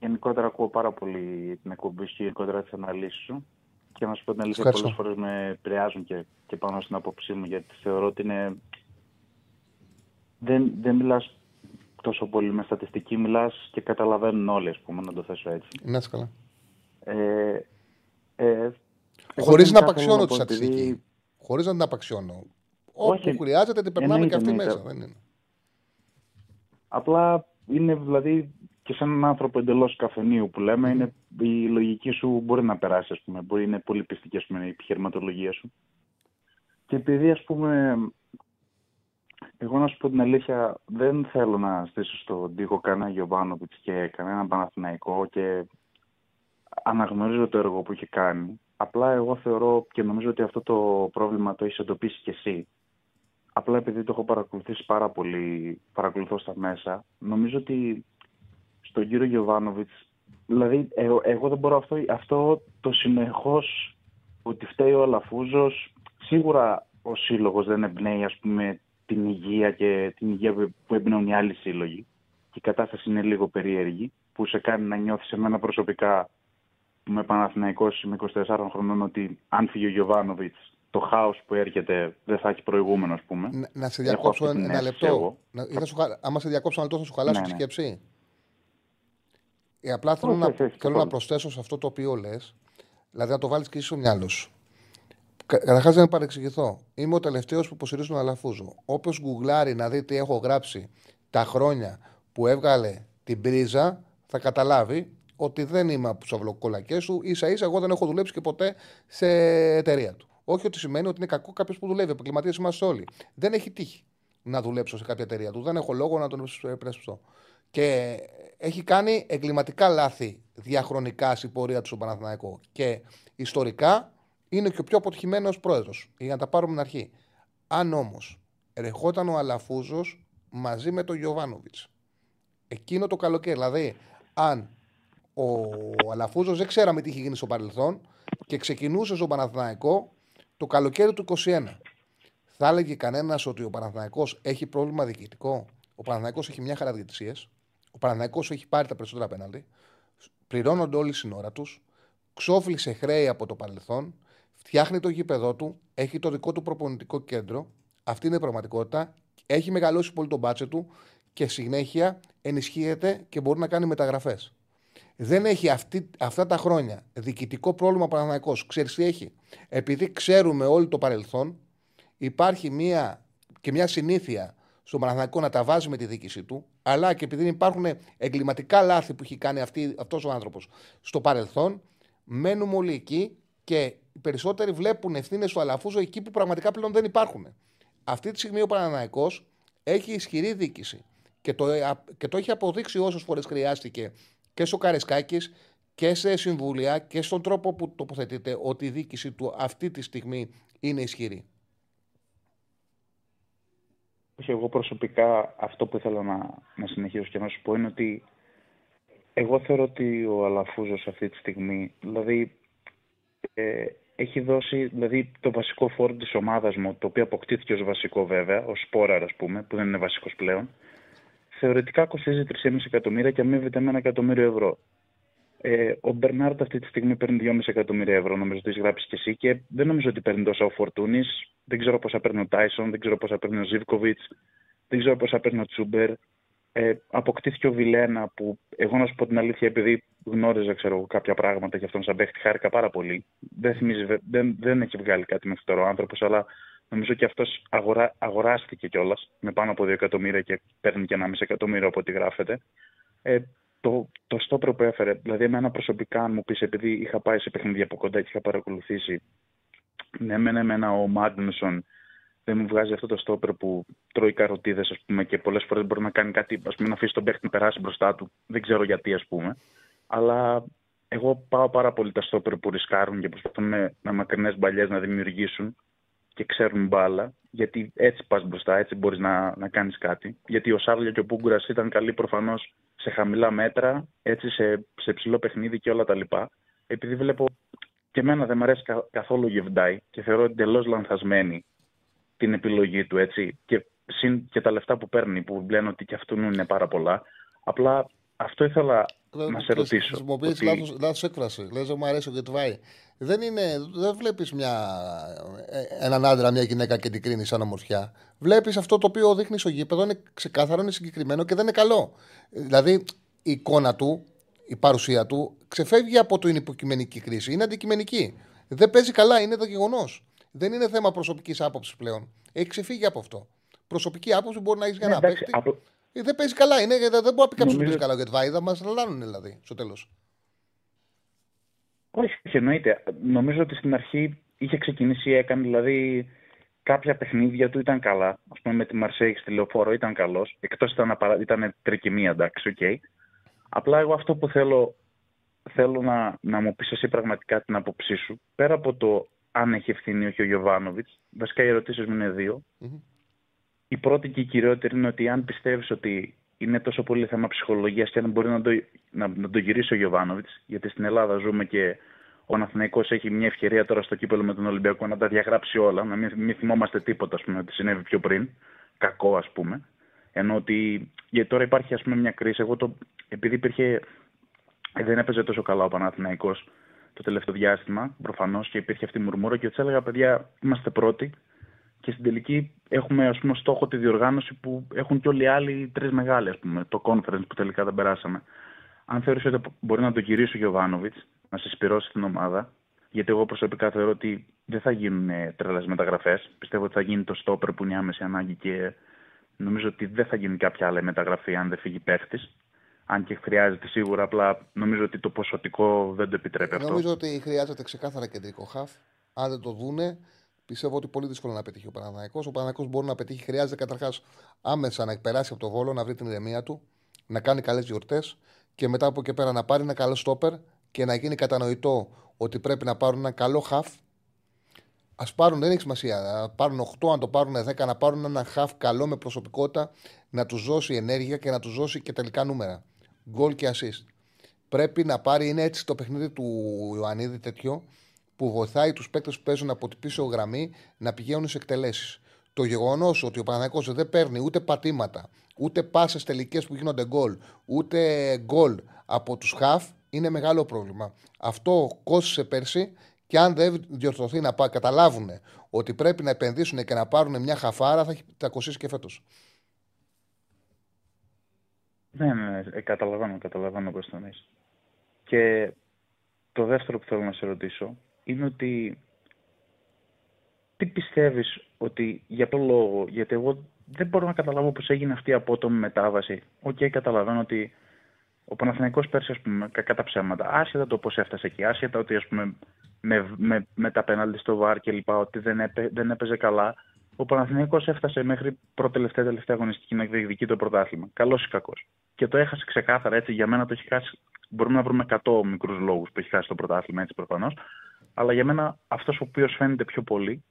γενικότερα ακούω πάρα πολύ την εκπομπή σου και γενικότερα τις αναλύσεις σου. Και να σου πω την αλήθεια, Ευχαριστώ. πολλές φορές με επηρεάζουν και, και πάνω στην άποψή μου, γιατί θεωρώ ότι είναι... Δεν, δεν μιλάς τόσο πολύ με στατιστική, μιλάς και καταλαβαίνουν όλοι, ας πούμε, να το θέσω έτσι. Να είσαι καλά. Ε, ε, εγώ Χωρίς να γενικά θέλω απαξιώνω να τη πω, επειδή- στατιστική. Χωρίς να την απαξιώνω. Όπου Όχι. χρειάζεται την περνάμε και Εννοείται, αυτή εννοείται. μέσα. Δεν είναι. Απλά είναι δηλαδή και σαν έναν άνθρωπο εντελώς καφενείου που λέμε, είναι, η λογική σου μπορεί να περάσει, ας πούμε. Μπορεί, είναι πολύ πιστική ας πούμε, η επιχειρηματολογία σου. Και επειδή, ας πούμε, εγώ να σου πω την αλήθεια, δεν θέλω να στήσω στον τοίχο κανένα Γιωβάνοβιτς και κανένα Παναθηναϊκό και αναγνωρίζω το έργο που έχει κάνει. Απλά εγώ θεωρώ και νομίζω ότι αυτό το πρόβλημα το έχεις εντοπίσει κι εσύ. Απλά επειδή το έχω παρακολουθήσει πάρα πολύ, παρακολουθώ στα μέσα, νομίζω ότι στον κύριο Γιωβάνοβιτς, δηλαδή ε, εγώ δεν μπορώ αυτό, αυτό το συνεχώς ότι φταίει ο Αλαφούζος, σίγουρα ο σύλλογος δεν εμπνέει ας πούμε την υγεία και την υγεία που- που εμπνέουν οι άλλοι σύλλογοι και η κατάσταση είναι λίγο περίεργη που σε κάνει να νιώθεις εμένα προσωπικά που είμαι Παναθηναϊκός, είμαι 24 χρονών ότι αν φύγει ο Γιωβάνοβιτς το χάος που έρχεται δεν θα έχει προηγούμενο ας πούμε. Να- Να σε Έχω διακόψω αυτή την ένα αίσθηση λεπτό. εγώ. Να, ή θα σου, χα- άμα σε διακόψω ένα λεπτό, θα σου χαλάσω Ναι, τη ναι. σκέψη. Ε, απλά θέλω, Όχι, να, όχι, όχι, θέλω να καθόλου. προσθέσω σε αυτό το οποίο λες, δηλαδή να το βάλεις και εσύ στο μυαλό σου. Καταρχάς, να παρεξηγηθώ. Είμαι ο τελευταίος που υποστηρίζει τον Αλαφούζο. Όποιος γκουγκλάρει να δει τι έχω γράψει τα χρόνια που έβγαλε την πρίζα, θα καταλάβει ότι δεν είμαι από τους αυλοκολακές σου. σα ίσα εγώ δεν έχω δουλέψει και ποτέ σε εταιρεία του. Όχι ότι σημαίνει ότι είναι κακό κάποιος που δουλεύει. Επαγγελματίες είμαστε όλοι. Δεν έχει τύχει να δουλέψω σε κάποια εταιρεία του. Δεν έχω λόγο να τον επρέσψω. Και έχει κάνει εγκληματικά λάθη διαχρονικά στην πορεία του στον Παναθηναϊκό. Και ιστορικά είναι και ο πιο αποτυχημένος πρόεδρος. Για να τα πάρουμε στην αρχή. Αν όμως ερχόταν ο Αλαφούζος μαζί με τον Γιωβάνοβιτς εκείνο το καλοκαίρι, δηλαδή αν ο Αλαφούζος δεν ξέραμε τι είχε γίνει στο παρελθόν και ξεκινούσε στον Παναθηναϊκό το καλοκαίρι του 21. Θα έλεγε κανένας ότι ο Παναθηναϊκός έχει πρόβλημα διοικητικό; Ο Παναθηναϊκός έχει μια χαρά διαιτησίες. Ο Παναθηναϊκός έχει πάρει τα περισσότερα πέναλτι. Πληρώνονται όλοι στην ώρα τους. Ξόφλησε χρέη από το παρελθόν. Φτιάχνει το γήπεδό του. Έχει το δικό του προπονητικό κέντρο. Αυτή είναι η πραγματικότητα. Έχει μεγαλώσει πολύ τον μπάτσε του και συνέχεια ενισχύεται και μπορεί να κάνει μεταγραφές. Δεν έχει αυτή, αυτά τα χρόνια διοικητικό πρόβλημα ο Παναθηναϊκός. Ξέρεις τι έχει; Επειδή ξέρουμε όλο το παρελθόν, υπάρχει μια, και μια συνήθεια στον Παναθηναϊκό να τα βάζει με τη διοίκηση του, αλλά και επειδή υπάρχουν εγκληματικά λάθη που έχει κάνει αυτή, αυτός ο άνθρωπος στο παρελθόν, μένουμε όλοι εκεί και οι περισσότεροι βλέπουν ευθύνες του Αλαφούζο εκεί που πραγματικά πλέον δεν υπάρχουν. Αυτή τη στιγμή ο Παναναϊκός έχει ισχυρή διοίκηση και το, και το έχει αποδείξει όσες φορές χρειάστηκε και στο Καρεσκάκης και σε συμβούλια και στον τρόπο που τοποθετείται ότι η διοίκηση του αυτή τη στιγμή είναι ισχυρή. Όχι, εγώ προσωπικά αυτό που ήθελα να, να συνεχίσω και να σου πω είναι ότι εγώ θεωρώ ότι ο Αλαφούζος αυτή τη στιγμή, δηλαδή ε, έχει δώσει δηλαδή, το βασικό φόρο της ομάδας μου, το οποίο αποκτήθηκε ως βασικό βέβαια, ως σπόραρ ας πούμε, που δεν είναι βασικός πλέον, θεωρητικά κοστίζει 3,5 εκατομμύρια και αμείβεται με ένα εκατομμύριο ευρώ. Ε, ο Μπερνάρντ αυτή τη στιγμή παίρνει 2,5 εκατομμύρια ευρώ, νομίζω ότι έχεις γράψει και εσύ, και δεν νομίζω ότι παίρνει τόσα ο Φορτούνης. Δεν ξέρω πόσα παίρνει ο Τάισον, δεν ξέρω πόσα παίρνει ο Ζήβκοβιτ, δεν ξέρω πόσα παίρνει ο Τσούμπερ. Ε, αποκτήθηκε ο Βιλένα που εγώ να σου πω την αλήθεια επειδή γνώριζα ξέρω, κάποια πράγματα για αυτόν σαν παίχτη χάρηκα πάρα πολύ. Δεν, θυμίζει, δεν, δεν έχει βγάλει κάτι μέχρι τώρα ο άνθρωπος, αλλά νομίζω και αυτός αγορά, αγοράστηκε κιόλας με πάνω από 2 εκατομμύρια και παίρνει και 1,5 εκατομμύριο από ό,τι γράφεται. Ε, το, το στόπρο που έφερε, δηλαδή εμένα προσωπικά αν μου πεις επειδή είχα πάει σε παιχνίδια από κοντά και είχα παρακολουθήσει ναι, εμένα, εμένα ο Μάγνουσον δεν μου βγάζει αυτό το στόπερ που τρώει καροτίδες, ας πούμε, και πολλές φορές μπορεί να κάνει κάτι, ας πούμε, να αφήσει τον παίχτη να περάσει μπροστά του. Δεν ξέρω γιατί, ας πούμε. Αλλά εγώ πάω πάρα πολύ τα στόπερ που ρισκάρουν και προσπαθούν με, με μακρινές μπαλιές να δημιουργήσουν και ξέρουν μπάλα. Γιατί έτσι πας μπροστά, έτσι μπορείς να, να κάνεις κάτι. Γιατί ο Σάρλια και ο Πούγκουρας ήταν καλοί προφανώς σε χαμηλά μέτρα, έτσι σε, σε ψηλό παιχνίδι και όλα τα λοιπά. Επειδή βλέπω και εμένα δεν μου αρέσει καθόλου ο Γεβντάι και θεωρώ εντελώς λανθασμένη την επιλογή του έτσι. Και, συν και τα λεφτά που παίρνει, που λένε ότι και αυτού είναι πάρα πολλά. Απλά αυτό ήθελα να σε ρωτήσω. Χρησιμοποιείς ότι... λάθος έκφραση. Λες, μου αρέσει ο Γετβάη. Δεν, είναι, δεν βλέπεις ε, έναν άντρα, μια γυναίκα και την κρίνεις σαν ομορφιά. Βλέπεις αυτό το οποίο δείχνεις στο γήπεδο, είναι ξεκάθαρο, είναι συγκεκριμένο και δεν είναι καλό. Δηλαδή η εικόνα του, η παρουσία του ξεφεύγει από την υποκειμενική κρίση. Είναι αντικειμενική. Δεν παίζει καλά, είναι το γεγονός. Δεν είναι θέμα προσωπικής άποψης πλέον. Έχει ξεφύγει από αυτό. Προσωπική άποψη μπορεί να έχεις για Ναι, ένα εντάξει, παίκτη. από- Ε, Δεν παίζει καλά. Είναι, δεν μπορεί να πει κάποιος Νομίζω- ότι παίζει καλά ο Γεντβάι. Θα μας λαλάνουν δηλαδή στο τέλος. Όχι, όχι, εννοείται. Νομίζω ότι στην αρχή είχε ξεκινήσει, έκανε δηλαδή κάποια παιχνίδια του ήταν καλά. Α πούμε με τη Μαρσέη στη λεωφόρο ήταν καλός. Εκτός ήταν, απαρα... ήταν τρικυμία, εντάξει, οκ. Απλά εγώ αυτό που θέλω, θέλω να, να μου πεις εσύ πραγματικά την άποψή σου, πέρα από το αν έχει ευθύνη ή όχι ο Γιωβάνοβιτς, βασικά οι ερωτήσεις μου είναι δύο. Μμμ. Η πρώτη και η κυριότερη είναι ότι αν πιστεύεις ότι είναι τόσο πολύ θέμα ψυχολογίας και αν μπορεί να το, να, να το γυρίσει ο Γιωβάνοβιτς, γιατί στην Ελλάδα ζούμε και ο Αναθηναϊκός έχει μια ευκαιρία τώρα στο κύπελο με τον Ολυμπιακό να τα διαγράψει όλα, να μην, μην θυμόμαστε τίποτα ας πούμε, ότι συνέβη πιο πριν. Κακό, ας πούμε. Ενώ ότι γιατί τώρα υπάρχει ας πούμε, μια κρίση. Εγώ το, επειδή υπήρχε. Δεν έπαιζε τόσο καλά ο Παναθηναϊκός το τελευταίο διάστημα, προφανώς, και υπήρχε αυτή η μουρμούρα και του έλεγα, παιδιά, είμαστε πρώτοι. Και στην τελική έχουμε ας πούμε, στόχο τη διοργάνωση που έχουν και όλοι οι άλλοι τρεις μεγάλοι, ας πούμε, το conference που τελικά δεν περάσαμε. Αν θεωρείς ότι μπορεί να το γυρίσει ο Γιωβάνοβιτς, να συσπηρώσει την ομάδα, γιατί εγώ προσωπικά θεωρώ ότι δεν θα γίνουν τρελές μεταγραφές. Πιστεύω ότι θα γίνει το στόπερ που είναι η άμεση ανάγκη και νομίζω ότι δεν θα γίνει κάποια άλλη μεταγραφή αν δεν φύγει παίχτη. Αν και χρειάζεται σίγουρα, απλά νομίζω ότι το ποσοτικό δεν το επιτρέπει αυτό. Νομίζω ότι χρειάζεται ξεκάθαρα κεντρικό χαφ. Αν δεν το δούνε, πιστεύω ότι πολύ δύσκολο να πετύχει ο Παναναναϊκός. Ο Παναναναϊκός μπορεί να πετύχει, χρειάζεται καταρχάς άμεσα να περάσει από το βόλο, να βρει την ηρεμία του, να κάνει καλές γιορτές και μετά από εκεί πέρα να πάρει ένα καλό στόπερ και να γίνει κατανοητό ότι πρέπει να πάρουν ένα καλό χαφ. Α πάρουν, δεν έχει σημασία. Να πάρουν 8, αν το πάρουν 10, να πάρουν ένα χαφ καλό με προσωπικότητα, να τους δώσει ενέργεια και να τους δώσει και τελικά νούμερα. Γκολ και assist. Πρέπει να πάρει, είναι έτσι το παιχνίδι του Ιωαννίδη τέτοιο, που βοηθάει τους παίκτες που παίζουν από την πίσω γραμμή να πηγαίνουν σε εκτελέσεις. Το γεγονός ότι ο Παναγιώτο δεν παίρνει ούτε πατήματα, ούτε πάσες τελικές που γίνονται γκολ, ούτε γκολ από τους χαφ είναι μεγάλο πρόβλημα. Αυτό κόστησε πέρσι και αν δεν διορθωθεί να πά, καταλάβουν ότι πρέπει να επενδύσουν και να πάρουν μια χαφάρα, θα, έχει- θα κοστίσει και φέτος. Ναι, ναι, ναι, ε, καταλαβαίνω, καταλαβαίνω πώς το εννοείς. Και το δεύτερο που θέλω να σε ρωτήσω είναι ότι τι πιστεύεις ότι για ποιο λόγο, γιατί εγώ δεν μπορώ να καταλάβω πώς έγινε αυτή η απότομη μετάβαση. Οκ, καταλαβαίνω ότι ο Παναθηναϊκός πέρσι, ας πούμε, κακά τα ψέματα, άσχετα το πώς έφτασε εκεί, άσχετα ότι, ας πούμε, με, με, με τα πέναλτι στο βάρ και λοιπά, ότι δεν, έπαι, δεν έπαιζε καλά, ο Παναθηναϊκός έφτασε μέχρι πρώτη-τελευταία τελευταία αγωνιστική να διεκδικεί το πρωτάθλημα. Καλός ή κακός. Και το έχασε ξεκάθαρα έτσι. Για μένα το έχει χάσει. Μπορούμε να βρούμε 100 μικρούς λόγους που έχει χάσει το πρωτάθλημα έτσι προφανώς. Αλλά για μένα αυτός ο οποίος φαίνεται πιο πολύ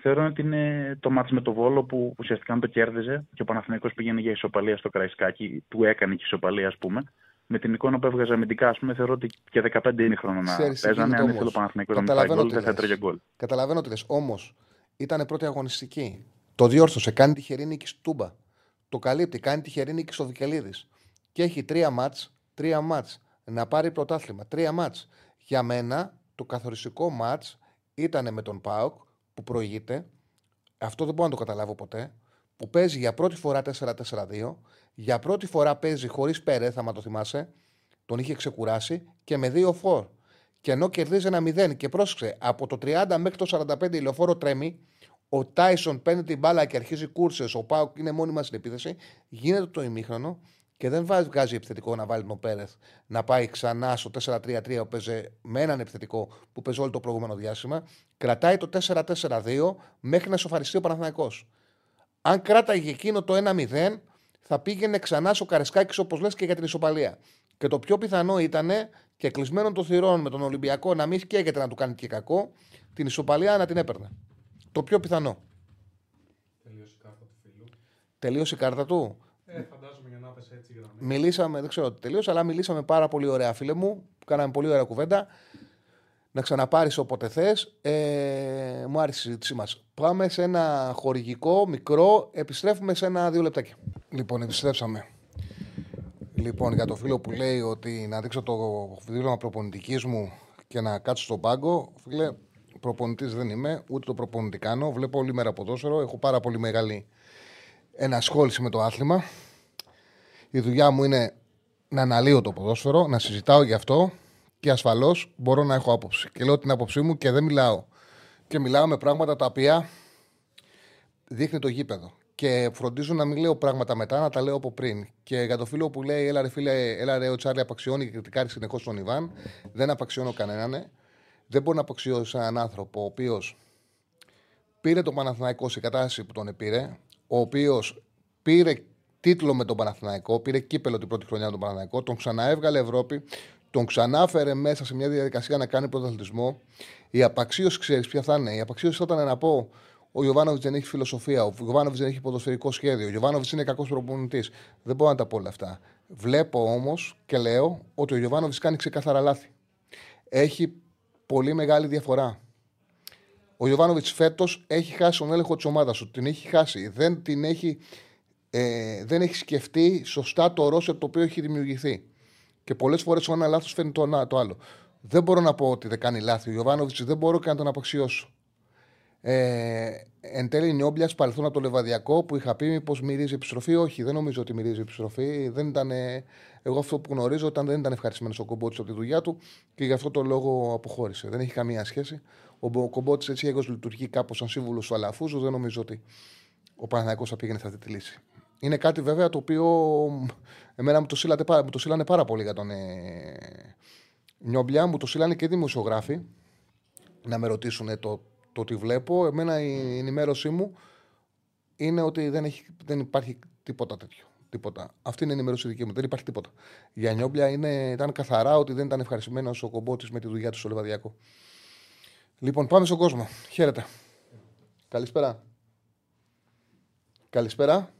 θεωρώ ότι είναι το μάτς με το Βόλο που ουσιαστικά αν το κέρδιζε και ο Παναθηναϊκός πήγαινε για ισοπαλία στο Καραϊσκάκι, του έκανε και ισοπαλία ας πούμε. Με την εικόνα που έβγαζε αμυντικά, ας πούμε, θεωρώ ότι και 15 είναι χρόνο να Ξέρεις τι παίζανε. γίνεται Αν ήθελε ο όμως. Παναθηναϊκός να μην φάει Καταλαβαίνω γκολ, τι δεν θα λες. έτρωγε γκολ. Καταλαβαίνω τι λε. Όμως ήταν πρώτη αγωνιστική. Το διόρθωσε. Κάνει τυχερή νίκη στη Τούμπα. Το καλύπτει. Κάνει τυχερή νίκη στο Βικελίδης. Και έχει τρία μάτς. Τρία μάτς. Να πάρει πρωτάθλημα. Τρία μάτς. Για μένα το καθοριστικό μάτς ήταν με τον Πάοκ που προηγείται. Αυτό δεν μπορώ να το καταλάβω ποτέ. που παίζει για πρώτη φορά 4-4-2. Για πρώτη φορά παίζει χωρίς Πέρε, θα το θυμάσαι. Τον είχε ξεκουράσει και με δύο φορ. Και ενώ κερδίζει ένα 0 και πρόσεξε, από το 30 μέχρι το 45 η λεωφόρο τρέμει, ο Τάισον παίρνει την μπάλα και αρχίζει κούρσες, ο Πάουκ είναι μόνιμα στην επίθεση, γίνεται το ημίχρονο και δεν βγάζει επιθετικό να βάλει τον Πέρεθ να πάει ξανά στο 4-3-3 που παίζει με έναν επιθετικό που παίζει όλο το προηγούμενο διάστημα. Κρατάει το 4-4-2 μέχρι να σοφαριστεί ο Παναθηναϊκός. Αν κράταγε εκείνο το 1-0, θα πήγαινε ξανά στο Καρεσκάκης όπως λες και για την ισοπαλία. Και το πιο πιθανό ήταν και κλεισμένο των θυρών με τον Ολυμπιακό να μην σκέφτεται να του κάνει και κακό, την ισοπαλία να την έπαιρνε. Το πιο πιθανό. Τελείωσε η κάρτα του φίλου. Τελείωσε η κάρτα του; Ε, φαντάζομαι για να πέσει έτσι γραμμή. Μιλήσαμε, δεν ξέρω τι τελείωσε, αλλά μιλήσαμε πάρα πολύ ωραία, φίλε μου. Κάναμε πολύ ωραία κουβέντα. Να ξαναπάρεις όποτε θες. Ε, μου άρεσε η συζήτησή μας. Πάμε σε ένα χορηγικό, μικρό. Επιστρέφουμε σε ένα-δύο λεπτάκια. Λοιπόν, επιστρέψαμε. Λοιπόν, για το φίλο που λέει ότι να δείξω το δίπλωμα προπονητικής μου και να κάτσω στον πάγκο, φίλε, προπονητής δεν είμαι, ούτε το προπονητή κάνω. Βλέπω όλη μέρα ποδόσφαιρο. Έχω πάρα πολύ μεγάλη ενασχόληση με το άθλημα. Η δουλειά μου είναι να αναλύω το ποδόσφαιρο, να συζητάω γι' αυτό και ασφαλώς μπορώ να έχω άποψη. Και λέω την άποψή μου και δεν μιλάω. Και μιλάω με πράγματα τα οποία δείχνει το γήπεδο. Και φροντίζω να μην λέω πράγματα μετά, να τα λέω από πριν. Και για το φίλο που λέει, έλα ρε φίλε, έλα ρε ο Τσάρλι απαξιώνει και κριτικάρει συνεχώς τον Ιβάν, δεν απαξιώνω κανέναν. Δεν μπορεί να απαξιώσει έναν άνθρωπο ο οποίος πήρε τον Παναθηναϊκό σε κατάσταση που τον πήρε, ο οποίος πήρε τίτλο με τον Παναθηναϊκό, πήρε κύπελο την πρώτη χρονιά με τον Παναθηναϊκό, τον ξαναέβγαλε Ευρώπη, τον ξανάφερε μέσα σε μια διαδικασία να κάνει πρωταθλητισμό. Η απαξίωση, ξέρεις ποια θα είναι; Η απαξίωση θα ήταν να πω ο Ιωβάνοβιτς δεν έχει φιλοσοφία, ο Ιωβάνοβιτς δεν έχει ποδοσφαιρικό σχέδιο, ο Ιωβάνοβιτς είναι κακός προπονητής. Δεν μπορώ να τα πω όλα αυτά. Βλέπω όμως και λέω ότι ο Ιωβάνοβιτς κάνει ξεκάθαρα λάθη. Έχει πολύ μεγάλη διαφορά. Ο Ιωβάνοβιτ φέτος έχει χάσει τον έλεγχο της ομάδας σου. Την έχει χάσει. Δεν, την έχει, ε, δεν έχει σκεφτεί σωστά το ρόσερ το οποίο έχει δημιουργηθεί. Και πολλές φορές ο ένα λάθος φέρνει το, το άλλο. Δεν μπορώ να πω ότι δεν κάνει λάθη. Ο Ιωβάνοβιτ δεν μπορώ και να τον απαξιώσω. Ε, εν τέλει, Νιόμπλια παρελθόν από το Λεβαδιακό που είχα πει μήπως μυρίζει επιστροφή. Όχι, δεν νομίζω ότι μυρίζει επιστροφή. Δεν ήταν, εγώ αυτό που γνωρίζω ήταν δεν ήταν ευχαριστημένος ο Κομπότης από τη δουλειά του και γι' αυτό το λόγο αποχώρησε. Δεν έχει καμία σχέση. Ο Κομπότης έτσι έγω λειτουργεί κάπως σαν σύμβουλος του Αλαφούζου. Δεν νομίζω ότι ο Παναγιακό θα πήγαινε σε αυτή τη λύση. Είναι κάτι βέβαια το οποίο εμένα μου το, σύλλατε, μου το σύλλανε πάρα πολύ για τον ε, Νιόμπλια. Μου το σύλλανε και οι δημοσιογράφοι να με ρωτήσουν το το ότι βλέπω, εμένα η ενημέρωσή μου είναι ότι δεν, έχει, δεν υπάρχει τίποτα τέτοιο. Τίποτα. Αυτή είναι η ενημέρωση δική μου. Δεν υπάρχει τίποτα. Για Νιόμπλια είναι, ήταν καθαρά ότι δεν ήταν ευχαριστημένο ο κομπότης με τη δουλειά του στο Λεβαδιακό. Λοιπόν, πάμε στον κόσμο. Χαίρετε. Καλησπέρα. Καλησπέρα.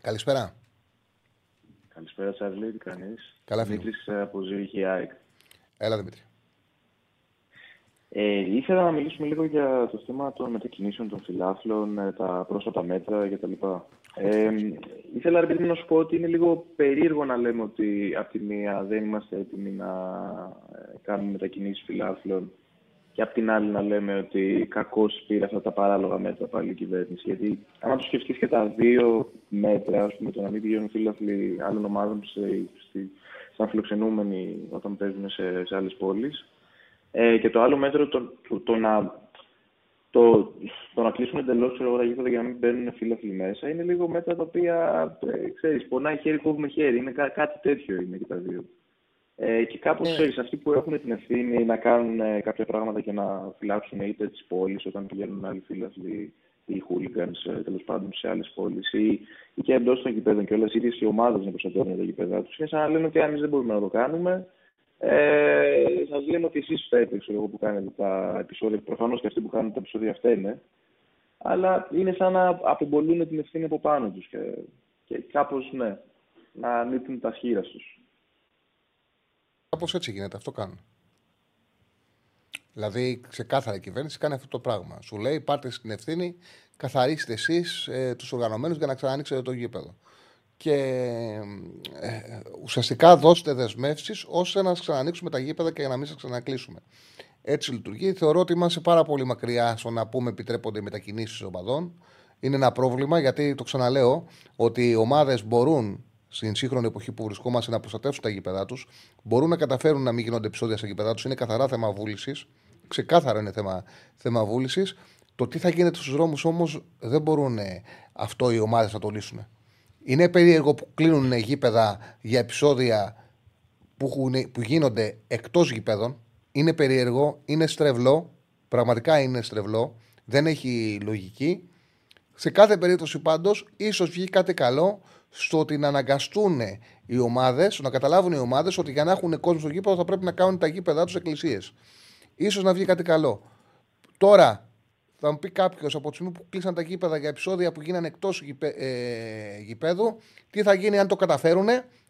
Καλησπέρα. Καλησπέρα, Σαρλί. Τι κάνεις. Καλά, Δημήτρης από Ζήριχη ΑΕΚ. Έλα, Δημήτρη. Ε, ήθελα να μιλήσουμε λίγο για το θέμα των μετακινήσεων των φιλάθλων, ε, τα πρόσφατα μέτρα κτλ. Ε, ήθελα επειδή να σου πω ότι είναι λίγο περίεργο να λέμε ότι από τη μία δεν είμαστε έτοιμοι να ε, κάνουμε μετακινήσεις φιλάθλων και από την άλλη να λέμε ότι κακώς πήρε αυτά τα παράλογα μέτρα πάλι η κυβέρνηση. Γιατί αν το σκεφτείς και τα δύο μέτρα, ας πούμε, το να μην πηγαίνουν φίλαθλοι άλλων ομάδων σαν φιλοξενούμενοι όταν παίζουν σε, σε άλλες πόλεις, ε, και το άλλο μέτρο, το, το, το να, το, το να κλείσουν εντελώς ώρα γήπεδα για να μην μπαίνουν φίλαθλοι μέσα είναι λίγο μέτρα τα οποία ε, ξέρεις, πονάει χέρι, κόβουμε χέρι. Είναι κά, κάτι τέτοιο είναι και τα δύο. Ε, και κάπως yeah. ξέρεις, αυτοί που έχουν την ευθύνη να κάνουν ε, κάποια πράγματα και να φυλάξουν είτε τις πόλεις όταν πηγαίνουν άλλοι φίλαθλοι ή hooligans ε, τέλος πάντων σε άλλες πόλεις ή, ή και εντός των γηπέδων και όλε οι ίδιε οι ομάδε να προστατεύουν τα γηπέδα τους. Είναι σαν να λένε ότι εμείς δεν μπορούμε να το κάνουμε, ε, Σας λένε ότι εσείς φταίτε ξέρω, που κάνετε τα επεισόδια. Προφανώς και αυτοί που κάνουν τα επεισόδια φταίνε. Αλλά είναι σαν να απεμπολούν την ευθύνη από πάνω τους και, και κάπως ναι, να ανήκουν τα σχήρα τους. Κάπως έτσι γίνεται, αυτό κάνουν. Δηλαδή, ξεκάθαρα η κυβέρνηση κάνει αυτό το πράγμα. Σου λέει: Πάρτε στην ευθύνη, καθαρίστε εσείς ε, τους οργανωμένους για να ξανανοίξετε το γήπεδο και ε, ουσιαστικά δώστε δεσμεύσεις ώστε να ξανανοίξουμε τα γήπεδα και να μην σας ξανακλείσουμε. Έτσι λειτουργεί. Θεωρώ ότι είμαστε πάρα πολύ μακριά στο να πούμε επιτρέπονται οι μετακινήσεις οπαδών. Είναι ένα πρόβλημα γιατί το ξαναλέω ότι οι ομάδες μπορούν στην σύγχρονη εποχή που βρισκόμαστε να προστατεύσουν τα γήπεδά τους. Μπορούν να καταφέρουν να μην γίνονται επεισόδια στα γήπεδά τους. Είναι καθαρά θέμα βούλησης. Ξεκάθαρο είναι θέμα, θέμα βούλησης. Το τι θα γίνεται στους δρόμους όμως δεν μπορούν ε, αυτό οι ομάδες να το λύσουν. Είναι περίεργο που κλείνουν γήπεδα για επεισόδια που, έχουν, που γίνονται εκτός γηπέδων. Είναι περίεργο, είναι στρεβλό. Πραγματικά είναι στρεβλό. Δεν έχει λογική. Σε κάθε περίπτωση πάντως, ίσως βγει κάτι καλό στο ότι να αναγκαστούν οι ομάδες, να καταλάβουν οι ομάδες ότι για να έχουν κόσμο στο γήπεδο θα πρέπει να κάνουν τα γήπεδά τους εκκλησίες. σω να βγει κάτι καλό. Τώρα, θα μου πει κάποιος από τη στιγμή που κλείσαν τα γήπεδα για επεισόδια που γίνανε εκτός γηπέ, ε, γηπέδου, τι θα γίνει αν το καταφέρουν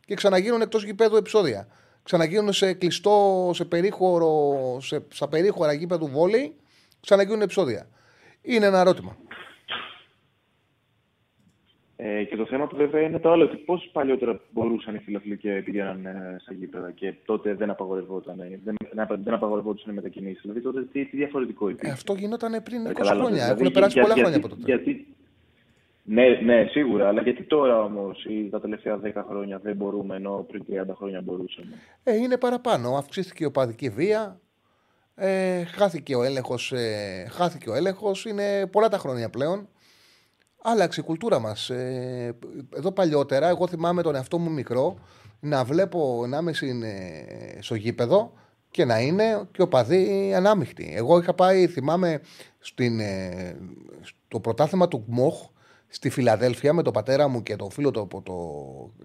και ξαναγίνουν εκτός γηπέδου επεισόδια. Ξαναγίνουν σε κλειστό, σε περίχωρο, σε, στα περίχωρα γήπεδου βόλεϊ, ξαναγίνουν επεισόδια. Είναι ένα ερώτημα. Ε, και το θέμα του βέβαια είναι το άλλο, ότι πώς παλιότερα μπορούσαν οι φιλαθλοί και πηγαίναν ε, στα γήπεδα και τότε δεν απαγορευόταν, ε, δεν, δεν απαγορευόταν οι μετακινήσεις. Δηλαδή τότε τι, τι διαφορετικό υπήρχε. Ε, αυτό γινόταν πριν 20 Ε, χρόνια. δηλαδή, Έχουν περάσει για- πολλά γιατί- χρόνια από τότε. Γιατί, ναι, ναι, σίγουρα. Αλλά γιατί τώρα όμως ή τα τελευταία 10 χρόνια δεν μπορούμε, ενώ πριν 30 χρόνια μπορούσαμε; Ε, είναι παραπάνω. Αυξήθηκε η οπαδική βία. Ε, χάθηκε ο έλεγχος, ε, χάθηκε ο έλεγχος. Είναι πολλά τα χρόνια πλέον. Άλλαξε η κουλτούρα μας. Ε, εδώ παλιότερα, εγώ θυμάμαι τον εαυτό μου μικρό, να βλέπω να είμαι στην, ε, στο γήπεδο και να είναι και ο παδί ανάμειχτοι. Εγώ είχα πάει, θυμάμαι, στην, ε, στο πρωτάθλημα του ΚΜΟΧ στη Φιλαδέλφια με τον πατέρα μου και τον φίλο του από το.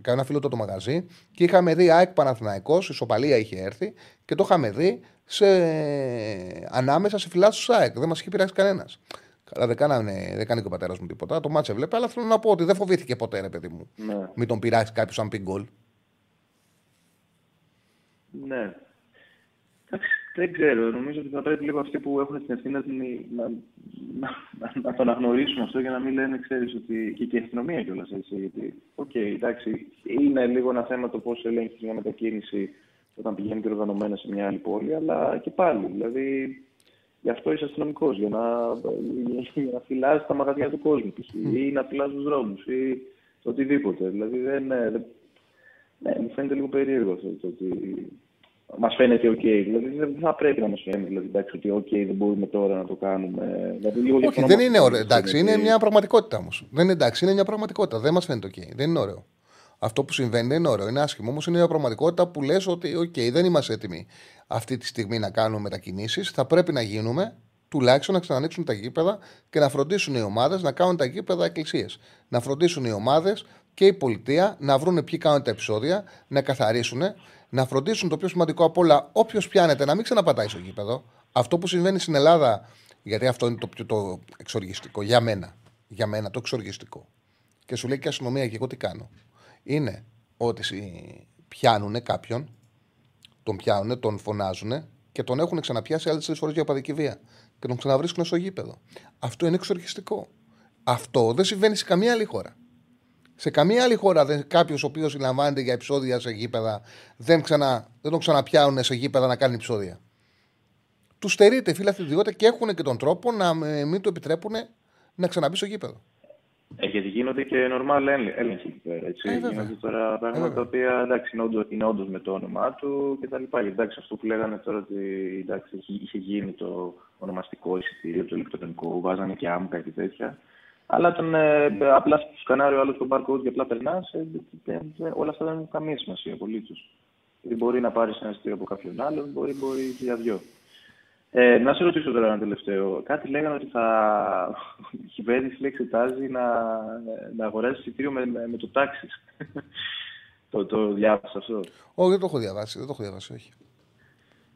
Κάνα φίλο του από το μαγαζί και είχαμε δει ΑΕΚ Παναθηναϊκός, η Σοπαλία είχε έρθει και το είχαμε δει σε, ανάμεσα σε φυλάσσου του ΑΕΚ. Δεν μας είχε πειράξει κανένας. Καλά, δεν, κάνανε, δεν κάνει και ο πατέρας μου τίποτα. Το μάτσε έβλεπε, αλλά θέλω να πω ότι δεν φοβήθηκε ποτέ, ρε παιδί μου. Ναι. Μην τον πειράξει κάποιος αν πει γκολ. Ναι. Εντάξει, δεν ξέρω. Νομίζω ότι θα πρέπει λίγο αυτοί που έχουν την ευθύνη να, την- να, να, να, να το αναγνωρίσουν αυτό για να μην λένε, ξέρεις, ότι. και, και η αστυνομία κιόλας έτσι. Γιατί, οκ, εντάξει, είναι λίγο ένα θέμα το πώς ελέγχεις μια μετακίνηση όταν πηγαίνει και οργανωμένα σε μια άλλη πόλη, αλλά και πάλι. Δηλαδή, γι' αυτό είσαι αστυνομικός, για να, για να φυλάξει τα μαγαζιά του κόσμου π.χ. ή να φυλάξει τους δρόμους ή το οτιδήποτε. Δηλαδή, δεν, δεν, ναι, μου φαίνεται λίγο περίεργο αυτό το ότι μας φαίνεται OK. Δηλαδή δεν θα πρέπει να μας φαίνεται δηλαδή, εντάξει, ότι OK, δεν μπορούμε τώρα να το κάνουμε. Δηλαδή, λίγο Όχι, διαφωνώ δεν με είναι αυτό, ωραίο. Εντάξει, ότι- είναι μια πραγματικότητα όμως. Δεν είναι εντάξει, είναι μια πραγματικότητα. Δεν μας φαίνεται οκ. Δεν είναι ωραίο. Αυτό που συμβαίνει δεν είναι ωραίο. Είναι άσχημο. Όμως είναι μια πραγματικότητα που λες ότι, οκ, δεν είμαστε έτοιμοι αυτή τη στιγμή να κάνουμε μετακινήσεις. Θα πρέπει να γίνουμε τουλάχιστον να ξανανοίξουν τα γήπεδα και να φροντίσουν οι ομάδες να κάνουν τα γήπεδα εκκλησίες. Να φροντίσουν οι ομάδες και η πολιτεία να βρουν ποιοι κάνουν τα επεισόδια, να καθαρίσουν, να φροντίσουν το πιο σημαντικό απ' όλα, όποιος πιάνεται να μην ξαναπατάει στο γήπεδο. Αυτό που συμβαίνει στην Ελλάδα, γιατί αυτό είναι το πιο το εξοργιστικό για μένα. Για μένα το εξοργιστικό. Και σου λέει και η αστυνομία και εγώ τι κάνω. Είναι ότι σι- πιάνουνε κάποιον, τον πιάνουνε, τον φωνάζουνε και τον έχουν ξαναπιάσει άλλες τρεις φορές για οπαδική βία. Και τον ξαναβρίσκουν στο γήπεδο. Αυτό είναι εξοργιστικό. Αυτό δεν συμβαίνει σε καμία άλλη χώρα. Σε καμία άλλη χώρα κάποιος ο οποίος συλλαμβάνεται για επεισόδια σε γήπεδα δεν, ξανα, δεν τον ξαναπιάνουν σε γήπεδα να κάνει επεισόδια. Τους στερείται φίλα ιδιότητα και έχουν και τον τρόπο να ε, μην του επιτρέπουν να ξαναμπεί στο γήπεδο. Ε, γιατί γίνονται και normal έλεγ- έλεγχοι εκεί πέρα. Έτσι. Ε, βέβαια. γίνονται τώρα πράγματα βέβαια. τα οποία εντάξει, είναι, όντως, είναι όντως με το όνομά του κτλ. Γιατί εντάξει, αυτό που λέγανε τώρα ότι εντάξει, είχε, είχε γίνει το ονομαστικό εισιτήριο, το ηλεκτρονικό, βάζανε και άμκα και τέτοια. Αλλά όταν ε, απλά σου σκανάρει ο άλλο τον barcode και απλά περνάς, όλα αυτά δεν έχουν καμία σημασία απολύτως. Γιατί μπορεί να πάρεις ένα εισιτήριο από κάποιον άλλον, μπορεί, μπορεί και για δυο. Ε, να σε ρωτήσω τώρα ένα τελευταίο. Κάτι λέγανε ότι θα... η κυβέρνηση λέει, εξετάζει να, να αγοράσει εισιτήριο με, με, με το τάξη. το, το διάβασα αυτό. Όχι, δεν το έχω διαβάσει. Δεν το έχω διαβάσει, όχι.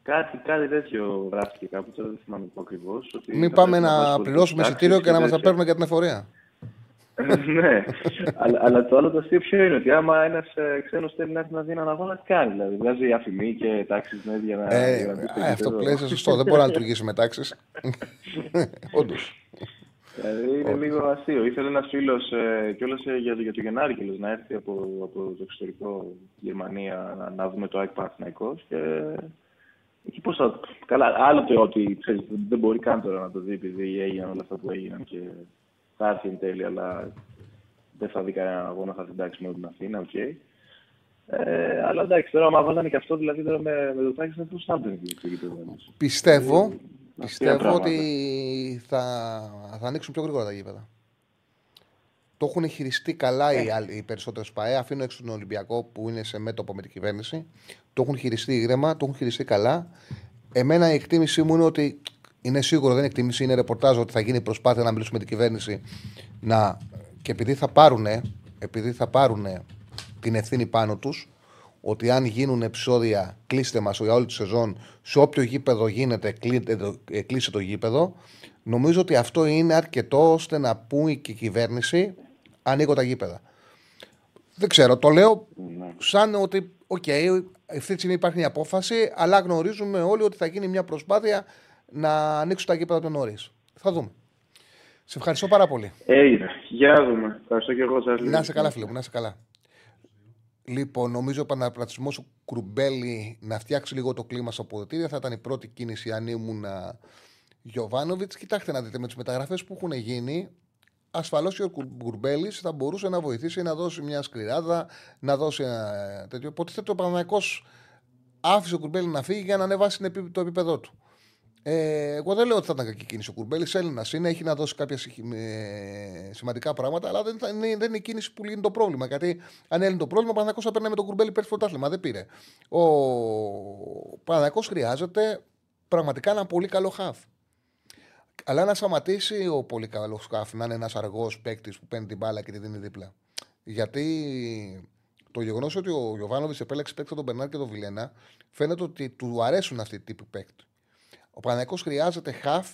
Κάτι, κάτι τέτοιο γράφτηκε κάπου, τώρα δεν θυμάμαι πού ακριβώς. Μην πάμε να πληρώσουμε εισιτήριο και να μας τα παίρνουμε για την εφορία. ναι, αλλά, αλλά το άλλο το αστείο ποιο είναι, ότι άμα ένας ξένος θέλει να έρθει να δει έναν αγώνα, τι κάνει. Δηλαδή, βγάζει αφημί και τάξεις ναι, για να. Ε, για να μπει στο ε, αυτό γήπεδο. που λες είναι σωστό. δεν μπορεί να λειτουργήσει με τάξεις. Όντως. Δηλαδή είναι λίγο αστείο. Ήθελε ένας φίλος ε, κιόλας για, το- για το Γενάρη κιόλας, να έρθει από, από το εξωτερικό Γερμανία να, να δούμε το ΑΕΚ Παναθηναϊκός και Εκεί πώς θα... Καλά, άλλο το ότι ξέρεις, δεν μπορεί καν τώρα να το δει επειδή έγιναν όλα αυτά που έγιναν και θα έρθει εν τέλει, αλλά δεν θα δει κανένα αγώνα, θα συντάξει με την Αθήνα, οκ. Ε, αλλά εντάξει, τώρα άμα βάζανε και αυτό, δηλαδή τώρα με, με το τάξη πώς θα έρθει και το Πιστεύω, Ε, πιστεύω πράγματα. ότι θα, θα ανοίξουν πιο γρήγορα τα γήπεδα. Το έχουν χειριστεί καλά Ε. οι, άλλοι- οι περισσότερες ΠαΕ. Αφήνω έξω τον Ολυμπιακό που είναι σε μέτωπο με την κυβέρνηση. Το έχουν χειριστεί ήρεμα, το έχουν χειριστεί καλά. Εμένα η εκτίμησή μου είναι ότι είναι σίγουρο, δεν είναι εκτίμηση, είναι ρεπορτάζ ότι θα γίνει προσπάθεια να μιλήσουμε με την κυβέρνηση να, και επειδή θα πάρουν, επειδή θα πάρουν την ευθύνη πάνω τους, ότι αν γίνουν επεισόδια κλείστε μας για όλη τη σεζόν, σε όποιο γήπεδο γίνεται, κλείτε το- ε, κλείσε το γήπεδο. Νομίζω ότι αυτό είναι αρκετό ώστε να πει και η κυβέρνηση ανοίγω τα γήπεδα. Δεν ξέρω, το λέω Ναι. σαν ότι, οκ, αυτή τη στιγμή υπάρχει μια απόφαση, αλλά γνωρίζουμε όλοι ότι θα γίνει μια προσπάθεια να ανοίξουν τα γήπεδα πιο νωρίς. Θα δούμε. Σε ευχαριστώ πάρα πολύ. Έγινε. Για να δούμε. Ευχαριστώ και εγώ, Τσάρλι. Να είσαι καλά, φίλε μου, να είσαι καλά. Λοιπόν, νομίζω ο επαναπατρισμό του Κουρμπέλη να φτιάξει λίγο το κλίμα στα αποδυτήρια θα ήταν η πρώτη κίνηση αν ήμουν Γιωβάνοβιτς. Κοιτάξτε να δείτε με τις μεταγραφές που έχουν γίνει. Ασφαλώς και ο Κουρμπέλη θα μπορούσε να βοηθήσει να δώσει μια σκληράδα, να δώσει ένα τέτοιο. Υποτίθεται ο Παναγιακός άφησε ο Κουρμπέλη να φύγει για να ανεβάσει την επί- το επίπεδό του. Ε, εγώ δεν λέω ότι θα ήταν κακή κίνηση. Ο Κουρμπέλης Έλληνα είναι, έχει να δώσει κάποια συχ- ε, σημαντικά πράγματα, αλλά δεν, θα, είναι, δεν είναι η κίνηση που λύνει το πρόβλημα. Γιατί αν έλυνε το πρόβλημα, ο Παναγιακό θα παίρνει με τον Κουρμπέλη πέρσι πρωτάθλημα. Δεν πήρε. Ο Παναγιακό χρειάζεται πραγματικά ένα πολύ καλό χαφ. Αλλά να σταματήσει ο πολύ καλός χαφ να είναι ένας αργός παίκτης που παίρνει την μπάλα και τη δίνει δίπλα. Γιατί το γεγονός ότι ο Γιωβάνοβιτς επέλεξε παίκτη τον Μπερνάρ και τον Βιλένα φαίνεται ότι του αρέσουν αυτοί οι τύποι παίκτη. Ο Παναγιακό χρειάζεται χαφ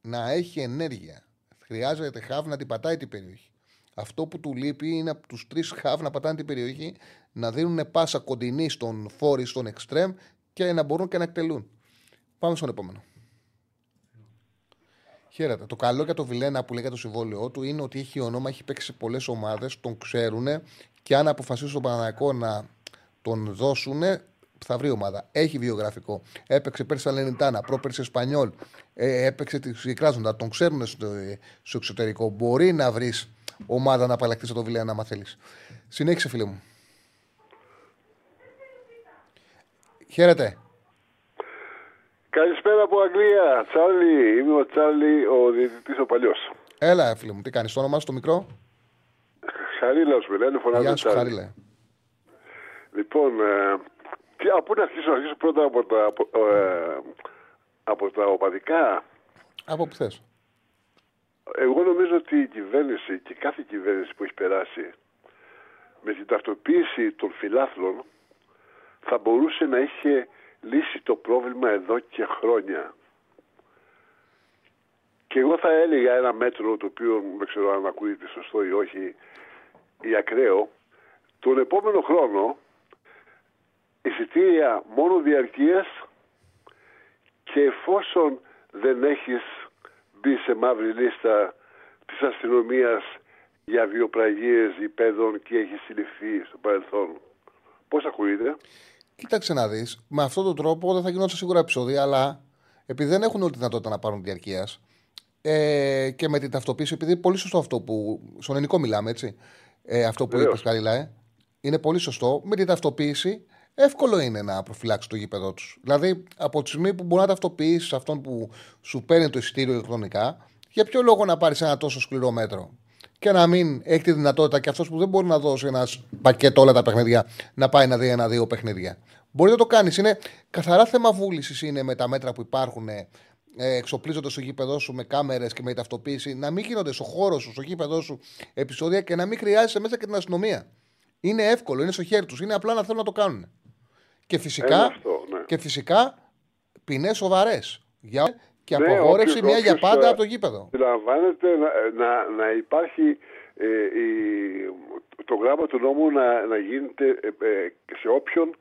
να έχει ενέργεια. Χρειάζεται χαφ να την πατάει την περιοχή. Αυτό που του λείπει είναι από τους τρεις χαφ να πατάνε την περιοχή, να δίνουν πάσα κοντινή στον φόρη, στον εξτρέμ και να μπορούν και να εκτελούν. Πάμε στον επόμενο. Χαίρετε. Το καλό για το Βιλένα που λέει για το συμβόλαιό του είναι ότι έχει ονόμα, έχει παίξει σε πολλές ομάδες, τον ξέρουν και αν αποφασίσουν στον Παναναϊκό να τον δώσουν, θα βρει ομάδα. Έχει βιογραφικό. Έπαιξε πέρσι στα Λενιτάνα, πρόπερσι Εσπανιόλ. Ε, έπαιξε τη Κράζοντα. Τον ξέρουν στο, στο εξωτερικό. Μπορεί να βρεις ομάδα να απαλλακτήσει το Βιλένα, άμα θέλει. Συνέχισε, φίλε μου. Χαίρετε. Καλησπέρα από Αγγλία. Τσάρλι, είμαι ο Τσάρλι, ο διαιτητής ο παλιός. Έλα, φίλε μου, τι κάνεις, το όνομά σου το μικρό; Χαρίλα σου λένε, φωνάζω Γεια σου, Τσάρλι. Χαρίλα. Λοιπόν, ε, τι, από πού να αρχίσω, να αρχίσω πρώτα από τα, από, ε, από τα οπαδικά. Από που θες. Εγώ νομίζω ότι η κυβέρνηση και κάθε κυβέρνηση που έχει περάσει με την ταυτοποίηση των φιλάθλων θα μπορούσε να είχε λύσει το πρόβλημα εδώ και χρόνια. Και εγώ θα έλεγα ένα μέτρο το οποίο δεν ξέρω αν ακούγεται σωστό ή όχι ή ακραίο. Τον επόμενο χρόνο εισιτήρια μόνο διαρκείας και εφόσον δεν έχεις μπει σε μαύρη λίστα της αστυνομίας για βιοπραγίες υπέδων και έχεις συλληφθεί στο παρελθόν. Πώς ακούγεται; Κοίταξε να δεις. Με αυτόν τον τρόπο δεν θα γινόταν σίγουρα επεισόδια, αλλά επειδή δεν έχουν όλη τη δυνατότητα να πάρουν διαρκείας ε, και με την ταυτοποίηση, επειδή είναι πολύ σωστό αυτό που. Στον ελληνικό μιλάμε, έτσι. Ε, αυτό που Βεβαίως. είπε, Καρίλα, ε. Είναι πολύ σωστό. Με την ταυτοποίηση, εύκολο είναι να προφυλάξεις το γήπεδο τους. Δηλαδή, από τη στιγμή που μπορείς να ταυτοποιήσεις αυτόν που σου παίρνει το εισιτήριο ηλεκτρονικά, για ποιο λόγο να πάρεις ένα τόσο σκληρό μέτρο; Και να μην έχει τη δυνατότητα και αυτός που δεν μπορεί να δώσει ένας πακέτο όλα τα παιχνίδια να πάει να δει ένα-δύο παιχνίδια. Μπορεί να το κάνεις. Είναι καθαρά θέμα βούλησης είναι με τα μέτρα που υπάρχουν, ε, εξοπλίζοντας το γήπεδό σου με κάμερες και με ταυτοποίηση, να μην γίνονται στο χώρο σου, στο γήπεδό σου επεισόδια και να μην χρειάζεσαι μέσα και την αστυνομία. Είναι εύκολο, είναι στο χέρι τους. Είναι απλά να θέλουν να το κάνουν. Και φυσικά, Ένα αυτό, ναι. και φυσικά ποινές σοβαρές. Για... Και Ναι, απογόρευση όποιος- μια για όποιος, πάντα ε, από το γήπεδο. Αντιλαμβάνεται να, να, να υπάρχει ε, η- το γράμμα του νόμου να, να γίνεται ε, ε, σε όποιον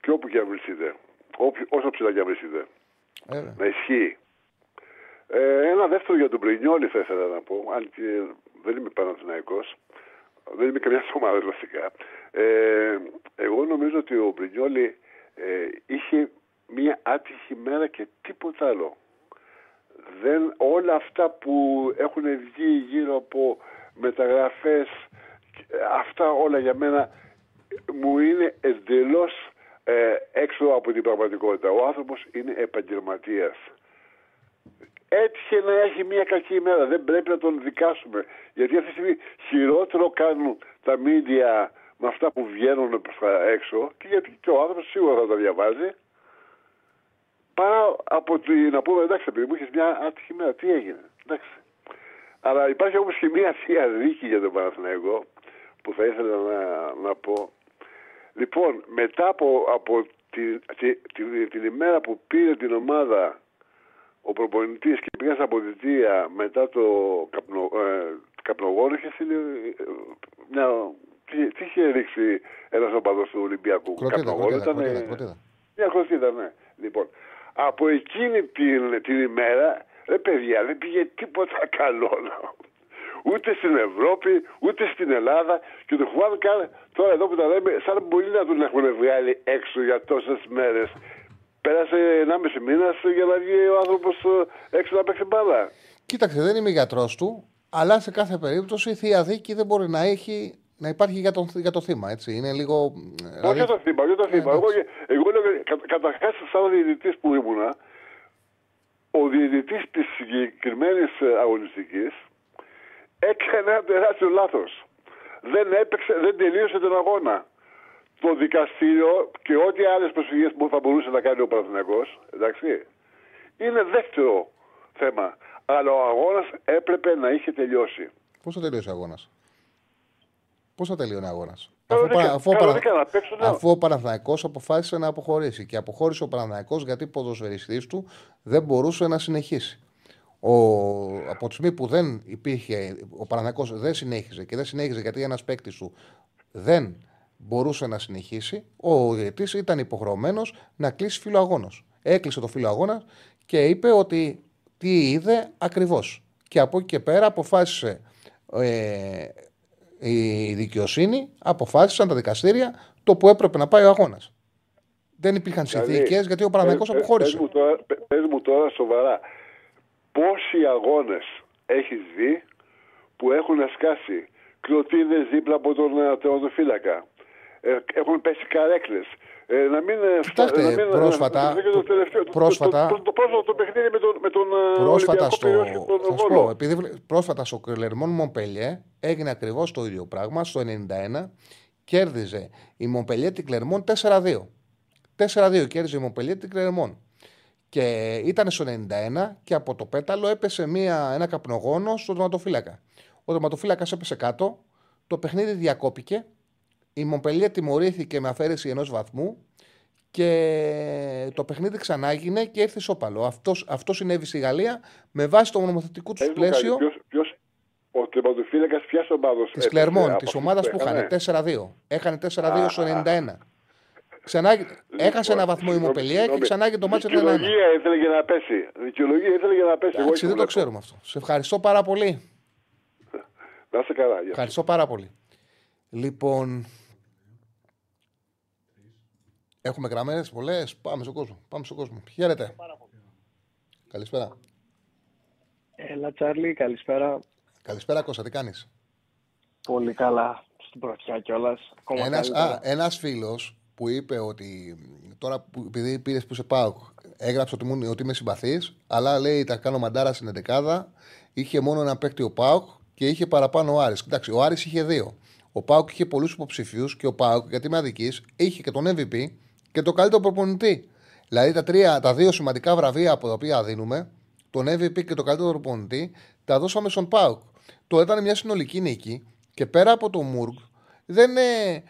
και όπου και αν βρίσκεται. Όποιο- όσο ψηλά και αν βρίσκεται. Βέβαια. Να ισχύει. Ε, ένα δεύτερο για τον Πρινιόλη θα ήθελα να πω, αν και δεν είμαι Παναθηναϊκός, δεν είμαι καμιά ομάδα βασικά. Ε, εγώ νομίζω ότι ο Πρινιόλη ε, είχε μια άτυχη μέρα και τίποτα άλλο. Δεν, όλα αυτά που έχουν βγει γύρω από μεταγραφές, αυτά όλα για μένα μου είναι εντελώς ε, έξω από την πραγματικότητα. Ο άνθρωπος είναι επαγγελματίας. Έτυχε να έχει μια κακή ημέρα. Δεν πρέπει να τον δικάσουμε. Γιατί αυτή τη στιγμή χειρότερο κάνουν τα μίντια με αυτά που βγαίνουν προς τα έξω και γιατί και ο άνθρωπος σίγουρα θα τα διαβάζει. Παρά από τη, να πούμε εντάξει επειδή μου είχες μια άτυχη μέρα. Τι έγινε εντάξει. Αλλά υπάρχει όμως και μια θεία δίκη για τον Παναθηναϊκό που θα ήθελα να, να πω. Λοιπόν μετά από, από τη, τη, τη, την ημέρα που πήρε την ομάδα ο προπονητής και πήγα στα αποδητήρια μετά το καπνο, ε, καπνογόνο είχες στείλει ε, μια τι, τι είχε ρίξει ένας οπαδός του Ολυμπιακού; Κροτίδα, κροτίδα, Ήταν, κροτίδα, κροτίδα. Μια κροτίδα, ναι. Λοιπόν, από εκείνη την, την ημέρα, ρε παιδιά, δεν πήγε τίποτα καλό. Ούτε στην Ευρώπη, ούτε στην Ελλάδα. Και το φοβάμαι καν τώρα εδώ που τα λέμε, σαν πολύ να τον έχουν βγάλει έξω για τόσες μέρες. Πέρασε 1,5 μήνα για να βγει ο άνθρωπος έξω να παίξει μπάλα. Κοίταξε, δεν είμαι γιατρός του, αλλά σε κάθε περίπτωση η θεία δίκη δεν μπορεί να έχει να υπάρχει για, τον, για το θύμα. Έτσι. Είναι λίγο. Όχι για το θύμα, για το θύμα. εγώ, εγώ λέω, κα, καταρχάς, σαν διαιτητής που ήμουνα, ο διαιτητής της συγκεκριμένης αγωνιστικής έκανε ένα τεράστιο λάθος. Δεν έπαιξε, δεν τελείωσε τον αγώνα. Το δικαστήριο και ό,τι άλλες προσφυγές που θα μπορούσε να κάνει ο Παναθηναϊκός, εντάξει, είναι δεύτερο θέμα. Αλλά ο αγώνας έπρεπε να είχε τελειώσει. Πώς θα τελειώσει ο αγώνας, Πώς θα τελειώνει ο αγώνας; Αφού, αφού, αφού ο Παναθηναϊκός αποφάσισε να αποχωρήσει. Και αποχώρησε ο Παναθηναϊκός γιατί ο ποδοσφαιριστής του δεν μπορούσε να συνεχίσει. Ο, από τη στιγμή που δεν υπήρχε, ο Παναθηναϊκός δεν συνέχιζε και δεν συνέχιζε γιατί ένας παίκτης του δεν μπορούσε να συνεχίσει, ο διαιτητής ήταν υποχρεωμένος να κλείσει φίλο αγώνα. Έκλεισε το φίλο αγώνας και είπε ότι τι είδε ακριβώς. Και από εκεί και πέρα αποφάσισε ε, η δικαιοσύνη, αποφάσισαν τα δικαστήρια το που έπρεπε να πάει ο αγώνας. Δεν υπήρχαν δηλαδή, συνθήκες γιατί ο Παναγιακό αποχώρησε. Πες μου, τώρα σοβαρά, πόσοι αγώνες έχεις δει που έχουν σκάσει κλωτίδες δίπλα από τον τερματοφύλακα. Ε, έχουν πέσει καρέκλες. Ε, να μην, Κοιτάξτε, να μην, πρόσφατα, το, τελευταίο, πρόσφατα, το, το, το, πρόσφατο το παιχνίδι με τον, με τον πρόσφατα στο, τον θα πω, επειδή πρόσφατα στο Κλερμόν Μομπελιέ έγινε ακριβώς το ίδιο πράγμα. Στο 91 κέρδιζε η Μομπελιέ την Κλερμόν 4-2. 4-2 κέρδιζε η Μομπελιέ την Κλερμόν. Και ήταν στο 91 και από το πέταλο έπεσε μια, ένα καπνογόνο στο τερματοφύλακα. Ο τερματοφύλακας έπεσε κάτω, το παιχνίδι διακόπηκε η Μομπελία τιμωρήθηκε με αφαίρεση ενός βαθμού και το παιχνίδι ξανά έγινε και ήρθε σώπαλο. Αυτός, αυτό συνέβη στη Γαλλία με βάση το νομοθετικό του πλαίσιο. Ποιος, ο τερματοφύλακα ποια ομάδα Της Κλερμόν, της ομάδας που είχαν 4-2. Έχανε 4-2 στο 91. Ξανά, έχασε ένα βαθμό η Μοπελιέ και ξανά και το μάτσο ήταν ένα. Δικαιολογία ήθελε για να πέσει. Δικαιολογία ήθελε για να πέσει. Εντάξει, δεν το ξέρουμε αυτό. Σε ευχαριστώ πάρα πολύ. Να είσαι καλά. Ευχαριστώ πάρα πολύ. Λοιπόν, Έχουμε γραμμές πολλές. Πάμε στον κόσμο. Πάμε στον κόσμο. Χαίρετε. Καλησπέρα. Έλα, Τσάρλι, καλησπέρα. Καλησπέρα, Κώστα, τι κάνεις; Πολύ καλά. Στην πρωτιά κιόλας. Ένας, ένας φίλος που είπε ότι τώρα που, επειδή πήρες που σε πάω, έγραψε ότι, μου, ότι είμαι συμπαθής, αλλά λέει τα κάνω μαντάρα στην 11 είχε μόνο ένα παίκτη ο Πάουκ και είχε παραπάνω ο Άρης. Εντάξει, ο Άρης είχε δύο. Ο Πάουκ είχε πολλούς υποψηφίους και ο Πάουκ, γιατί είμαι αδικής, είχε και τον MVP και το καλύτερο προπονητή. Δηλαδή τα, τρία, τα δύο σημαντικά βραβεία από τα οποία δίνουμε, τον MVP και το καλύτερο προπονητή, τα δώσαμε στον ΠΑΟΚ. Το ήταν μια συνολική νίκη και πέρα από το Μουργκ δεν ε,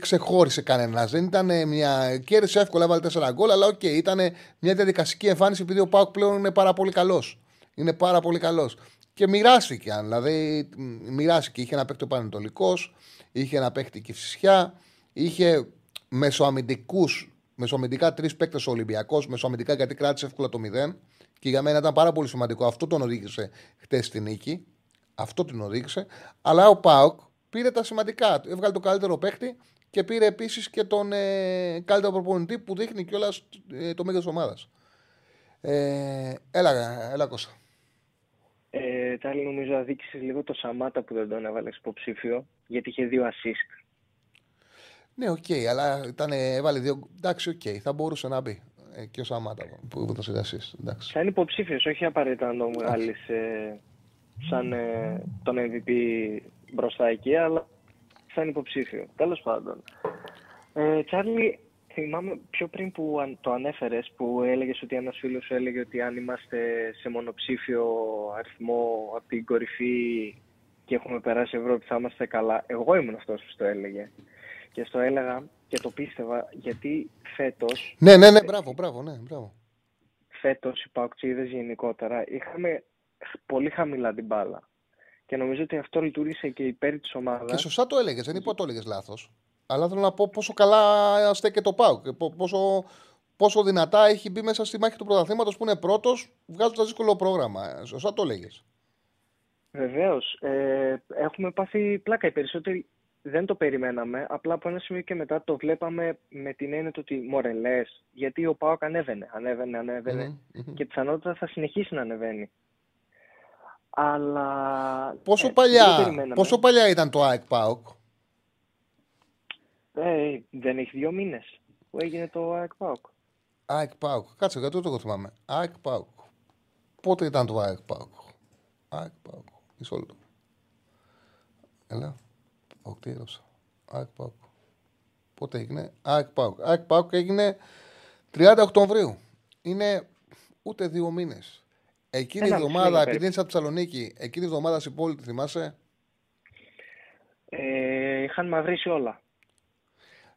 ξεχώρισε κανένας. Δεν ήταν μια. Κέρδισε εύκολα, έβαλε 4 γκολ, αλλά OK, okay, ήταν μια διαδικαστική εμφάνιση επειδή ο ΠΑΟΚ πλέον είναι πάρα πολύ καλός. Είναι πάρα πολύ καλός. Και μοιράστηκε, δηλαδή μοιράστηκε. Είχε ένα παίκτη ο Πανετολικός, είχε ένα παίκτη Κηφισιά, είχε μεσοαμυντικούς, μεσοαμυντικά τρεις παίκτες ο Ολυμπιακός, μεσοαμυντικά γιατί κράτησε εύκολα το 0. Και για μένα ήταν πάρα πολύ σημαντικό. Αυτό τον οδήγησε χτες στη νίκη. Αυτό την οδήγησε. Αλλά ο ΠΑΟΚ πήρε τα σημαντικά. Έβγαλε το καλύτερο παίχτη και πήρε επίσης και τον ε, καλύτερο προπονητή που δείχνει κιόλας ε, το μέγεθο ομάδας. Ε, έλα, έλα Κώστα. Ε, Τσάρλι, νομίζω αδίκησες λίγο το Σαμάτα που δεν τον έβαλες υποψήφιο, γιατί είχε δύο assist. Ναι, οκ, αλλά ήταν, έβαλε δύο. Εντάξει, οκ, θα μπορούσε να μπει. Ε, και ο Σαμάτα που έδωσε assist. Εντάξει. Θα είναι υποψήφιος, όχι απαραίτητα να τον βγάλεις ε, σαν ε, τον MVP μπροστά εκεί, αλλά σαν υποψήφιο. Τέλος πάντων. Ε, Τσάρλι, θυμάμαι πιο πριν που αν- το ανέφερες, που έλεγες ότι ένας φίλος σου έλεγε ότι αν είμαστε σε μονοψήφιο αριθμό από την κορυφή και έχουμε περάσει Ευρώπη θα είμαστε καλά. Εγώ ήμουν αυτός που το έλεγε. Και στο έλεγα και το πίστευα γιατί φέτο Ναι, ναι, ναι, μπράβο, μπράβο, ναι, μπράβο. φέτος οι Παοξίδες γενικότερα είχαμε πολύ χαμηλά την μπάλα. Και νομίζω ότι αυτό λειτουργήσε και υπέρ της Και ομάδας. σωστά το έλεγες, δεν είπα ότι το έλεγες λάθος. Αλλά θέλω να πω πόσο καλά στέκεται το Πάουκ. και πο- Πόσο, πόσο δυνατά έχει μπει μέσα στη μάχη του πρωταθλήματος που είναι πρώτος, βγάζοντας δύσκολο πρόγραμμα. Ε, Σωστά το έλεγες. Βεβαίως, ε, έχουμε πάθει πλάκα. Οι περισσότεροι δεν το περιμέναμε. Απλά από ένα σημείο και μετά το βλέπαμε με την έννοια του ότι μωρέ λες, γιατί ο ΠΑΟΚ ανέβαινε, ανέβαινε, ανέβαινε και πιθανότατα θα συνεχίσει να ανεβαίνει. Αλλά Πόσο, ε, δεν το παλιά, περιμέναμε. πόσο παλιά ήταν το ΑΕΚ Πάουκ. Ε, δεν έχει δύο μήνες που έγινε το ΑΕΚ ΠΑΟΚ. ΑΕΚ Πάουκ. Κάτσε, γιατί δεν το θυμάμαι. ΑΕΚ Πάουκ. Πότε ήταν το ΑΕΚ Πάουκ. ΑΕΚ Πάουκ. Μισό λεπτό. Έλα. Πάουκ, τι έγραψα. ΑΕΚ Πάουκ. Πότε έγινε; ΑΕΚ Πάουκ. ΑΕΚ Πάουκ έγινε 30 Οκτωβρίου. Είναι ούτε δύο μήνες. Εκείνη η Ένα μισή εβδομάδα, μήνα επειδή είναι από Θεσσαλονίκη, εκείνη η εβδομάδα στην πόλη, τη θυμάσαι; Ε, είχαν μαυρίσει όλα.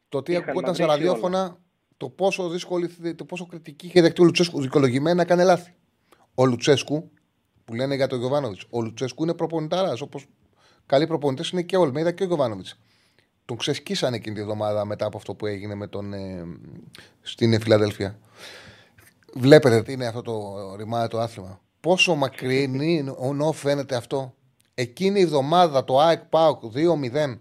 Το τι Είχαν ακούγονταν στα μαυρίσει ραδιόφωνα, το πόσο δύσκολη, το πόσο κριτική είχε δεχτεί ο Λουτσέσκου. Δικαιολογημένα έκανε λάθη. Ο Λουτσέσκου, που λένε για τον Γιωβάνοβιτς, ο Λουτσέσκου είναι προπονητάρας. Όπως καλοί προπονητές είναι και ο Ολμέιδα και ο Γιωβάνοβιτς. Τον ξεσκίσανε εκείνη τη εβδομάδα μετά από αυτό που έγινε με τον, ε, στην Φιλαδέλφια. Βλέπετε τι είναι αυτό το ρημάδι το άθλημα. Πόσο μακρινή ονό φαίνεται αυτό. Εκείνη η εβδομάδα το ΑΕΚ ΠΑΟΚ 2-0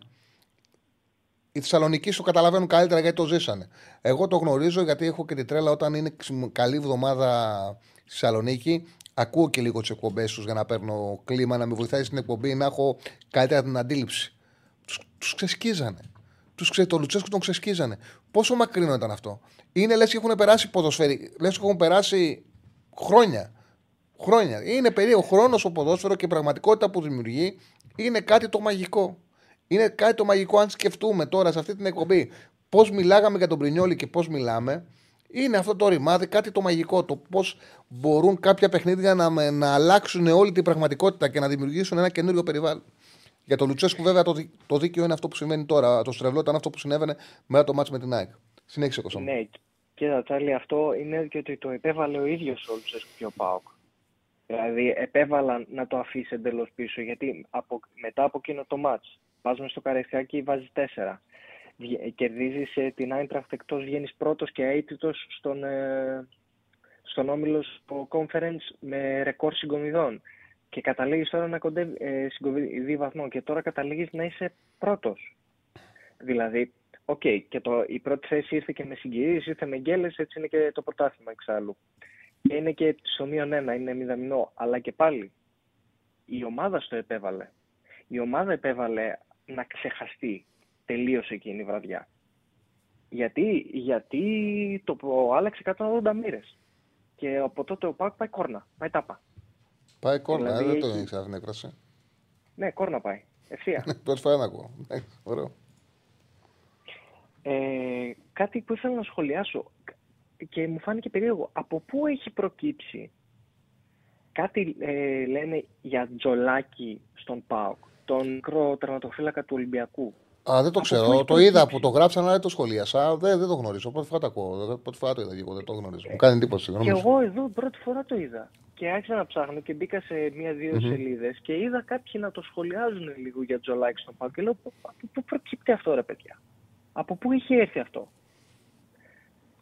οι Θεσσαλονικοί σου καταλαβαίνουν καλύτερα γιατί το ζήσανε. Εγώ το γνωρίζω γιατί έχω και την τρέλα όταν είναι ξυμ- καλή εβδομάδα στη Θεσσαλονίκη. Ακούω και λίγο τις εκπομπές τους για να παίρνω κλίμα, να με βοηθάει στην εκπομπή, να έχω καλύτερα την αντίληψη. Τους ξεσκίζανε. Τους ξε... Το Λουτσέσκου τον ξεσκίζανε. Πόσο μακρινό ήταν αυτό. Είναι λες και έχουν περάσει ποδοσφαίρι. Λες και έχουν περάσει χρόνια. Χρόνια. Είναι περίεργο χρόνος ο ποδόσφαιρο και η πραγματικότητα που δημιουργεί είναι κάτι το μαγικό. Είναι κάτι το μαγικό αν σκεφτούμε τώρα σε αυτή την εκπομπή πώς μιλάγαμε για τον Πρινιόλη και πώς μιλάμε. Είναι αυτό το ρημάδι κάτι το μαγικό. Το πώς μπορούν κάποια παιχνίδια να, με- να αλλάξουν όλη την πραγματικότητα και να δημιουργήσουν ένα καινούριο περιβάλλον. Για τον Λουτσέσκου, βέβαια, το, δι- το δίκαιο είναι αυτό που συμβαίνει τώρα. Το στρεβλό ήταν αυτό που συνέβαινε μετά το μάτς με την ΑΕΚ. Συνέχισε, Κώστα. μου. Ναι, κοίτα Τσάρλι, αυτό είναι και ότι το επέβαλε ο ίδιος ο Λουτσέσκου και ο Πάοκ. Δηλαδή επέβαλαν να το αφήσει εντελώς πίσω, γιατί από, μετά από εκείνο το ματς, πας μες στο Καραϊσκάκι, βάζεις τέσσερα. Βγε- Κερδίζεις ε, την Άιντραχτ εκτός, βγαίνεις πρώτος και αήττητος στον, ε, στον όμιλος στο conference με ρεκόρ συγκομιδών. Και καταλήγεις τώρα να κοντεύει ε, συγκομιδή βαθμό και τώρα καταλήγεις να είσαι πρώτος. Δηλαδή, οκ, και το, η πρώτη θέση ήρθε και με συγκυρίες, ήρθε με γκέλες, έτσι είναι και το πρωτάθλημα εξάλλου. Και είναι και στο μείον ένα, είναι μηδαμινό. Αλλά και πάλι, η ομάδα στο επέβαλε. Η ομάδα επέβαλε να ξεχαστεί τελείως εκείνη η βραδιά. Γιατί, γιατί το άλλαξε 180 μοίρες. Και από τότε ο Πάκ πάει κόρνα, πάει τάπα. Πάει κόρνα, Δηλαδή ε, δεν το έχει- ήξερα την έκφραση. Ναι, κόρνα πάει. Ευθεία. Πρώτη φορά να ακούω. Εντάξει, Ωραίο. Ε, κάτι που ήθελα να σχολιάσω και μου φάνηκε περίεργο. Από πού έχει προκύψει κάτι ε, λένε για τζολάκι στον ΠΑΟΚ, τον μικρό τερματοφύλακα του Ολυμπιακού; Α, δεν το Από πού ξέρω. έχει Το είδα προκύψει; που το γράψαν, αλλά δεν το σχολίασα. Δεν, δεν το γνωρίζω. Πρώτη φορά το ακούω. Πρώτη φορά το είδα και εγώ. Δεν το γνωρίζω. Μου κάνει εντύπωση. Και νομίζω. εγώ εδώ πρώτη φορά το είδα. Και άρχισα να ψάχνω και μπήκα σε μία-δύο Μμμ. σελίδες και είδα κάποιοι να το σχολιάζουν λίγο για τζολάκι στον ΠΑΟΚ. Και λέω, «Πο- από πού προκύπτει αυτό ρε παιδιά. Από πού είχε έρθει αυτό;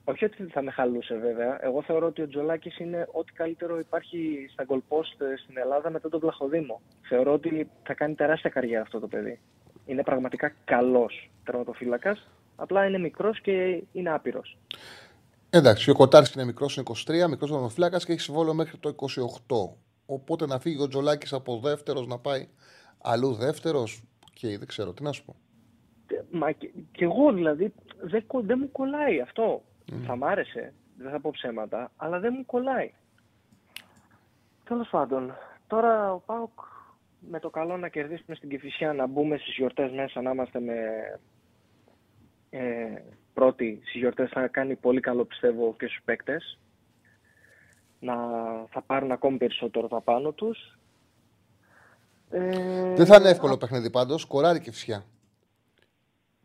Όχι ότι θα με χαλούσε βέβαια. Εγώ θεωρώ ότι ο Τζολάκης είναι ό,τι καλύτερο υπάρχει στα goal post ε, στην Ελλάδα μετά τον Πλαχοδήμο. Θεωρώ ότι θα κάνει τεράστια καριέρα αυτό το παιδί. Είναι πραγματικά καλός τερματοφύλακας. Απλά είναι μικρός και είναι άπειρος. Εντάξει, ο Κοτάρης είναι μικρός, είναι 23, μικρός τερματοφύλακας και έχει συμβόλαιο μέχρι το 28. Οπότε να φύγει ο Τζολάκης από δεύτερος να πάει αλλού δεύτερος. Και δεν ξέρω τι να σου πω. Μα και, και εγώ δηλαδή δεν, κο- δεν μου κολλάει αυτό. Θα μ' άρεσε, δεν θα πω ψέματα, αλλά δεν μου κολλάει. Τέλος πάντων, τώρα ο Πάουκ με το καλό να κερδίσουμε στην Κηφισιά, να μπούμε στις γιορτές μέσα, να είμαστε με ε, πρώτοι στις γιορτές θα κάνει πολύ καλό πιστεύω και στους παίκτες. Να θα πάρουν ακόμη περισσότερο τα πάνω τους. Ε, Δεν θα είναι εύκολο παιχνίδι πάντως. Σκοράρει και φυσιά.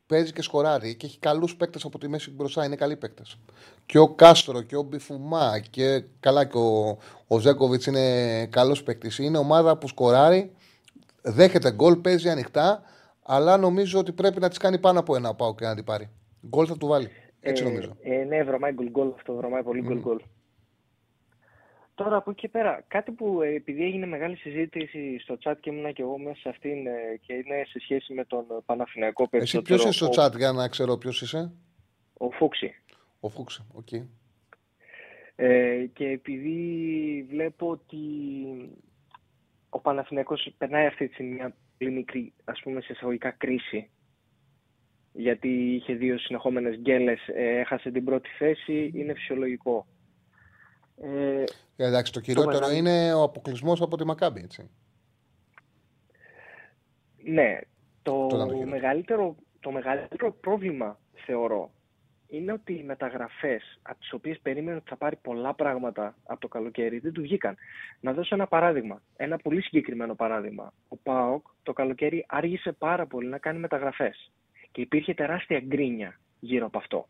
Παίζει και σκοράρει και έχει καλούς παίκτες από τη μέση μπροστά. Είναι καλοί παίκτες. Και ο Κάστρο και ο Μπιφουμά και καλά και ο, ο Ζέκοβιτς είναι καλός παίκτη. Είναι ομάδα που σκοράρει, δέχεται γκολ, παίζει ανοιχτά, αλλά νομίζω ότι πρέπει να της κάνει πάνω από ένα πάω και να την πάρει. Γκολ θα του βάλει. Έτσι Ε, νομίζω. Ε, ναι, βρωμάει γκολ γκολ αυτό, βρωμάει πολύ γκολ γκολ. Τώρα από εκεί και πέρα, κάτι που ε, επειδή έγινε μεγάλη συζήτηση στο chat και ήμουνα και εγώ μέσα σε αυτήν ε, και είναι σε σχέση με τον ε, Παναθηναϊκό Εσύ περισσότερο. ποιος είσαι στο ο- chat για να ξέρω ποιος είσαι; Ο Φούξη. Ο Φούξ. Οκ. Ε, και επειδή βλέπω ότι ο Παναθηναϊκός περνάει αυτή τη στιγμή μια πολύ μικρή, ας πούμε, σε εισαγωγικά κρίση, γιατί είχε δύο συνεχόμενες γκέλες, ε, έχασε την πρώτη θέση, είναι φυσιολογικό. Ε, Ε, Εντάξει, το κυριότερο μεγάλο- είναι ο αποκλεισμός από τη Μακάμπη. Έτσι. ναι, το, Το ήταν το χειρότερο. μεγαλύτερο, το μεγαλύτερο πρόβλημα, θεωρώ, είναι ότι οι μεταγραφές από τις οποίες περίμενε ότι θα πάρει πολλά πράγματα από το καλοκαίρι δεν του βγήκαν. Να δώσω ένα παράδειγμα, ένα πολύ συγκεκριμένο παράδειγμα. Ο ΠΑΟΚ το καλοκαίρι άργησε πάρα πολύ να κάνει μεταγραφές και υπήρχε τεράστια γκρίνια γύρω από αυτό.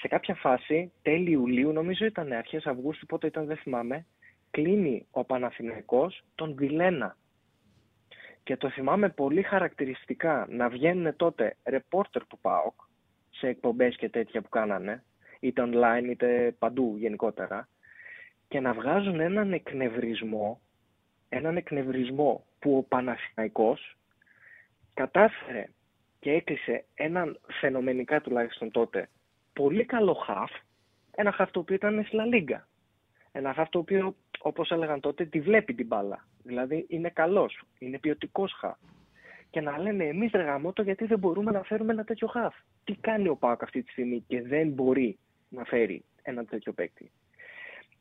Σε κάποια φάση, τέλη Ιουλίου, νομίζω ήταν αρχές Αυγούστου, πότε ήταν δεν θυμάμαι, κλείνει ο Παναθηναϊκός τον Βιλένα. Και το θυμάμαι πολύ χαρακτηριστικά να βγαίνουν τότε ρεπόρτερ του ΠΑΟΚ σε εκπομπές και τέτοια που κάνανε, είτε online είτε παντού γενικότερα, και να βγάζουν έναν εκνευρισμό, έναν εκνευρισμό που ο Παναθηναϊκός κατάφερε και έκλεισε έναν φαινομενικά τουλάχιστον τότε πολύ καλό χαφ, ένα χαφ το οποίο ήταν στη Λα Λίγκα. Ένα χαφ το οποίο, όπως έλεγαν τότε, τη βλέπει την μπάλα. Δηλαδή είναι καλός, είναι ποιοτικός χαφ. Και να λένε εμείς ρε γαμώτο γιατί δεν μπορούμε να φέρουμε ένα τέτοιο χαφ. Τι κάνει ο Πάοκ αυτή τη στιγμή και δεν μπορεί να φέρει ένα τέτοιο παίκτη.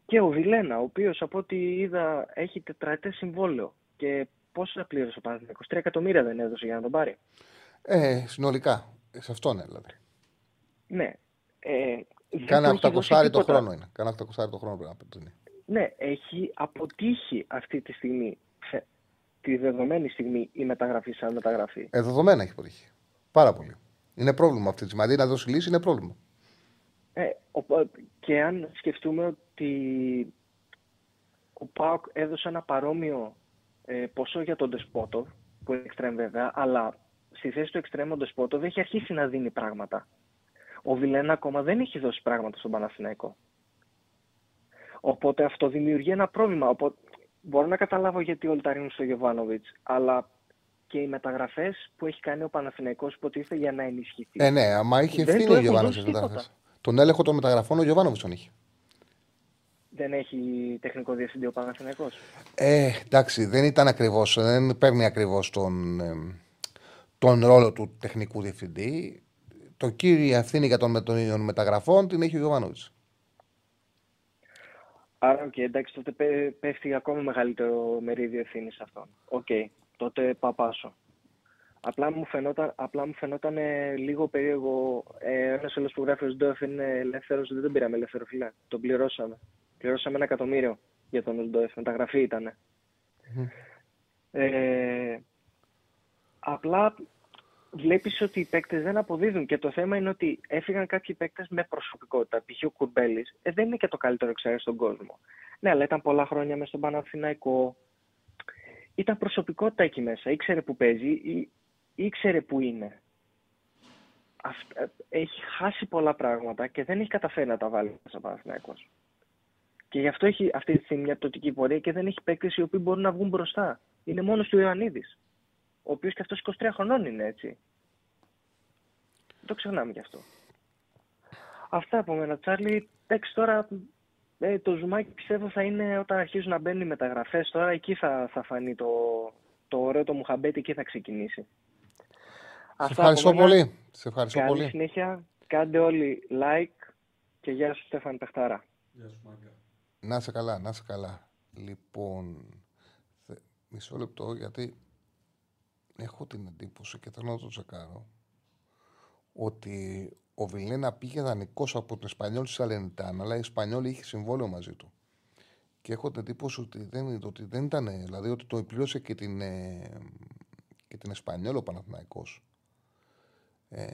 Και ο Βιλένα, ο οποίος από ό,τι είδα έχει τετραετές συμβόλαιο και πόσα πλήρωσε ο Παναθηναϊκός, 3 εκατομμύρια δεν έδωσε για να τον πάρει. Ε, συνολικά. Σε αυτό είναι δηλαδή. Ναι. Ε, δεν Κάνα του έχει δώσει 800 το τίποτα. χρόνο είναι. Κάνα 800 το χρόνο πρέπει να παίρνει. Ναι, έχει αποτύχει αυτή τη στιγμή, σε- τη δεδομένη στιγμή, η μεταγραφή σαν μεταγραφή. Ε, δεδομένα έχει αποτύχει. Πάρα πολύ. Είναι πρόβλημα αυτή τη στιγμή. Αντί να δώσει λύση, είναι πρόβλημα. Ε, ο- και αν σκεφτούμε ότι ο ΠΑΟΚ έδωσε ένα παρόμοιο ε, ποσό για τον Ντεσπότοβ, που είναι εξτρέμ βέβαια, αλλά στη θέση του εξτρέμ ο Ντεσπότοβ έχει αρχίσει να δίνει πράγματα. Ο Βιλένα ακόμα δεν έχει δώσει πράγματα στον Παναθηναϊκό. Οπότε αυτό δημιουργεί ένα πρόβλημα. Οπότε, μπορώ να καταλάβω γιατί όλοι τα ρίχνουν στο Γιωβάνοβιτ, αλλά και οι μεταγραφές που έχει κάνει ο Παναθηναϊκός υποτίθεται για να ενισχυθεί. Ε, ναι, άμα είχε Δεν ευθύνη του ο έχουν Γιωβάνοβιτς δώσει στις τίποτα. μεταγραφέ. Τον έλεγχο των μεταγραφών ο Γιωβάνοβιτς τον είχε. Δεν έχει τεχνικό διευθυντή ο Παναθηναϊκός; Ε, εντάξει, δεν ήταν ακριβώς. Δεν παίρνει ακριβώς τον, ε, τον ρόλο του τεχνικού διευθυντή. Το κύριο ευθύνη για τον, με- των μεταγραφών την έχει ο Γιοβάνοβιτς. Άρα, οκ, εντάξει, τότε πέ- πέφτει ακόμα μεγαλύτερο μερίδιο ευθύνης σε αυτόν. Οκ, τότε πάω πάσο. Απλά μου φαινόταν, απλά μου φαινόταν ε, λίγο περίεργο. Ε, Ένας άλλος που γράφει Οζντόεφ είναι ελεύθερος, δεν τον πήραμε ελεύθερο φίλα. Τον πληρώσαμε. Πληρώσαμε ένα εκατομμύριο για τον Σντόεφ. Μεταγραφή ήταν. Ε, απλά βλέπεις ότι οι παίκτες δεν αποδίδουν και το θέμα είναι ότι έφυγαν κάποιοι παίκτες με προσωπικότητα. Π.χ. ο Κουρμπέλης ε, δεν είναι και το καλύτερο εξάρι στον κόσμο. Ναι, αλλά ήταν πολλά χρόνια μέσα στον Παναθηναϊκό. Ήταν προσωπικότητα εκεί μέσα. Ήξερε που παίζει, ή, ήξερε που είναι. Αυτ- ε, έχει χάσει πολλά πράγματα και δεν έχει καταφέρει να τα βάλει μέσα ο Παναθηναϊκός. Και γι' αυτό έχει αυτή τη στιγμή μια πτωτική πορεία και δεν έχει παίκτες οι οποίοι μπορούν να βγουν μπροστά. Είναι μόνος του Ιωαννίδης. Ο οποίος και αυτός 23 χρονών είναι έτσι. Δεν το ξεχνάμε κι αυτό. Αυτά από μένα, Τσάρλι. Εντάξει, τώρα ε, το ζουμάκι πιστεύω θα είναι όταν αρχίζουν να μπαίνουν οι μεταγραφές. Τώρα εκεί θα, θα φανεί το, το ωραίο το Μουχαμπέτη εκεί θα ξεκινήσει. Σε ευχαριστώ πολύ. Σε ευχαριστώ Καλή πολύ. συνέχεια. Κάντε όλοι like και γεια σου Στέφανη Πεχτάρα. Γεια σου, Μάγκα. Να είσαι καλά, να είσαι καλά. Λοιπόν, θε- μισό λεπτό γιατί έχω την εντύπωση και θέλω να το τσεκάρω ότι ο Βιλένα πήγε δανεικός από την Εσπανιόλ στη Σαλενιτάνα, αλλά η Εσπανιόλ είχε συμβόλαιο μαζί του. Και έχω την εντύπωση ότι δεν, ότι δεν ήταν, δηλαδή ότι το πλήρωσε και την, ε, και την Εσπανιόλ ο Παναθηναϊκός. Ε,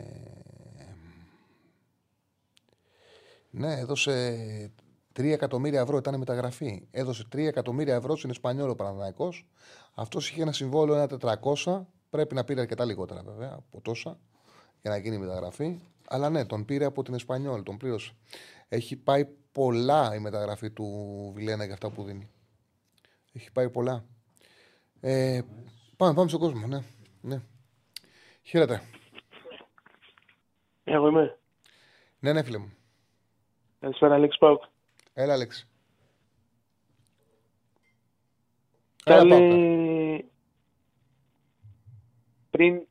ναι, έδωσε 3 εκατομμύρια ευρώ, ήταν μεταγραφή. Έδωσε 3 εκατομμύρια ευρώ στην Εσπανιόλ ο Παναθηναϊκός. Αυτός είχε ένα συμβόλαιο ένα 400. Πρέπει να πήρε αρκετά λιγότερα βέβαια από τόσα για να γίνει η μεταγραφή. Αλλά ναι, τον πήρε από την Εσπανιόλ, τον πλήρωσε. Έχει πάει πολλά η μεταγραφή του Βιλένα για αυτά που δίνει. Έχει πάει πολλά. Ε, πάμε, πάμε στον κόσμο, ναι. ναι. Χαίρετε. Εγώ είμαι. Ναι, ναι, φίλε μου. Καλησπέρα, Αλέξη Πάουκ. Έλα, Αλέξη. Έλα, Καλή... Πάουκα. Πριν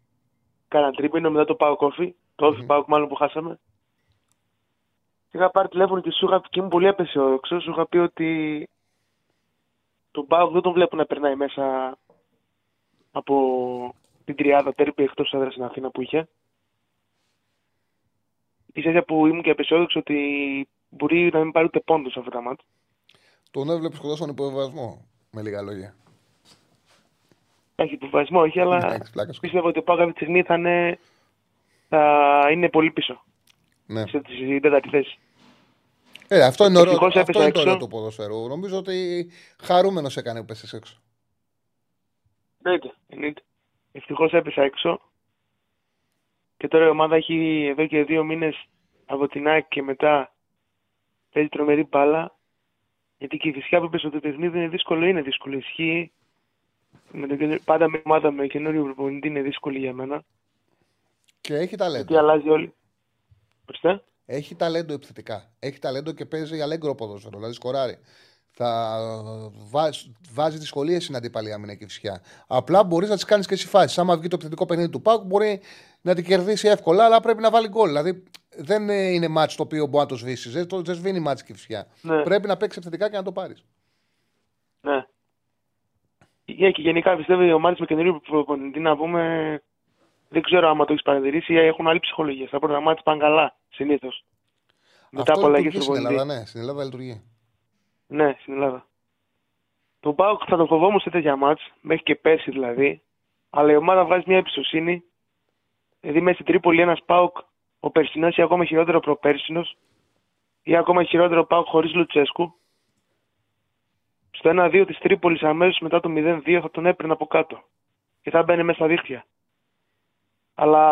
κάνα τρίπινο μετά το Πάουκ Όφι, το Όφι Πάουκ μάλλον που χάσαμε, είχα πάρει τηλέφωνο και σου είχα και ήμουν πολύ απεσιόδοξος. Σου είχα πει ότι τον Πάουκ δεν τον βλέπω να περνάει μέσα από την τριάδα τέρπη εκτός έδρας στην Αθήνα που είχε. Ίσα ίσα που ήμουν και απεσιόδοξος ότι μπορεί να μην πάρει ούτε πόντο σε αυτά τα μάτια. Τον έβλεπε κοντά στον υποβιβασμό. Με λίγα λόγια. Έχει υποβασμό, όχι, αλλά Εντάξει, πλάκα σου. πίστευα ότι ο Πάουκ αυτή τη στιγμή θα είναι, θα είναι πολύ πίσω. Ναι. Σε τη τέταρτη θέση. Ε, αυτό είναι, ωραίο, Ευτυχώς αυτό έπεσα είναι το έξω. ωραίο του ποδοσφαίρου. Νομίζω ότι χαρούμενος έκανε που πέσει έξω. Εννοείται. εννοείται. Ευτυχώς έπεσα έξω. Και τώρα η ομάδα έχει εδώ και δύο μήνες από την ΑΕΚ και μετά παίζει τρομερή μπάλα. Γιατί και η φυσικά που είπες ότι το παιχνίδι είναι δύσκολο, είναι δύσκολο. Ισχύει. Με το, καινούριο- πάντα με ομάδα με καινούριο προπονητή είναι δύσκολη για μένα. Και έχει ταλέντο. Γιατί αλλάζει όλη. Προσθέ. Έχει ταλέντο επιθετικά. Έχει ταλέντο και παίζει αλέγκρο ποδόσφαιρο, δηλαδή σκοράρει. Θα βάζει, βάζει δυσκολίες στην αντίπαλη άμυνα και φυσικά. Απλά μπορείς να τις κάνεις και εσύ φάσεις. Άμα βγει το επιθετικό παιχνίδι του Πάουκ, μπορεί να την κερδίσει εύκολα, αλλά πρέπει να βάλει γκολ. Δηλαδή δεν ε, είναι μάτς το οποίο μπορεί να το σβήσεις. Δεν, το, δεν σβήνει μάτς και φυσικά. Ναι. Πρέπει να παίξεις επιθετικά και να το πάρεις. Ναι. Yeah, και γενικά πιστεύω οι ομάδε με καινούριο προπονητή να πούμε. Δεν ξέρω άμα το έχεις παρατηρήσει, έχουν άλλη ψυχολογία. Στα πρώτα μάτια πάνε καλά συνήθως. Μετά από Αυτό αλλαγέ λειτουργεί στην προπονητή. Ελλάδα, ναι. Στην Ελλάδα λειτουργεί. Ναι, στην Ελλάδα. Το Πάοκ θα το φοβόμουν σε τέτοια μάτς, μέχρι και πέρσι δηλαδή. Αλλά η ομάδα βγάζει μια εμπιστοσύνη. Δηλαδή μέσα στην Τρίπολη ένας Πάοκ, ο περσινός ή ακόμα χειρότερο προπέρσινος, ή ακόμα χειρότερο Πάοκ χωρίς Λουτσέσκου. Στο 1-2 της Τρίπολης αμέσως μετά το 0-2 θα τον έπαιρνε από κάτω. Και θα μπαίνει μέσα στα δίχτυα. Αλλά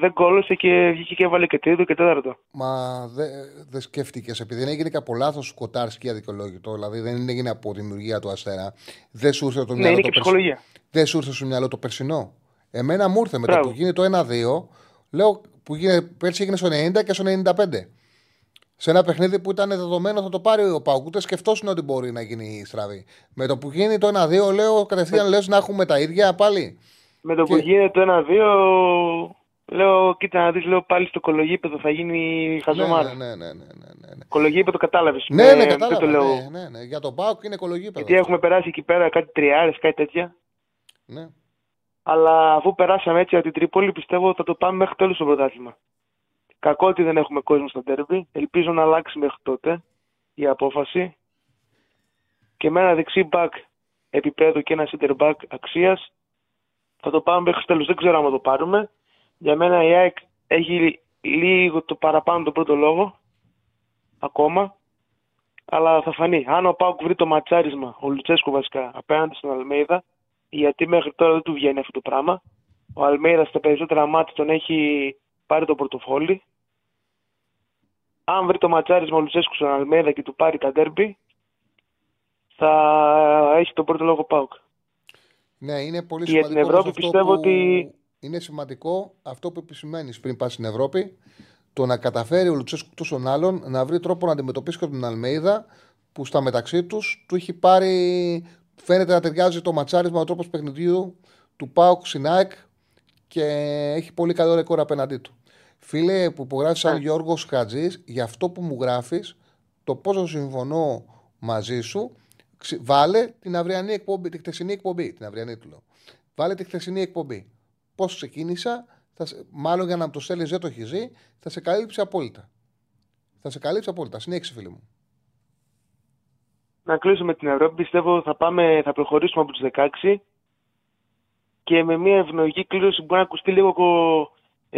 δεν κόλλωσε και βγήκε και έβαλε και τρίτο και τέταρτο. Μα δεν δε σκέφτηκες, επειδή δεν έγινε και από λάθος σκοτάρσκι αδικαιολόγητο, δηλαδή δεν έγινε από δημιουργία του Αστέρα. Δεν σου ήρθε το Ναι, μυαλό είναι το και περσι- ψυχολογία. Δεν σου ήρθε στο μυαλό το περσινό. Εμένα μου ήρθε μετά Μπράβο. που γίνει το 1-2, λέω που γίνε, πέρσι έγινε στο 90 και στο 95. Σε ένα παιχνίδι που ήταν δεδομένο θα το πάρει ο Πάουκ. Ούτε σκεφτόσουν ότι μπορεί να γίνει στραβή. Με το που γίνει το 1-2, λέω κατευθείαν λες να έχουμε τα ίδια πάλι. Με το που Και- γίνεται το 1-2, λέω, κοίτα να δεις, λέω πάλι στο κολογίπεδο θα γίνει Ναι, χαζομάρα. ναι, ναι, ναι, ναι, ναι, ναι. Κολογίπεδο κατάλαβες. Ναι, με- ναι, Δεν κατάλαβα. το λέω. Ναι, ναι, ναι. Για τον Πάουκ είναι κολογίπεδο. Γιατί έχουμε περάσει εκεί πέρα κάτι τριάρες, κάτι τέτοια. Ναι. Αλλά αφού περάσαμε έτσι από την Τρίπολη, πιστεύω θα το πάμε μέχρι τέλος στο πρωτάθλημα. Κακό ότι δεν έχουμε κόσμο στο τέρμπι. Ελπίζω να αλλάξει μέχρι τότε η απόφαση. Και με ένα δεξί μπακ επίπεδου και ένα center back αξίας θα το πάμε μέχρι τέλος. Δεν ξέρω αν το πάρουμε. Για μένα η ΑΕΚ έχει λίγο το παραπάνω τον πρώτο λόγο. Ακόμα. Αλλά θα φανεί. Αν ο Πάουκ βρει το ματσάρισμα, ο Λουτσέσκο βασικά, απέναντι στον Αλμέιδα, γιατί μέχρι τώρα δεν του βγαίνει αυτό το πράγμα. Ο Αλμέιδας στα περισσότερα μάτια τον έχει πάρει το πορτοφόλι. Αν βρει το ματσάρισμα ο Λουτσέσκου στον Αλμέιδα και του πάρει τα ντέρμπι, θα έχει τον πρώτο λόγο Πάουκ. Ναι, είναι πολύ Για την σημαντικό. Ευρώπη όμως αυτό πιστεύω που ότι- Είναι σημαντικό αυτό που επισημαίνεις πριν πας στην Ευρώπη, το να καταφέρει ο Λουτσέσκου των άλλων να βρει τρόπο να αντιμετωπίσει και τον Αλμέιδα που στα μεταξύ τους του έχει πάρει. Φαίνεται να ταιριάζει το ματσάρισμα, ο τρόπος παιχνιδιού του Πάουκ Σινάεκ και έχει πολύ καλό ρεκόρ απέναντί του. Φίλε, που υπογράφεις σαν Γιώργος Χατζής, για αυτό που μου γράφεις, το πόσο συμφωνώ μαζί σου, ξε- βάλε την αυριανή εκπομπή, τη χθεσινή εκπομπή. Την αυριανή του λέω. Βάλε τη χθεσινή εκπομπή. Πώς ξεκίνησα, θα σε- μάλλον για να μου το στέλνεις δεν το έχεις ζει, θα σε καλύψει απόλυτα. Θα σε καλύψει απόλυτα. Συνέχισε, φίλε μου. Να κλείσουμε την Ευρώπη. Πιστεύω θα, πάμε, θα προχωρήσουμε από τους 16 και με μια ευνοϊκή κλήρωση μπορεί να ακουστεί λίγο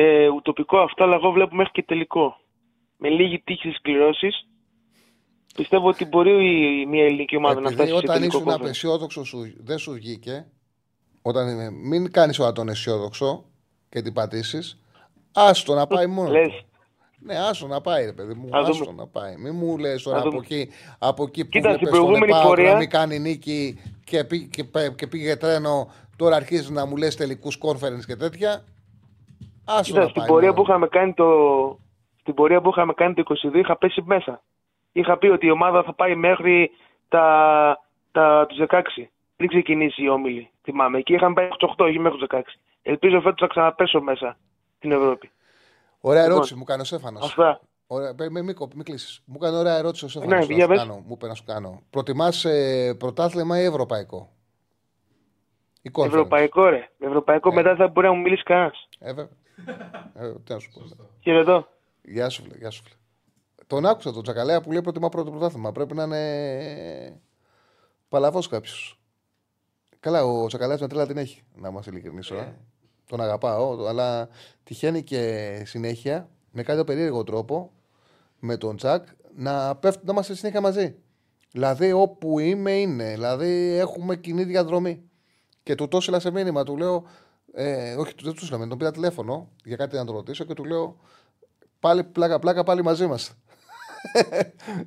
ε, ουτοπικό αυτό, αλλά εγώ βλέπω μέχρι και τελικό. Με λίγη τύχη στις κληρώσεις. Πιστεύω ότι μπορεί η- μια ελληνική ομάδα να Επειδή φτάσει σε όταν τελικό ήσουν κόμμα. απεσιόδοξος, σου, δεν σου βγήκε. Όταν, είναι- μην κάνεις όλα τον αισιόδοξο και την πατήσεις. Άστο να πάει μόνο. Λες. του. Ναι, άστο να πάει, ρε παιδί μου. Θα δούμε. Άστο να πάει. Μην μου λες τώρα Θα από δούμε. εκεί, από εκεί που Κοίτα, στην βλέπεις τον προηγούμενη ΕΠΑΟΚ πορεία- να μην κάνει νίκη και, πή- και, πέ- και πήγε τρένο. Τώρα αρχίζει να μου λες τελικούς conference και τέτοια. Άστο Κοίτα, να στην πάει. πορεία, μόνο. που είχαμε κάνει το... στην πορεία που είχαμε κάνει το 22 είχα πέσει μέσα. Είχα πει ότι η ομάδα θα πάει μέχρι τα, τα, τους 16. Πριν ξεκινήσει η όμιλη. Θυμάμαι. Εκεί είχαμε πάει μέχρι τους 8, όχι μέχρι τους 16. Ελπίζω φέτος να ξαναπέσω μέσα στην Ευρώπη. Ωραία Λοιπόν, ερώτηση μου κάνει ο Σέφανος. Αυτά. Ωραία, μην μη, μη, μη κλείσεις. Μου κάνει ωραία ερώτηση ο Σέφανος. Ναι, για πες. Μου είπε να σου κάνω. Προτιμάς ε, πρωτάθλημα ή ευρωπαϊκό; Ή conference. Ευρωπαϊκό ρε. Ευρωπαϊκό μετά δεν θα μπορεί να μου μιλήσει κανένας. Ε, βέβαια. ε, τι να σου πω. Χαιρετώ. Γεια σου, φίλε. Γεια σου, φίλε. Τον άκουσα τον Τσακαλέα που λέει προτιμά πρώτο πρωτάθλημα. Πρέπει να είναι παλαβός κάποιος. Καλά, ο Τσακαλέας με τρέλα την έχει, να είμαστε ειλικρινείς τώρα. Τον αγαπάω, αλλά τυχαίνει και συνέχεια με κάποιο περίεργο τρόπο με τον Τσακ να, πέφτουν, να είμαστε συνέχεια μαζί. Δηλαδή, όπου είμαι, είναι. Δηλαδή, έχουμε κοινή διαδρομή. Και του το έστειλα σε μήνυμα, του λέω. Ε, όχι, δεν τους έστειλα, τον πήρα τηλέφωνο για κάτι να τον ρωτήσω και του λέω. Πάλι πλάκα-πλάκα, πάλι μαζί μας.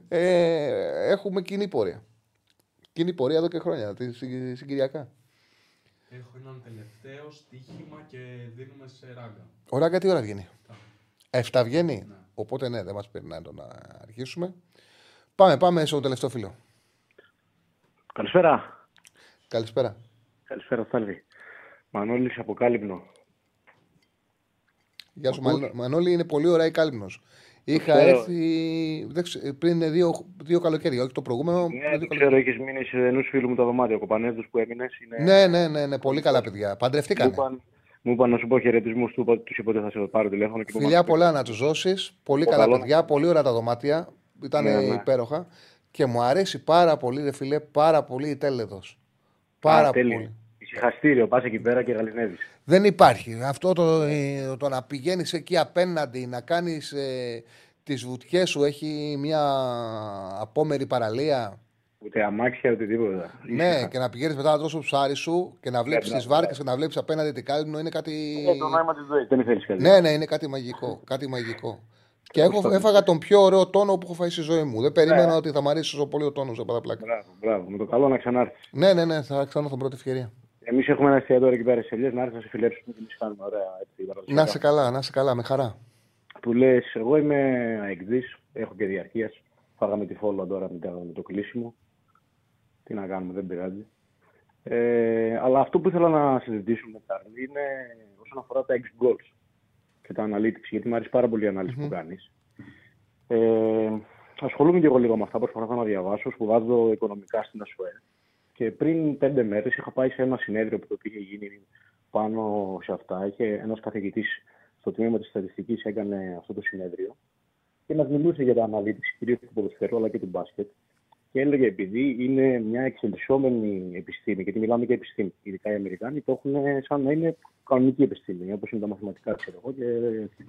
ε, έχουμε κοινή πορεία. Κοινή πορεία εδώ και χρόνια, τη συ- συγκυριακά. Έχω έναν τελευταίο στοίχημα και δίνουμε σε ράγκα. Ο Ράγκα τι ώρα βγαίνει; 7 βγαίνει; Οπότε ναι, δεν μας περνάει το να αρχίσουμε. Πάμε, πάμε στο τελευταίο φίλο. Καλησπέρα. Καλησπέρα. Καλησπέρα, Στάλβη. Μανώλης από Κάλυμνο. Γεια σου, Μανώ- Μανώλη. Είναι πολύ ωραία η Κάλυμνος. Είχα Ξέρω. έρθει δεν ξε- πριν δύο, δύο καλοκαίρια, όχι το προηγούμενο. Ναι, πριν δεν δύο ξέρω, έχεις μείνει σε ενός φίλου μου το δωμάτιο. Ο Κοπανέδος που έμεινες είναι... Ναι, ναι, ναι, ναι, πολύ καλά παιδιά. Μου Παντρευτήκανε. είπαν, μου είπαν να σου πω χαιρετισμούς του, είπα- τους είπα ότι θα σε πάρω τηλέφωνο. Και Φιλιά πολλά να τους δώσεις. Πολύ Το καλά καλό παιδιά, πολύ ωραία τα δωμάτια. Ήταν Ναι, ναι. υπέροχα. Και μου αρέσει πάρα πολύ, ρε φιλέ, πάρα πολύ η τέλεδος. Πάρα Α, τέλειο. πολύ. Ησυχαστήριο, πας εκεί πέρα και γαλινεύεις. Δεν υπάρχει. Αυτό το, ε, το να πηγαίνεις εκεί απέναντι, να κάνεις ε, τις βουτιές σου, έχει μια απόμερη παραλία; Ούτε αμάξια, ούτε τίποτα. Ναι, και να πηγαίνεις μετά να τρώσει το ψάρι σου και να βλέπεις μπράβο, τις βάρκες και να βλέπεις απέναντι την κάλυμνο είναι κάτι. Ε, το νόημα της ζωής. Δεν θέλεις κάτι. Ναι, ναι, είναι κάτι μαγικό. Κάτι μαγικό. Και έχω, έφαγα τον πιο ωραίο τόνο που έχω φάει στη ζωή μου. Δεν περίμενα ότι θα μου αρέσει τόσο πολύ ο τόνος από τα πλάκα. Μπράβο, μπράβο. Με το καλό να ξανάρθεις. Ναι, ναι, ναι, θα ξανά την πρώτη ευκαιρία. Εμείς έχουμε ένα εστιατόριο εκεί πέρα σε Ελιές, να έρθεις να σε φιλέψουμε και εμείς κάνουμε ωραία έτσι, παραδοσιακά. Να σε καλά, να σε καλά, με χαρά. Που λες, εγώ είμαι αεκδής, έχω και διαρκείας. Φάγαμε τη φόλα τώρα με το- με το κλείσιμο. Τι να κάνουμε, δεν πειράζει. Ε, αλλά αυτό που ήθελα να συζητήσουμε, Τσάρλι, είναι όσον αφορά τα ex goals και τα analytics, γιατί μου αρέσει πάρα πολύ η αναλυση που κάνεις. Ε, ασχολούμαι και εγώ λίγο με αυτά, προσπαθώ να διαβάσω, σπουδάζω οικονομικά στην ΑΣΟΕ. Και πριν πέντε μέρες είχα πάει σε ένα συνέδριο που το είχε γίνει πάνω σε αυτά. Είχε ένας καθηγητής στο τμήμα της στατιστικής έκανε αυτό το συνέδριο και μας μιλούσε για τα analytics, κυρίως του ποδοσφαίρου αλλά και του μπάσκετ. Και έλεγε επειδή είναι μια εξελισσόμενη επιστήμη, γιατί μιλάμε για επιστήμη, ειδικά οι Αμερικάνοι το έχουν σαν να είναι κανονική επιστήμη, όπως είναι τα μαθηματικά, ξέρω εγώ. Και,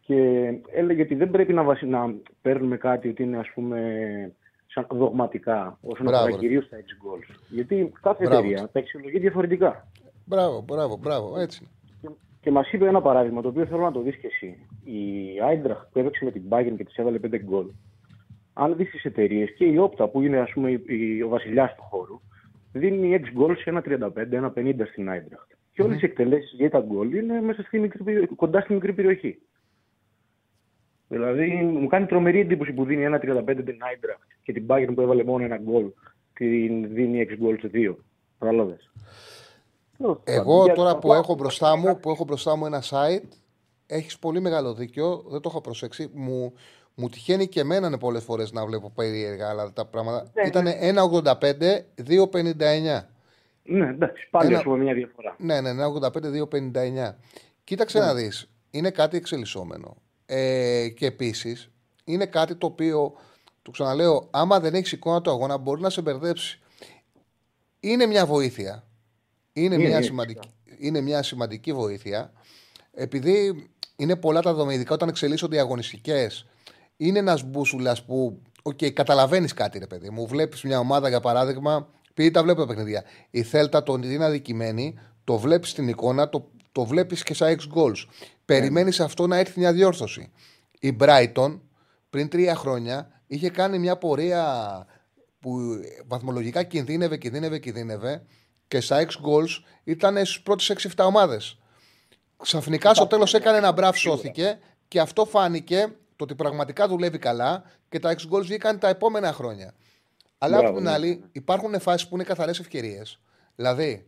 και έλεγε ότι δεν πρέπει να, βασι... να παίρνουμε κάτι ότι είναι ας πούμε σαν δογματικά όσον Μπράβο, αφορά ρε. κυρίως τα edge goals. Γιατί κάθε Μπράβο. εταιρεία τα αξιολογεί διαφορετικά. Μπράβο, μπράβο, μπράβο, έτσι. Και, και μας είπε ένα παράδειγμα το οποίο θέλω να το δεις και εσύ. Η Άιντραχτ που έπαιξε με την Bayern και της έβαλε 5 γκολ. Αν δεις τις εταιρείες και η Όπτα που είναι ας πούμε η- η- ο βασιλιάς του χώρου, δίνει 6 γκολ σε ένα 35, ένα 50 στην Άιντραχτ. Και όλες οι εκτελέσεις για τα γκολ είναι μέσα στη μικρή, περι- κοντά στη μικρή περιοχή. Δηλαδή μου κάνει τρομερή εντύπωση που δίνει ένα 35 την Άιντραχτ και την Bayern που έβαλε μόνο ένα γκολ την δίνει 6 γκολ σε 2. Κατάλαβες. Εγώ Για- τώρα που έχω μπροστά μου, που έχω μπροστά μου ένα site, έχεις πολύ μεγάλο δίκιο. Δεν το έχω προσέξει. Μου, μου τυχαίνει και εμένα πολλές φορές να βλέπω περίεργα αλλά τα πράγματα. Ναι, Ήταν 1,85-2,59. Ναι, εντάξει, πάλι Ένα- ας πούμε μια διαφορά. Ναι, ναι, 1,85-2,59. Κοίταξε να δεις. Είναι κάτι εξελισσόμενο. Ε, και επίσης είναι κάτι το οποίο, το ξαναλέω, άμα δεν έχεις εικόνα του αγώνα, μπορεί να σε μπερδέψει. Είναι μια βοήθεια. Είναι, Είναι, μια, είναι, σημαντική, είναι μια σημαντική βοήθεια. Επειδή είναι πολλά τα δεδομένα, ειδικά όταν εξελίσσονται οι αγωνιστικές, είναι ένας μπούσουλας που. Οκ, καταλαβαίνεις κάτι, ρε παιδί μου. Βλέπεις μια ομάδα, για παράδειγμα, επειδή τα βλέπω τα παιχνίδια. Η Θέλτα τον είναι αδικημένη, το βλέπεις στην εικόνα, το, το βλέπεις και στα 6 goals. Περιμένεις αυτό να έρθει μια διόρθωση. Η Brighton πριν τρία χρόνια είχε κάνει μια πορεία που βαθμολογικά κινδύνευε, κινδύνευε, κινδύνευε και στα 6 goals ήταν στις πρώτες 6-7 ομάδες. Ξαφνικά στο τέλος έκανε ένα μπραφ, σώθηκε και αυτό φάνηκε το ότι πραγματικά δουλεύει καλά και τα 6 goals βγήκαν τα επόμενα χρόνια. Αλλά Μπράβο, από την ναι. άλλη, υπάρχουν φάσεις που είναι καθαρές ευκαιρίες. Δηλαδή,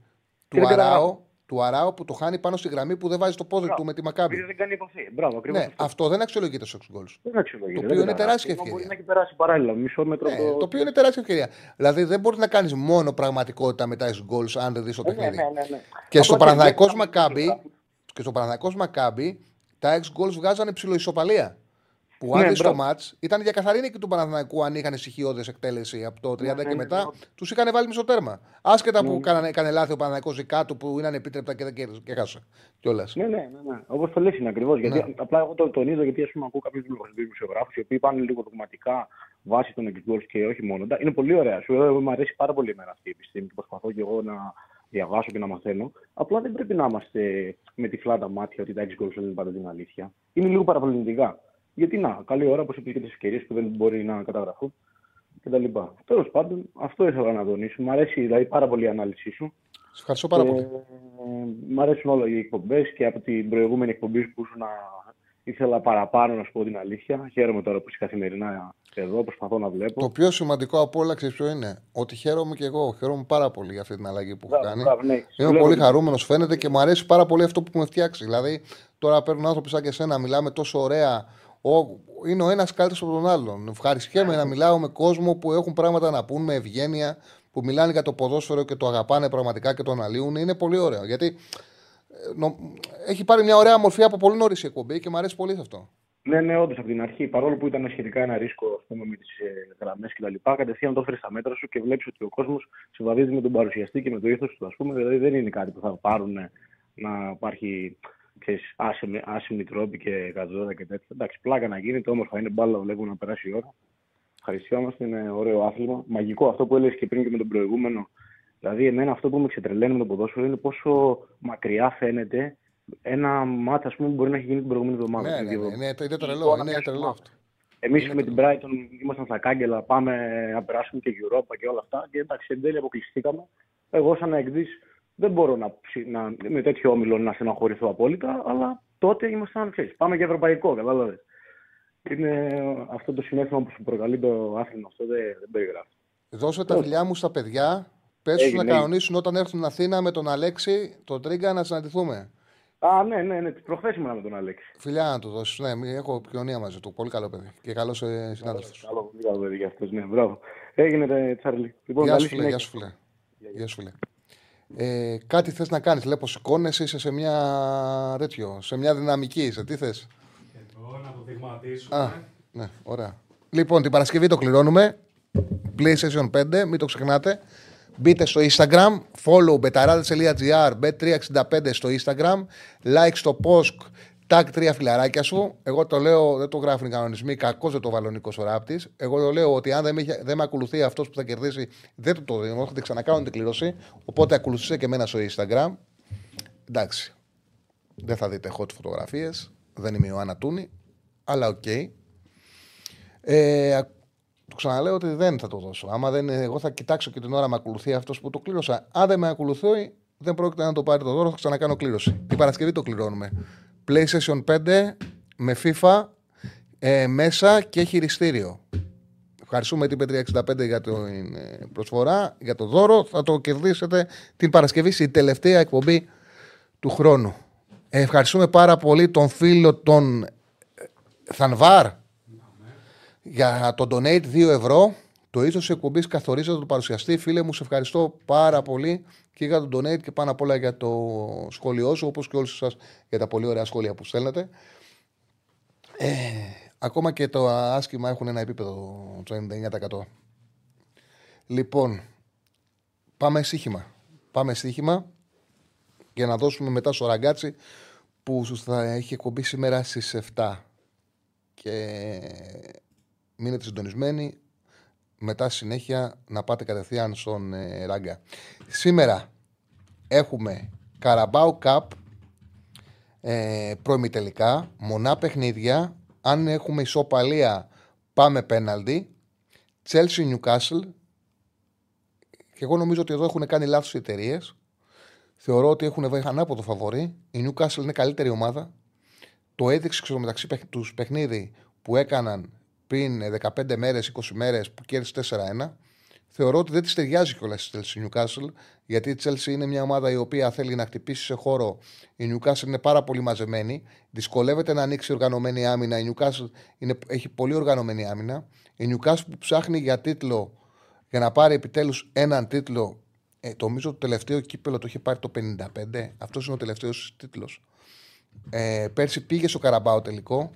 Και του δεν Αράο, καταλαβαίνω. Του Αράο που το χάνει πάνω στη γραμμή που δεν βάζει το πόδι του με τη Μακάμπη. Επειδή δεν κάνει επαφή. Μπράβο, ακριβώς Ναι, αυτό. αυτό δεν αξιολογείται στους 6 goals. Δεν αξιολογείται. Το δεν οποίο είναι κατάλαβα. τεράστια Ενώ Μπορεί ευκαιρία. να έχει περάσει παράλληλα, μισό μέτρο. Ναι, το οποίο είναι τεράστια ευκαιρία. Δηλαδή δεν μπορείς να κάνεις μόνο πραγματικότητα με τα 6 goals αν δεν δεις το Ε, ναι, παιχνίδι. ναι, ναι, ναι. Και στο Απλά Παναθηναϊκός βλέπουμε Μακάμπι, τα- και στο Παναθηναϊκός Μακάμπι, τα 6 goals βγάζανε ψηλοϊσοπαλία. Που αν Ναι, δεις το μπράβο. μάτ, ήταν για καθαρή νίκη του Παναθηναϊκού αν είχαν ησυχιώδε εκτέλεση από το 30 ναι, και ναι, μετά, ναι. τους είχαν βάλει μισό τέρμα. Άσχετα Ναι, που ναι. κάνανε, έκανε λάθη ο Παναθηναϊκός δικά του που ήταν επίτρεπτα και δεν κέρδισε και χάσε κιόλας. Ναι, ναι, ναι. ναι. Όπως το λες είναι ακριβώς. Γιατί Ναι. απλά εγώ το τονίζω γιατί ας πούμε, ακούω κάποιους δημοσιογράφους οι οποίοι πάνε λίγο δογματικά βάσει των εξ και όχι μόνο. Τα- Είναι πολύ ωραία. Σου λέω, μου αρέσει πάρα πολύ εμένα αυτή η επιστήμη και προσπαθώ και εγώ να διαβάσω και να μαθαίνω. Απλά δεν πρέπει να είμαστε με τυφλά τα μάτια ότι τα εξ γκολ λένε πάντα την αλήθεια. Είναι λίγο παραπλανητικά. Γιατί να, καλή ώρα όπως είπε και τις ευκαιρίες που δεν μπορεί να καταγραφούν κτλ. Τέλος πάντων, αυτό ήθελα να τονίσω. Μου αρέσει δηλαδή πάρα πολύ η ανάλυση σου. Σε ευχαριστώ πάρα Και, πολύ. ε, Μ' αρέσουν όλα οι εκπομπές και από την προηγούμενη εκπομπή που ήσουν να ήθελα παραπάνω να σου πω την αλήθεια. Χαίρομαι τώρα που είσαι καθημερινά εδώ, προσπαθώ να βλέπω. Το πιο σημαντικό από όλα, ξέρεις ποιο είναι; Ότι χαίρομαι και εγώ. Χαίρομαι πάρα πολύ για αυτή την αλλαγή που έχω Μπράβο, κάνει. μπράβο, ναι. Είμαι Βλέπω πολύ ότι- χαρούμενος, φαίνεται και μου αρέσει πάρα πολύ αυτό που μου φτιάξει. Δηλαδή, τώρα παίρνουν άνθρωποι σαν και εσένα, μιλάμε τόσο ωραία. Ο, είναι ο ένας καλύτερος από τον άλλον. Ευχαριστιέμαι να μιλάω με κόσμο που έχουν πράγματα να πούν με ευγένεια, που μιλάνε για το ποδόσφαιρο και το αγαπάνε πραγματικά και το αναλύουν. Είναι πολύ ωραίο. Γιατί ε, νο- έχει πάρει μια ωραία μορφή από πολύ νωρίς η εκπομπή και μου αρέσει πολύ σε αυτό. Ναι, ναι, όντως από την αρχή, παρόλο που ήταν σχετικά ένα ρίσκο ας πούμε, με τις ε, γραμμές κτλ., κατευθείαν το έφερες στα μέτρα σου και βλέπεις ότι ο κόσμος συμβαδίζει με τον παρουσιαστή και με το ήθος του, ας πούμε. Δηλαδή δεν είναι κάτι που θα πάρουν ε, να υπάρχει ξέρεις, άσημη, άσημη τρόπη και γαζόρα και τέτοια. Εντάξει, πλάκα να γίνεται, όμορφα είναι μπάλα, βλέπουμε να περάσει η ώρα. Ευχαριστιόμαστε, είναι ωραίο άθλημα. Μαγικό αυτό που έλεγες και πριν και με τον προηγούμενο. Δηλαδή, εμένα αυτό που με ξετρελαίνει με τον ποδόσφαιρο είναι πόσο μακριά φαίνεται ένα μάτι ας πούμε, που μπορεί να έχει γίνει την προηγούμενη εβδομάδα. Ναι, την ναι, δύο ναι, είναι, είναι τρελό. εικόνα Είναι μιας τρελό ομάδας. αυτό. Εμείς Είναι με την Brighton ήμασταν στα κάγκελα, πάμε να περάσουμε και Europa και όλα αυτά. Και εντάξει, εν τέλει αποκλειστήκαμε. Εγώ, σαν εκδή, δεν μπορώ να, ψη- να, με τέτοιο όμιλο να στεναχωρηθώ απόλυτα, αλλά τότε ήμασταν, ξέρεις, πάμε για ευρωπαϊκό, κατάλαβε. Είναι αυτό το συνέστημα που σου προκαλεί το άθλημα αυτό, δεν, δεν περιγράφει. Δώσε τα φιλιά μου στα παιδιά. Πες τους Έγινε, να έγινε. κανονίσουν όταν έρθουν στην Αθήνα με τον Αλέξη, τον Τρίγκα να συναντηθούμε. Α, ναι, ναι, ναι, προχθές ήμουν με τον Αλέξη. Φιλιά να του δώσεις. Ναι, μη- έχω επικοινωνία μαζί του. Πολύ καλό παιδί. Και καλός συνάδελφος. Καλό, πολύ καλό παιδί για αυτός, ναι, μπράβο. Έγινε, ρε, Τσάρλι. Λοιπόν, Γεια καλή σου, φίλε. Γεια συνέχεια. σου, φίλε. Γεια σου, φίλε. Ε, κάτι θες να κάνεις. Λέω πως σηκώνεσαι, είσαι σε μια τέτοιο, σε μια δυναμική. Είσαι, τι θες. Εδώ να το δειγματίσουμε. Α, ναι, ωραία. Λοιπόν, την Παρασκευή το κληρώνουμε. PlayStation 5, μην το ξεχνάτε. Μπείτε στο Instagram, follow betarades.gr, bet365 στο Instagram, like στο post, tag τρία φιλαράκια σου. Εγώ το λέω, δεν το γράφουν οι κανονισμοί, κακό δεν το βάλω ο Νίκος Ράπτης. Εγώ το λέω ότι αν δεν με, είχε- δεν με ακολουθεί αυτός που θα κερδίσει, δεν του το δίνω, θα την ξανακάνω την κλήρωση. Οπότε ακολουθήστε και εμένα στο Instagram. Εντάξει. Δεν θα δείτε hot φωτογραφίες. Δεν είμαι η Ιωάννα Τούνη. Αλλά οκ. Ε, Το ξαναλέω ότι δεν θα το δώσω. Άμα δεν, εγώ θα κοιτάξω και την ώρα με ακολουθεί αυτός που το κλήρωσα. Αν δεν με ακολουθεί, δεν πρόκειται να το πάρει το δώρο, θα ξανακάνω κλήρωση. Την Παρασκευή το κληρώνουμε. PlayStation 5 με FIFA ε, μέσα και χειριστήριο. Ευχαριστούμε την P365 για την ε, προσφορά, για το δώρο. Θα το κερδίσετε την Παρασκευή στη τελευταία εκπομπή του χρόνου. Ε, ευχαριστούμε πάρα πολύ τον φίλο τον ε, Θανβάρ για το donate 2 ευρώ. Το ίσω τη εκπομπής καθορίζεται το παρουσιαστή. Φίλε μου, σε ευχαριστώ πάρα πολύ και για το donate και πάνω απ' όλα για το σχόλιο σου, όπως και όλους σα για τα πολύ ωραία σχόλια που στέλνετε. Ε, ακόμα και το άσχημα έχουν ένα επίπεδο το 99%. Λοιπόν, πάμε στοίχημα. Πάμε στοίχημα για να δώσουμε μετά στο ραγκάτσι που θα έχει εκπομπή σήμερα στις 7. Και μείνετε συντονισμένοι. Μετά συνέχεια να πάτε κατευθείαν στον ε, ράγκα. Σήμερα έχουμε Καραμπάου Cup ε, τελικά, μονά παιχνίδια. Αν έχουμε ισοπαλία, πάμε πέναλτι. Chelsea Newcastle. Και εγώ νομίζω ότι εδώ έχουν κάνει λάθος οι εταιρείες. Θεωρώ ότι έχουν βγει ανάποδο φαβορή. Η Newcastle είναι καλύτερη ομάδα. Το έδειξε στο μεταξύ τους παιχνίδι που έκαναν πριν 15 μέρες, 20 μέρες που κέρδισε 4-1. Θεωρώ ότι δεν τη ταιριάζει κιόλας η Chelsea Newcastle, γιατί η Chelsea είναι μια ομάδα η οποία θέλει να χτυπήσει σε χώρο. Η Newcastle είναι πάρα πολύ μαζεμένη. Δυσκολεύεται να ανοίξει οργανωμένη άμυνα. Η Newcastle είναι, έχει πολύ οργανωμένη άμυνα. Η Newcastle που ψάχνει για τίτλο, για να πάρει επιτέλους έναν τίτλο. Ε, το νομίζω το τελευταίο κύπελο το είχε πάρει το 55. Αυτός είναι ο τελευταίος τίτλος. Ε, πέρσι πήγε στο Καραμπάο τελικό.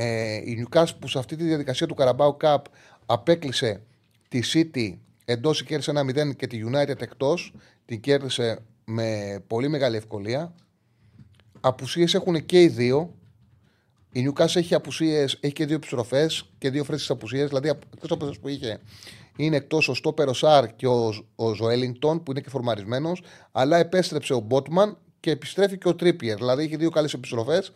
Ε, η Newcastle που σε αυτή τη διαδικασία του Carabao Cup απέκλεισε τη City εντός κέρδισε ένα 0 και τη United εκτός. Την κέρδισε με πολύ μεγάλη ευκολία. Απουσίες έχουν και οι δύο. Η Newcastle έχει απουσίες, έχει και δύο επιστροφές και δύο φρέσκες απουσίες. Δηλαδή, εκτός από που είχε, είναι εκτός ο Στόπερο Σάρ και ο, ο Ζωέλινγκτον που είναι και φορμαρισμένος. Αλλά επέστρεψε ο Μπότμαν και επιστρέφει και ο Τρίπιερ. Δηλαδή, έχει δύο καλές επιστροφές.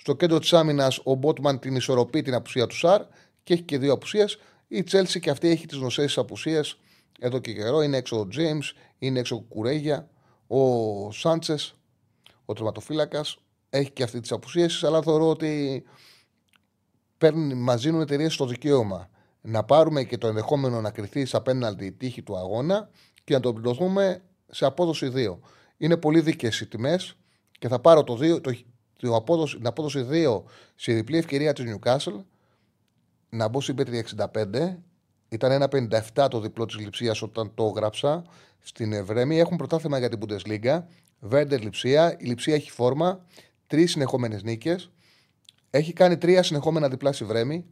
Στο κέντρο της άμυνας ο Μπότμαν την ισορροπεί την απουσία του Σαρ και έχει και δύο απουσίες. Η Τσέλσι και αυτή έχει τις γνωστέ απουσίε εδώ και καιρό. Είναι έξω ο Τζέιμς, είναι έξω ο Κουρέγια, ο Σάντσες, ο τερματοφύλακας. Έχει και αυτή τις απουσίες, αλλά θεωρώ ότι μας δίνουν εταιρείες στο δικαίωμα να πάρουμε και το ενδεχόμενο να κρυθεί απέναντι η τύχη του αγώνα και να το πληρωθούμε σε απόδοση 2. Είναι πολύ δίκαιες οι τιμές και θα πάρω το, 2, το, την απόδοση, την απόδοση 2 στη διπλή ευκαιρία της Newcastle να μπω στην Πέτρια 65. Ήταν ένα 57 το διπλό της λειψία όταν το έγραψα στην Ευρέμη. Έχουν πρωτάθλημα για την Bundesliga. Βέρντερ λειψία. Η λειψία έχει φόρμα. Τρεις συνεχόμενες νίκες. Έχει κάνει τρία συνεχόμενα διπλά στη Βρέμη.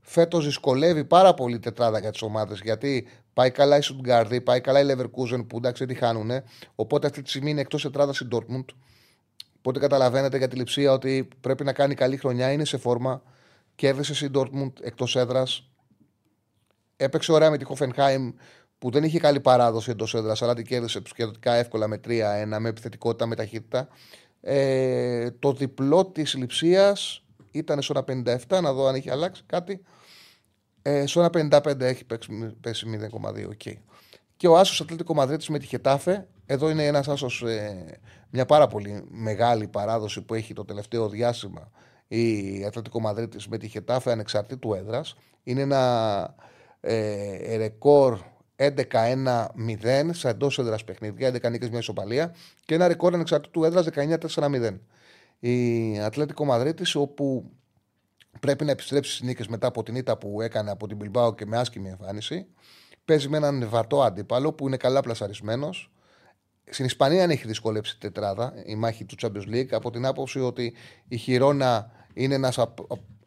Φέτος δυσκολεύει πάρα πολύ η τετράδα για τις ομάδες γιατί πάει καλά η Σουτγκάρδη, πάει καλά η Leverkusen που εντάξει δεν τη χάνουν. Οπότε αυτή τη στιγμή είναι εκτός τετράδας η Dortmund. Οπότε καταλαβαίνετε για τη λειψία ότι πρέπει να κάνει καλή χρονιά, είναι σε φόρμα. Κέρδισε η Dortmund εκτός έδρας. Έπαιξε ωραία με τη Hoffenheim που δεν είχε καλή παράδοση εντός έδρας, αλλά την κέρδισε σχετικά εύκολα με 3-1, με επιθετικότητα, με ταχύτητα. Ε, το διπλό της λειψία ήταν στο 57, να δω αν έχει αλλάξει κάτι. Ε, στο 55 έχει πέσει 0,2. Okay. Και ο Άσος Ατλέτικο Μαδρίτης με τη Χετάφε. Εδώ είναι ένας άσος, ε, μια πάρα πολύ μεγάλη παράδοση που έχει το τελευταίο διάστημα η Ατλέτικο Μαδρίτης με τη Χετάφε ανεξαρτήτου έδρας. Είναι ένα ε, ρεκόρ 11-1-0 σε εντός έδρας παιχνίδια, 11 νίκες μια ισοπαλία και ένα ρεκόρ ανεξαρτήτου έδρας 19-4-0. Η Ατλέτικο Μαδρίτης, όπου πρέπει να επιστρέψει στις νίκες μετά από την ήττα που έκανε από την Μπιλμπάου και με άσχημη εμφάνιση. Παίζει με έναν βατό αντίπαλο που είναι καλά πλασαρισμένος. Στην Ισπανία αν έχει δυσκολέψει τετράδα η μάχη του Champions League από την άποψη ότι η Χιρόνα είναι ένας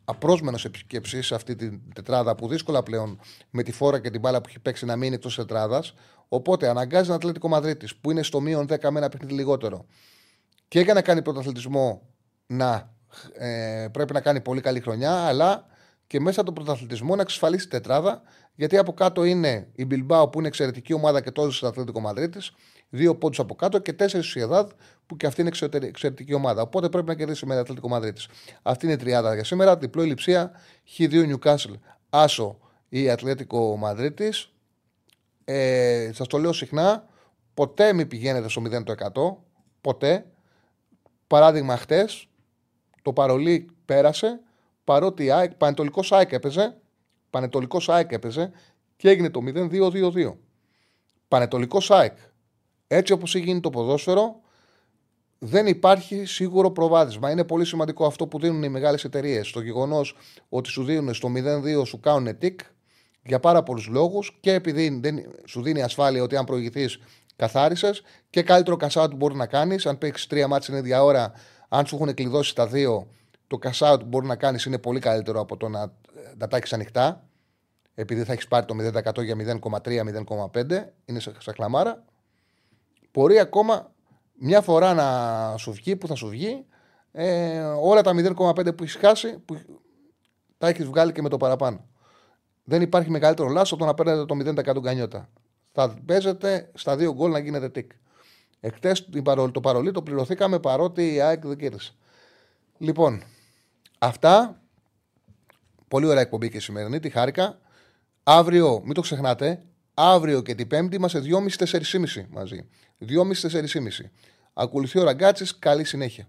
απρόσμενος επισκέψης σε αυτή την τετράδα που δύσκολα πλέον με τη φόρα και την μπάλα που έχει παίξει να μείνει εκτός τετράδας. Οπότε αναγκάζει τον Ατλέτικο Μαδρίτης που είναι στο μείον 10 με ένα παιχνίδι λιγότερο και για να κάνει πρωταθλητισμό να ε, πρέπει να κάνει πολύ καλή χρονιά, αλλά και μέσα από τον πρωταθλητισμό να εξασφαλίσει τετράδα, γιατί από κάτω είναι η Μπιλμπάου που είναι εξαιρετική ομάδα και τόσο στο Αθλητικό Μαδρίτης, δύο πόντους από κάτω και τέσσερις η Σιεδάδ που και αυτή είναι εξαιρετική ομάδα. Οπότε πρέπει να κερδίσει με το Αθλητικό Μαδρίτης. Αυτή είναι η τριάδα για σήμερα. Διπλό ηλιψία, Χ2 Newcastle, Άσο η Ατλέτικο Μαδρίτης. Ε, Σας το λέω συχνά, ποτέ μην πηγαίνετε στο 0%. Ποτέ. Παράδειγμα, χτες το παρολί πέρασε παρότι η ΑΕΚ, Πανετολικός ΑΕΚ έπαιζε, Πανετολικός ΑΕΚ έπαιζε και έγινε το 0-2-2-2. Πανετολικός ΑΕΚ. Έτσι όπως έχει γίνει το ποδόσφαιρο, δεν υπάρχει σίγουρο προβάδισμα. Είναι πολύ σημαντικό αυτό που δίνουν οι μεγάλες εταιρείες. Το γεγονός ότι σου δίνουν στο 0-2 σου κάνουν τικ για πάρα πολλούς λόγους και επειδή δεν, σου δίνει ασφάλεια ότι αν προηγηθείς καθάρισες και καλύτερο κασάου που μπορεί να κάνεις. Αν παίξεις τρία μάτια την ίδια ώρα, αν σου έχουν κλειδώσει τα δύο, το cash out που μπορεί να κάνεις είναι πολύ καλύτερο από το να, να τα έχεις ανοιχτά. Επειδή θα έχεις πάρει το 0% για 0,3-0,5, είναι στα κλαμάρα. Μπορεί ακόμα μια φορά να σου βγει που θα σου βγει, ε, όλα τα 0,5 που έχεις χάσει, που τα έχεις βγάλει και με το παραπάνω. Δεν υπάρχει μεγαλύτερο λάθος από το να παίρνετε το 0% γκανιώτα. Θα παίζετε στα δύο γκολ να γίνετε τικ. Εκτέ το παρολί το πληρωθήκαμε παρότι η ΑΕΚ δεν κέρδισε. Λοιπόν, Αυτά. Πολύ ωραία εκπομπή και σημερινή. Τη χάρηκα. Αύριο, μην το ξεχνάτε, αύριο και την Πέμπτη είμαστε 2,5-4,5 μαζί. 2,5-4,5. Ακολουθεί ο Ραγκάτσης. Καλή συνέχεια.